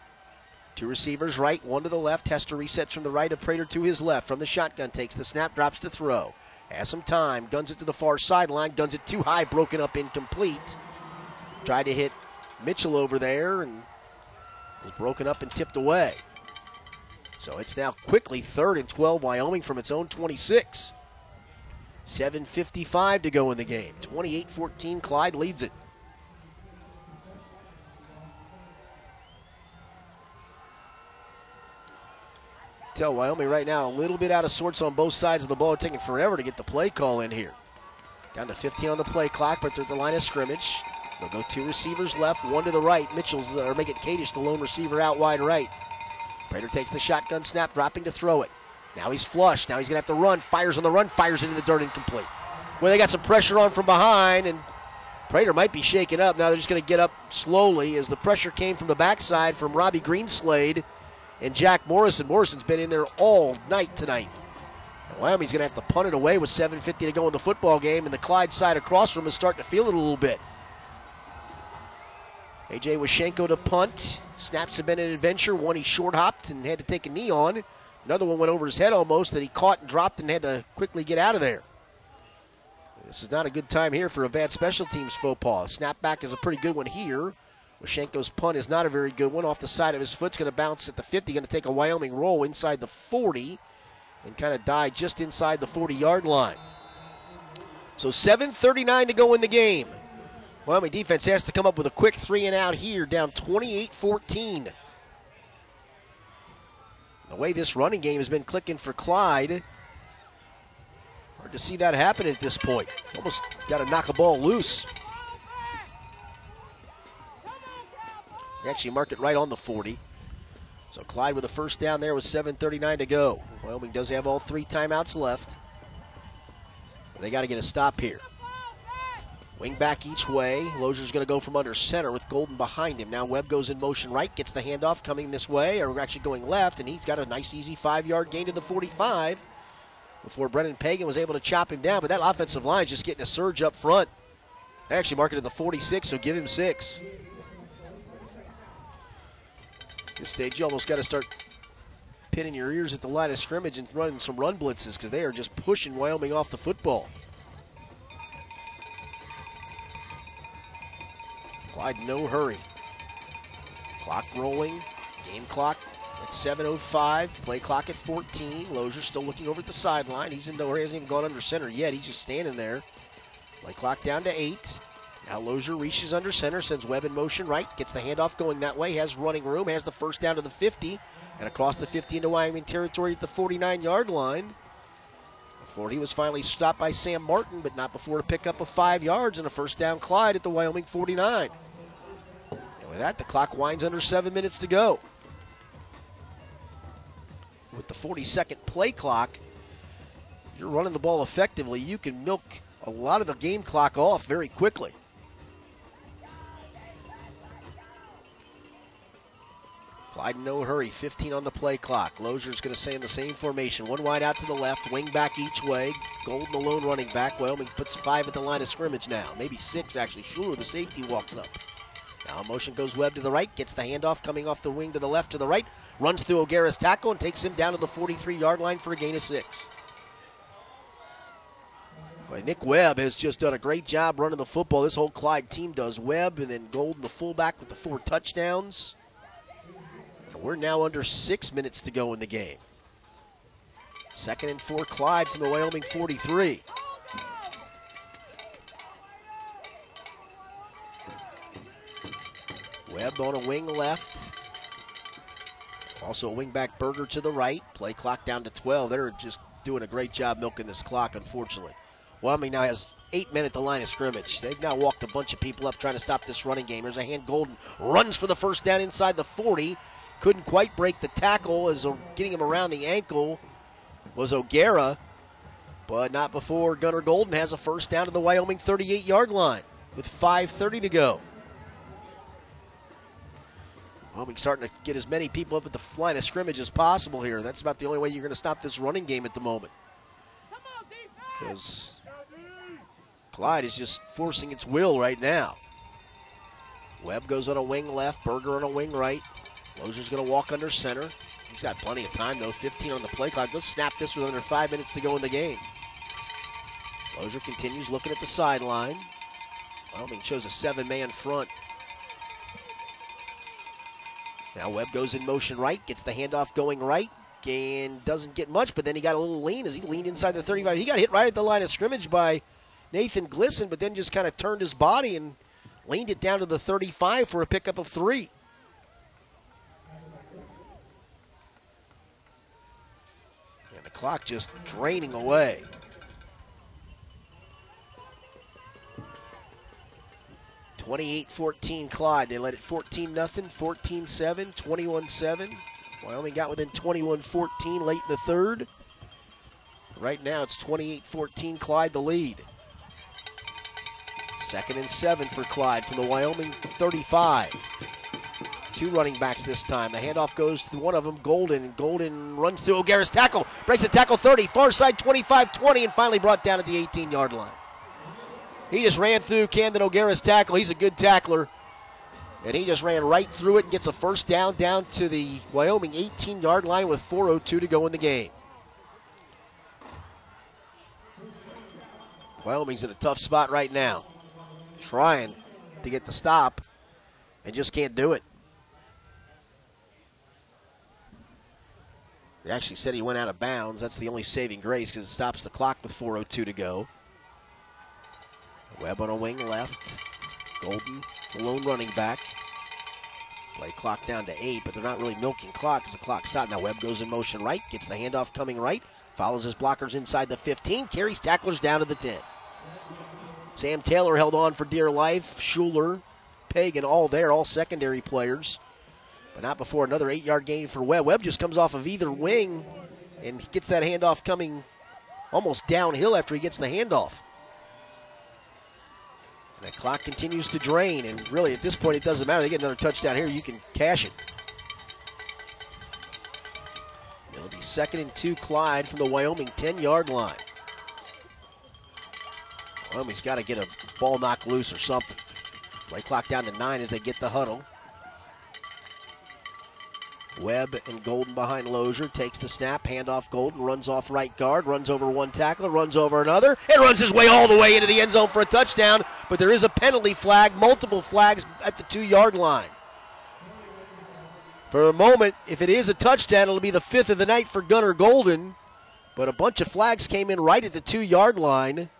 Speaker 1: Two receivers right, one to the left. Hester resets from the right of Prater to his left. From the shotgun, takes the snap, drops to throw. Has some time, guns it to the far sideline, guns it too high, broken up, incomplete. Tried to hit Mitchell over there and was broken up and tipped away. So it's now quickly third and 12 Wyoming from its own 26. 7.55 to go in the game. 28 14, Clyde leads it. Tell Wyoming right now a little bit out of sorts on both sides of the ball, taking forever to get the play call in here. Down to 15 on the play clock, but they're at the line of scrimmage. They'll go two receivers left, one to the right. Mitchell's, or make it Kadish, the lone receiver out wide right. Prater takes the shotgun snap, dropping to throw it. Now he's flush. Now he's going to have to run. Fires on the run, fires into the dirt, incomplete. Well, they got some pressure on from behind, and Prater might be shaken up. Now they're just going to get up slowly as the pressure came from the backside from Robbie Greenslade and Jack Morrison. Morrison's been in there all night tonight. Wyoming's going to have to punt it away with 7.50 to go in the football game, and the Clyde side across from is starting to feel it a little bit. AJ Washenko to punt. Snaps have been an adventure. One he short hopped and had to take a knee on. Another one went over his head almost that he caught and dropped and had to quickly get out of there. This is not a good time here for a bad special teams faux pas. Snap back is a pretty good one here. Washenko's punt is not a very good one. Off the side of his foot, it's going to bounce at the 50. Going to take a Wyoming roll inside the 40 and kind of die just inside the 40 yard line. So 7.39 to go in the game. Wyoming defense has to come up with a quick three and out here, down 28 14. The way this running game has been clicking for Clyde, hard to see that happen at this point. Almost got to knock a ball loose. They actually mark it right on the 40. So Clyde with a first down there with 7.39 to go. Wyoming does have all three timeouts left. They got to get a stop here. Wing back each way. Lozier's going to go from under center with Golden behind him. Now Webb goes in motion right, gets the handoff coming this way, or actually going left, and he's got a nice, easy five yard gain to the 45. before Brennan Pagan was able to chop him down. But that offensive line is just getting a surge up front. They actually marked it in the 46, so give him six. This stage, you almost got to start pinning your ears at the line of scrimmage and running some run blitzes because they are just pushing Wyoming off the football. Clyde, no hurry. Clock rolling. Game clock at 7.05. Play clock at 14. Lozier still looking over at the sideline. He's in nowhere. He hasn't even gone under center yet. He's just standing there. Play clock down to 8. Now Lozier reaches under center, sends Webb in motion right, gets the handoff going that way, has running room, has the first down to the 50, and across the 50 into Wyoming territory at the 49 yard line. He was finally stopped by Sam Martin, but not before a pickup of five yards and a first down Clyde at the Wyoming 49. And with that, the clock winds under seven minutes to go. With the 40 second play clock, you're running the ball effectively. You can milk a lot of the game clock off very quickly. Clyde in no hurry, 15 on the play clock. Lozier's going to stay in the same formation. One wide out to the left, wing back each way. Golden alone running back. Wyoming puts five at the line of scrimmage now. Maybe six, actually. Schuler, the safety, walks up. Now motion goes Webb to the right, gets the handoff coming off the wing to the left to the right, runs through O'Gara's tackle and takes him down to the 43 yard line for a gain of six. Nick Webb has just done a great job running the football. This whole Clyde team does. Webb and then Golden, the fullback, with the four touchdowns. We're now under six minutes to go in the game. Second and four, Clyde from the Wyoming 43. Webb on a wing left. Also a wing back Berger to the right. Play clock down to 12. They're just doing a great job milking this clock, unfortunately. Wyoming now has eight men at the line of scrimmage. They've now walked a bunch of people up trying to stop this running game. There's a hand Golden runs for the first down inside the 40. Couldn't quite break the tackle as getting him around the ankle was O'Gara, but not before Gunnar Golden has a first down to the Wyoming 38 yard line with 5.30 to go. Wyoming starting to get as many people up at the line of scrimmage as possible here. That's about the only way you're going to stop this running game at the moment. Because Clyde is just forcing its will right now. Webb goes on a wing left, Berger on a wing right. Lozier's going to walk under center. He's got plenty of time, though. 15 on the play clock. Let's snap this with under five minutes to go in the game. Lozier continues looking at the sideline. Wyoming shows a seven man front. Now Webb goes in motion right, gets the handoff going right, and doesn't get much, but then he got a little lean as he leaned inside the 35. He got hit right at the line of scrimmage by Nathan Glisson, but then just kind of turned his body and leaned it down to the 35 for a pickup of three. And the clock just draining away. Twenty-eight fourteen Clyde. They led it 14 nothing, 14 7, 21 7. Wyoming got within 21 14 late in the third. Right now it's 28 14 Clyde the lead. Second and seven for Clyde from the Wyoming 35. Two running backs this time. The handoff goes to one of them, Golden. Golden runs through O'Gara's tackle, breaks a tackle 30, far side 25 20, and finally brought down at the 18 yard line. He just ran through Camden O'Gara's tackle. He's a good tackler. And he just ran right through it and gets a first down down to the Wyoming 18 yard line with 4.02 to go in the game. Wyoming's in a tough spot right now. Trying to get the stop and just can't do it. They actually said he went out of bounds. That's the only saving grace because it stops the clock with 4.02 to go. Webb on a wing left. Golden, the lone running back. Play clock down to eight, but they're not really milking clock because the clock stopped. Now Webb goes in motion right, gets the handoff coming right, follows his blockers inside the 15, carries tacklers down to the 10. Sam Taylor held on for dear life. Schuler, Pagan, all there, all secondary players. But not before another eight yard gain for Webb. Webb just comes off of either wing and gets that handoff coming almost downhill after he gets the handoff. The clock continues to drain, and really at this point it doesn't matter. They get another touchdown here, you can cash it. It'll be second and two, Clyde from the Wyoming 10 yard line. Wyoming's got to get a ball knocked loose or something. Play clock down to nine as they get the huddle. Webb and Golden behind Lozier. Takes the snap, handoff Golden, runs off right guard, runs over one tackler, runs over another, and runs his way all the way into the end zone for a touchdown. But there is a penalty flag, multiple flags at the two yard line. For a moment, if it is a touchdown, it'll be the fifth of the night for Gunnar Golden. But a bunch of flags came in right at the two yard line.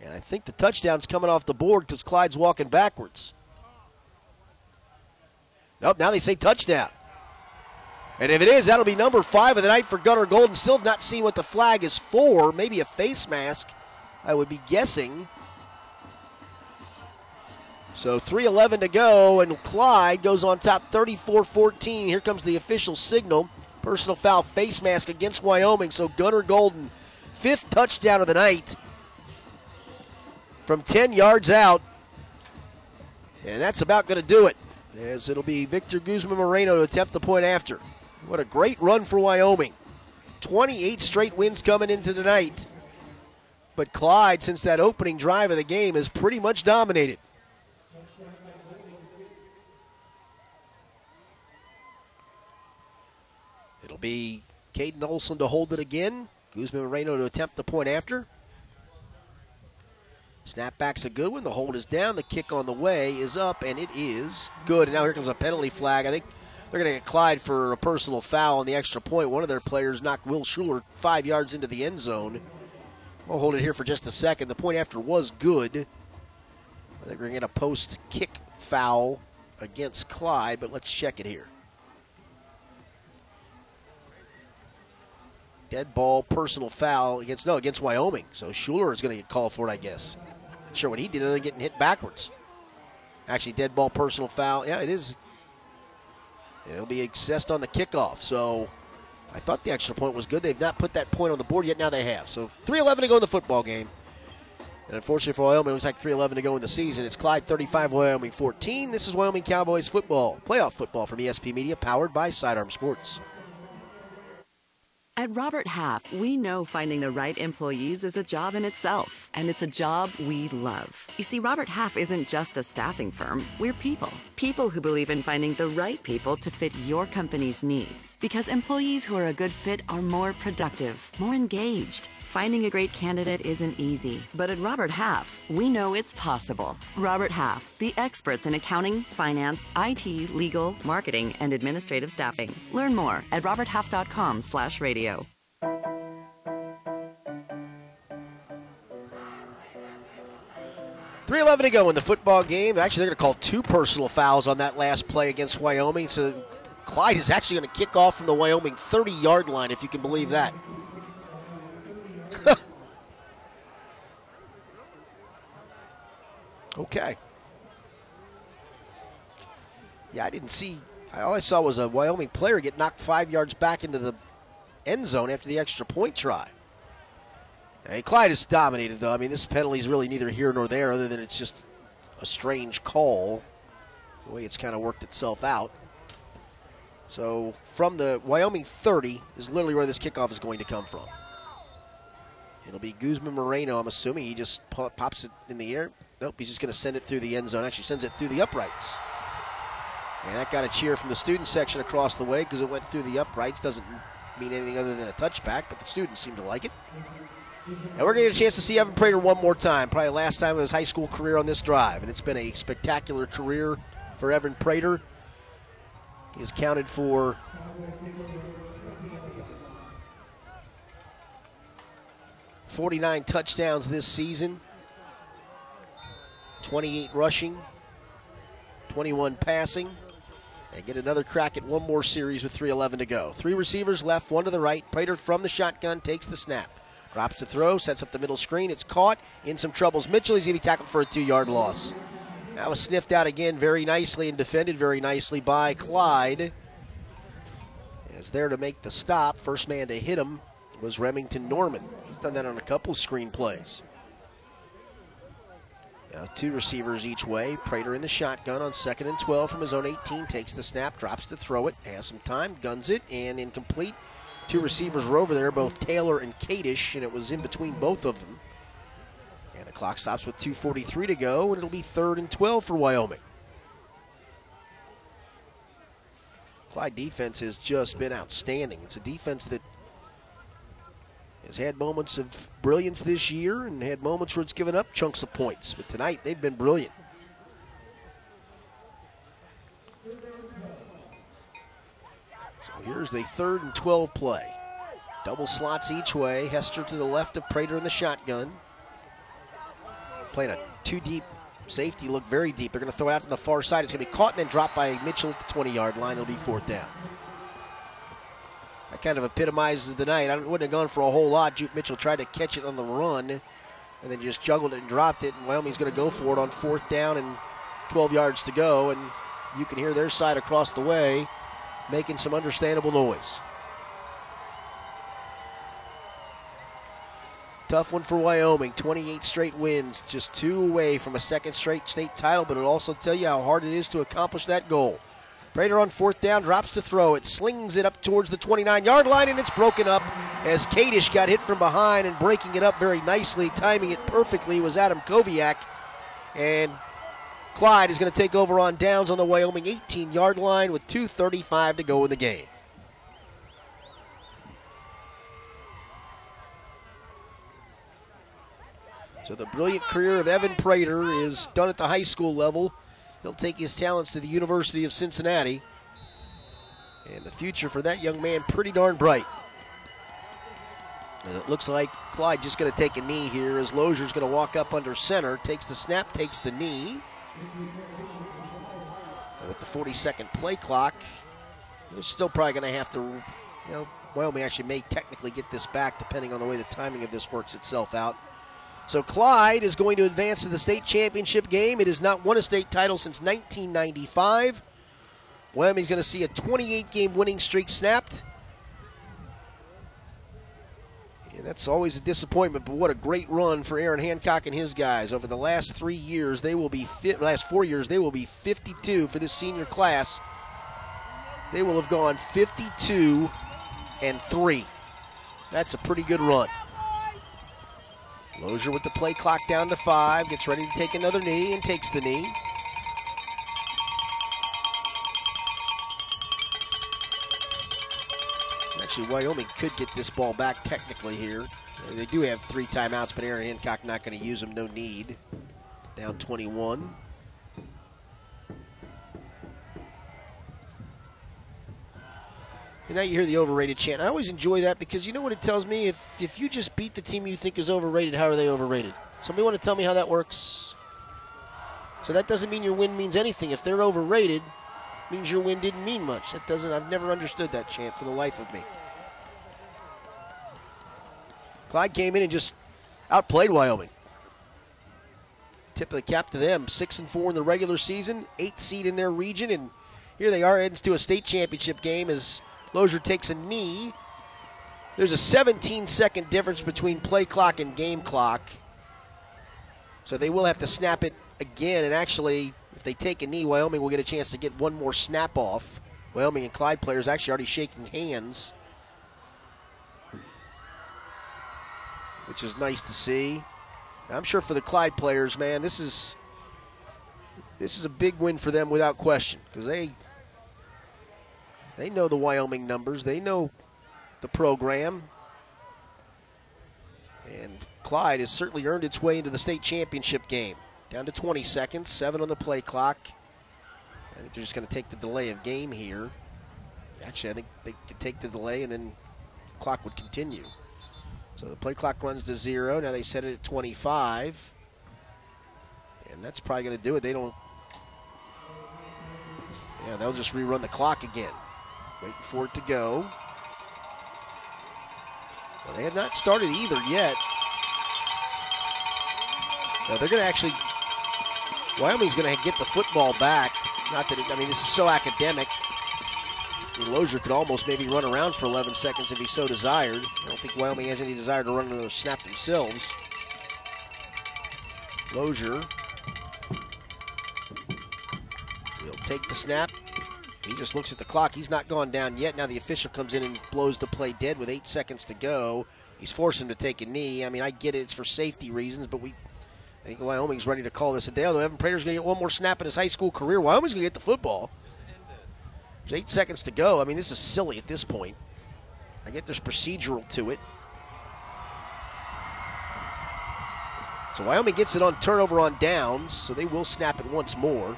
Speaker 1: And I think the touchdown's coming off the board because Clyde's walking backwards. Nope, now they say touchdown. And if it is, that'll be number five of the night for Gunnar Golden. Still have not seen what the flag is for. Maybe a face mask, I would be guessing. So 3.11 to go, and Clyde goes on top 34 14. Here comes the official signal. Personal foul face mask against Wyoming. So Gunnar Golden, fifth touchdown of the night from 10 yards out. And that's about going to do it as it'll be Victor Guzman Moreno to attempt the point after. What a great run for Wyoming. 28 straight wins coming into tonight. But Clyde, since that opening drive of the game, has pretty much dominated. It'll be Caden Olson to hold it again. Guzman Moreno to attempt the point after. Snapback's a good one. The hold is down. The kick on the way is up, and it is good. And now here comes a penalty flag. I think they're going to get Clyde for a personal foul on the extra point. One of their players knocked Will Schuler five yards into the end zone. We'll hold it here for just a second. The point after was good. I think we're going to get a post kick foul against Clyde, but let's check it here. Dead ball, personal foul against no against Wyoming. So Schuler is going to get called for it, I guess sure what he did other than getting hit backwards. Actually, dead ball, personal foul. Yeah, it is. It'll be assessed on the kickoff. So I thought the extra point was good. They've not put that point on the board yet. Now they have. So 3:11 to go in the football game. And unfortunately for Wyoming, it looks like 3:11 to go in the season. It's Clyde 35, Wyoming 14. This is Wyoming Cowboys football, playoff football from ESP Media, powered by Sidearm Sports.
Speaker 2: At Robert Half, we know finding the right employees is a job in itself, and it's a job we love. You see, Robert Half isn't just a staffing firm, we're people. People who believe in finding the right people to fit your company's needs. Because employees who are a good fit are more productive, more engaged, Finding a great candidate isn't easy, but at Robert Half, we know it's possible. Robert Half, the experts in accounting, finance, IT, legal, marketing, and administrative staffing. Learn more at roberthalf.com/radio.
Speaker 1: Three eleven to go in the football game. Actually, they're going to call two personal fouls on that last play against Wyoming. So Clyde is actually going to kick off from the Wyoming 30 yard line, if you can believe that. okay. Yeah, I didn't see. All I saw was a Wyoming player get knocked five yards back into the end zone after the extra point try. Hey, Clyde has dominated, though. I mean, this penalty is really neither here nor there, other than it's just a strange call, the way it's kind of worked itself out. So, from the Wyoming 30 is literally where this kickoff is going to come from. It'll be Guzman Moreno. I'm assuming he just pops it in the air. Nope, he's just going to send it through the end zone. Actually, sends it through the uprights. And that got a cheer from the student section across the way because it went through the uprights. Doesn't mean anything other than a touchback, but the students seem to like it. And we're going to get a chance to see Evan Prater one more time. Probably last time of his high school career on this drive. And it's been a spectacular career for Evan Prater. He's counted for 49 touchdowns this season, 28 rushing, 21 passing. And get another crack at one more series with 3.11 to go. Three receivers left, one to the right. Prater from the shotgun takes the snap. Drops to throw, sets up the middle screen. It's caught. In some troubles. Mitchell, is going to be tackled for a two yard loss. That was sniffed out again very nicely and defended very nicely by Clyde. Is there to make the stop. First man to hit him was Remington Norman. He's done that on a couple screen plays. Now two receivers each way. Prater in the shotgun on second and 12 from his own 18. Takes the snap, drops to throw it, has some time, guns it, and incomplete. Two receivers were over there, both Taylor and Kadish, and it was in between both of them. And the clock stops with 2.43 to go, and it'll be third and 12 for Wyoming. Clyde defense has just been outstanding. It's a defense that has had moments of brilliance this year and had moments where it's given up chunks of points. But tonight, they've been brilliant. So here's the third and 12 play. Double slots each way. Hester to the left of Prater in the shotgun. Playing a two deep safety, look very deep. They're going to throw it out to the far side. It's going to be caught and then dropped by Mitchell at the 20 yard line. It'll be fourth down. That kind of epitomizes the night. I wouldn't have gone for a whole lot. Jupe Mitchell tried to catch it on the run and then just juggled it and dropped it. And Wyoming's going to go for it on fourth down and 12 yards to go. And you can hear their side across the way making some understandable noise. Tough one for Wyoming. 28 straight wins, just two away from a second straight state title, but it'll also tell you how hard it is to accomplish that goal. Prater on fourth down drops to throw. It slings it up towards the 29 yard line, and it's broken up as Kadish got hit from behind and breaking it up very nicely, timing it perfectly was Adam Koviak. And Clyde is going to take over on downs on the Wyoming 18 yard line with 2.35 to go in the game. So the brilliant career of Evan Prater is done at the high school level. He'll take his talents to the University of Cincinnati. And the future for that young man pretty darn bright. And it looks like Clyde just going to take a knee here as Lozier's going to walk up under center, takes the snap, takes the knee. And with the 40 second play clock, they're still probably going to have to, you know, Wyoming actually may technically get this back depending on the way the timing of this works itself out. So Clyde is going to advance to the state championship game. It has not won a state title since 1995. Wyoming's going to see a 28 game winning streak snapped. And that's always a disappointment, but what a great run for Aaron Hancock and his guys. Over the last three years, they will be last four years, they will be 52 for this senior class. They will have gone 52 and three. That's a pretty good run. Lozier with the play clock down to five, gets ready to take another knee and takes the knee. Actually, Wyoming could get this ball back technically here. They do have three timeouts, but Aaron Hancock not going to use them, no need. Down 21. And now you hear the overrated chant. I always enjoy that because you know what it tells me? If if you just beat the team you think is overrated, how are they overrated? Somebody want to tell me how that works? So that doesn't mean your win means anything. If they're overrated, means your win didn't mean much. That doesn't I've never understood that chant for the life of me. Clyde came in and just outplayed Wyoming. Tip of the cap to them. Six and four in the regular season, eight seed in their region, and here they are heading to a state championship game as Lozier takes a knee. There's a 17 second difference between play clock and game clock. So they will have to snap it again. And actually, if they take a knee, Wyoming will get a chance to get one more snap off. Wyoming and Clyde players actually already shaking hands, which is nice to see. I'm sure for the Clyde players, man, this is this is a big win for them without question because they they know the Wyoming numbers. They know the program. And Clyde has certainly earned its way into the state championship game. Down to 20 seconds, seven on the play clock. I think they're just going to take the delay of game here. Actually, I think they could take the delay and then the clock would continue. So the play clock runs to zero. Now they set it at 25. And that's probably going to do it. They don't. Yeah, they'll just rerun the clock again. Waiting for it to go. Well, they have not started either yet. Now they're going to actually. Wyoming's going to get the football back. Not that it, I mean, this is so academic. Lozier could almost maybe run around for 11 seconds if he so desired. I don't think Wyoming has any desire to run another snap themselves. Lozier He'll take the snap. He just looks at the clock. He's not gone down yet. Now the official comes in and blows the play dead with eight seconds to go. He's forced him to take a knee. I mean, I get it. It's for safety reasons, but we, I think Wyoming's ready to call this a day. Although Evan Prater's going to get one more snap in his high school career. Wyoming's going to get the football. There's eight seconds to go. I mean, this is silly at this point. I get there's procedural to it. So Wyoming gets it on turnover on downs, so they will snap it once more.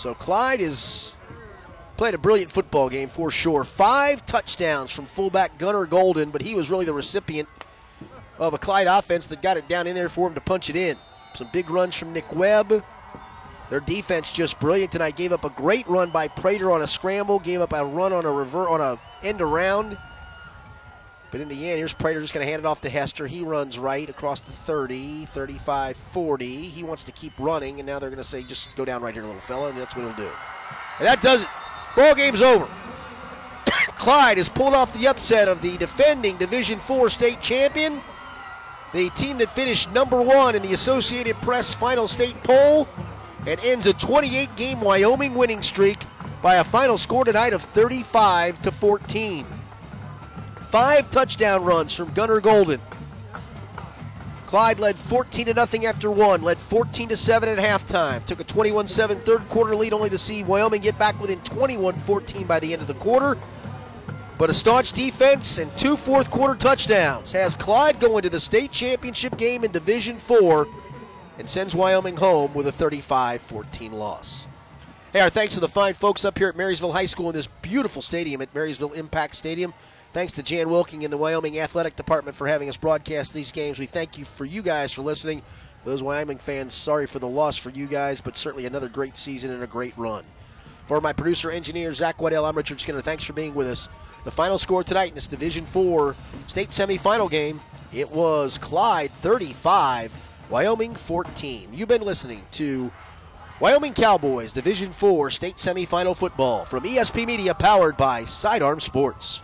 Speaker 1: So Clyde has played a brilliant football game for sure. Five touchdowns from fullback Gunnar Golden, but he was really the recipient of a Clyde offense that got it down in there for him to punch it in. Some big runs from Nick Webb. Their defense just brilliant tonight. Gave up a great run by Prater on a scramble. Gave up a run on a revert on a end around. But in the end, here's Prater just going to hand it off to Hester. He runs right across the 30, 35, 40. He wants to keep running, and now they're going to say, just go down right here, little fella, and that's what he'll do. And that does it. Ball game's over. Clyde has pulled off the upset of the defending Division Four state champion, the team that finished number one in the Associated Press final state poll, and ends a 28-game Wyoming winning streak by a final score tonight of 35 to 14. Five touchdown runs from Gunnar Golden. Clyde led 14 to nothing after one, led 14 to 7 at halftime. Took a 21-7 third quarter lead only to see Wyoming get back within 21-14 by the end of the quarter. But a staunch defense and two fourth quarter touchdowns has Clyde going to the state championship game in Division 4 and sends Wyoming home with a 35-14 loss. Hey, our thanks to the fine folks up here at Marysville High School in this beautiful stadium at Marysville Impact Stadium. Thanks to Jan Wilking and the Wyoming Athletic Department for having us broadcast these games. We thank you for you guys for listening. Those Wyoming fans, sorry for the loss for you guys, but certainly another great season and a great run. For my producer engineer Zach Waddell, I'm Richard Skinner. Thanks for being with us. The final score tonight in this Division Four state semifinal game, it was Clyde 35, Wyoming 14. You've been listening to Wyoming Cowboys Division Four state semifinal football from ESP Media, powered by Sidearm Sports.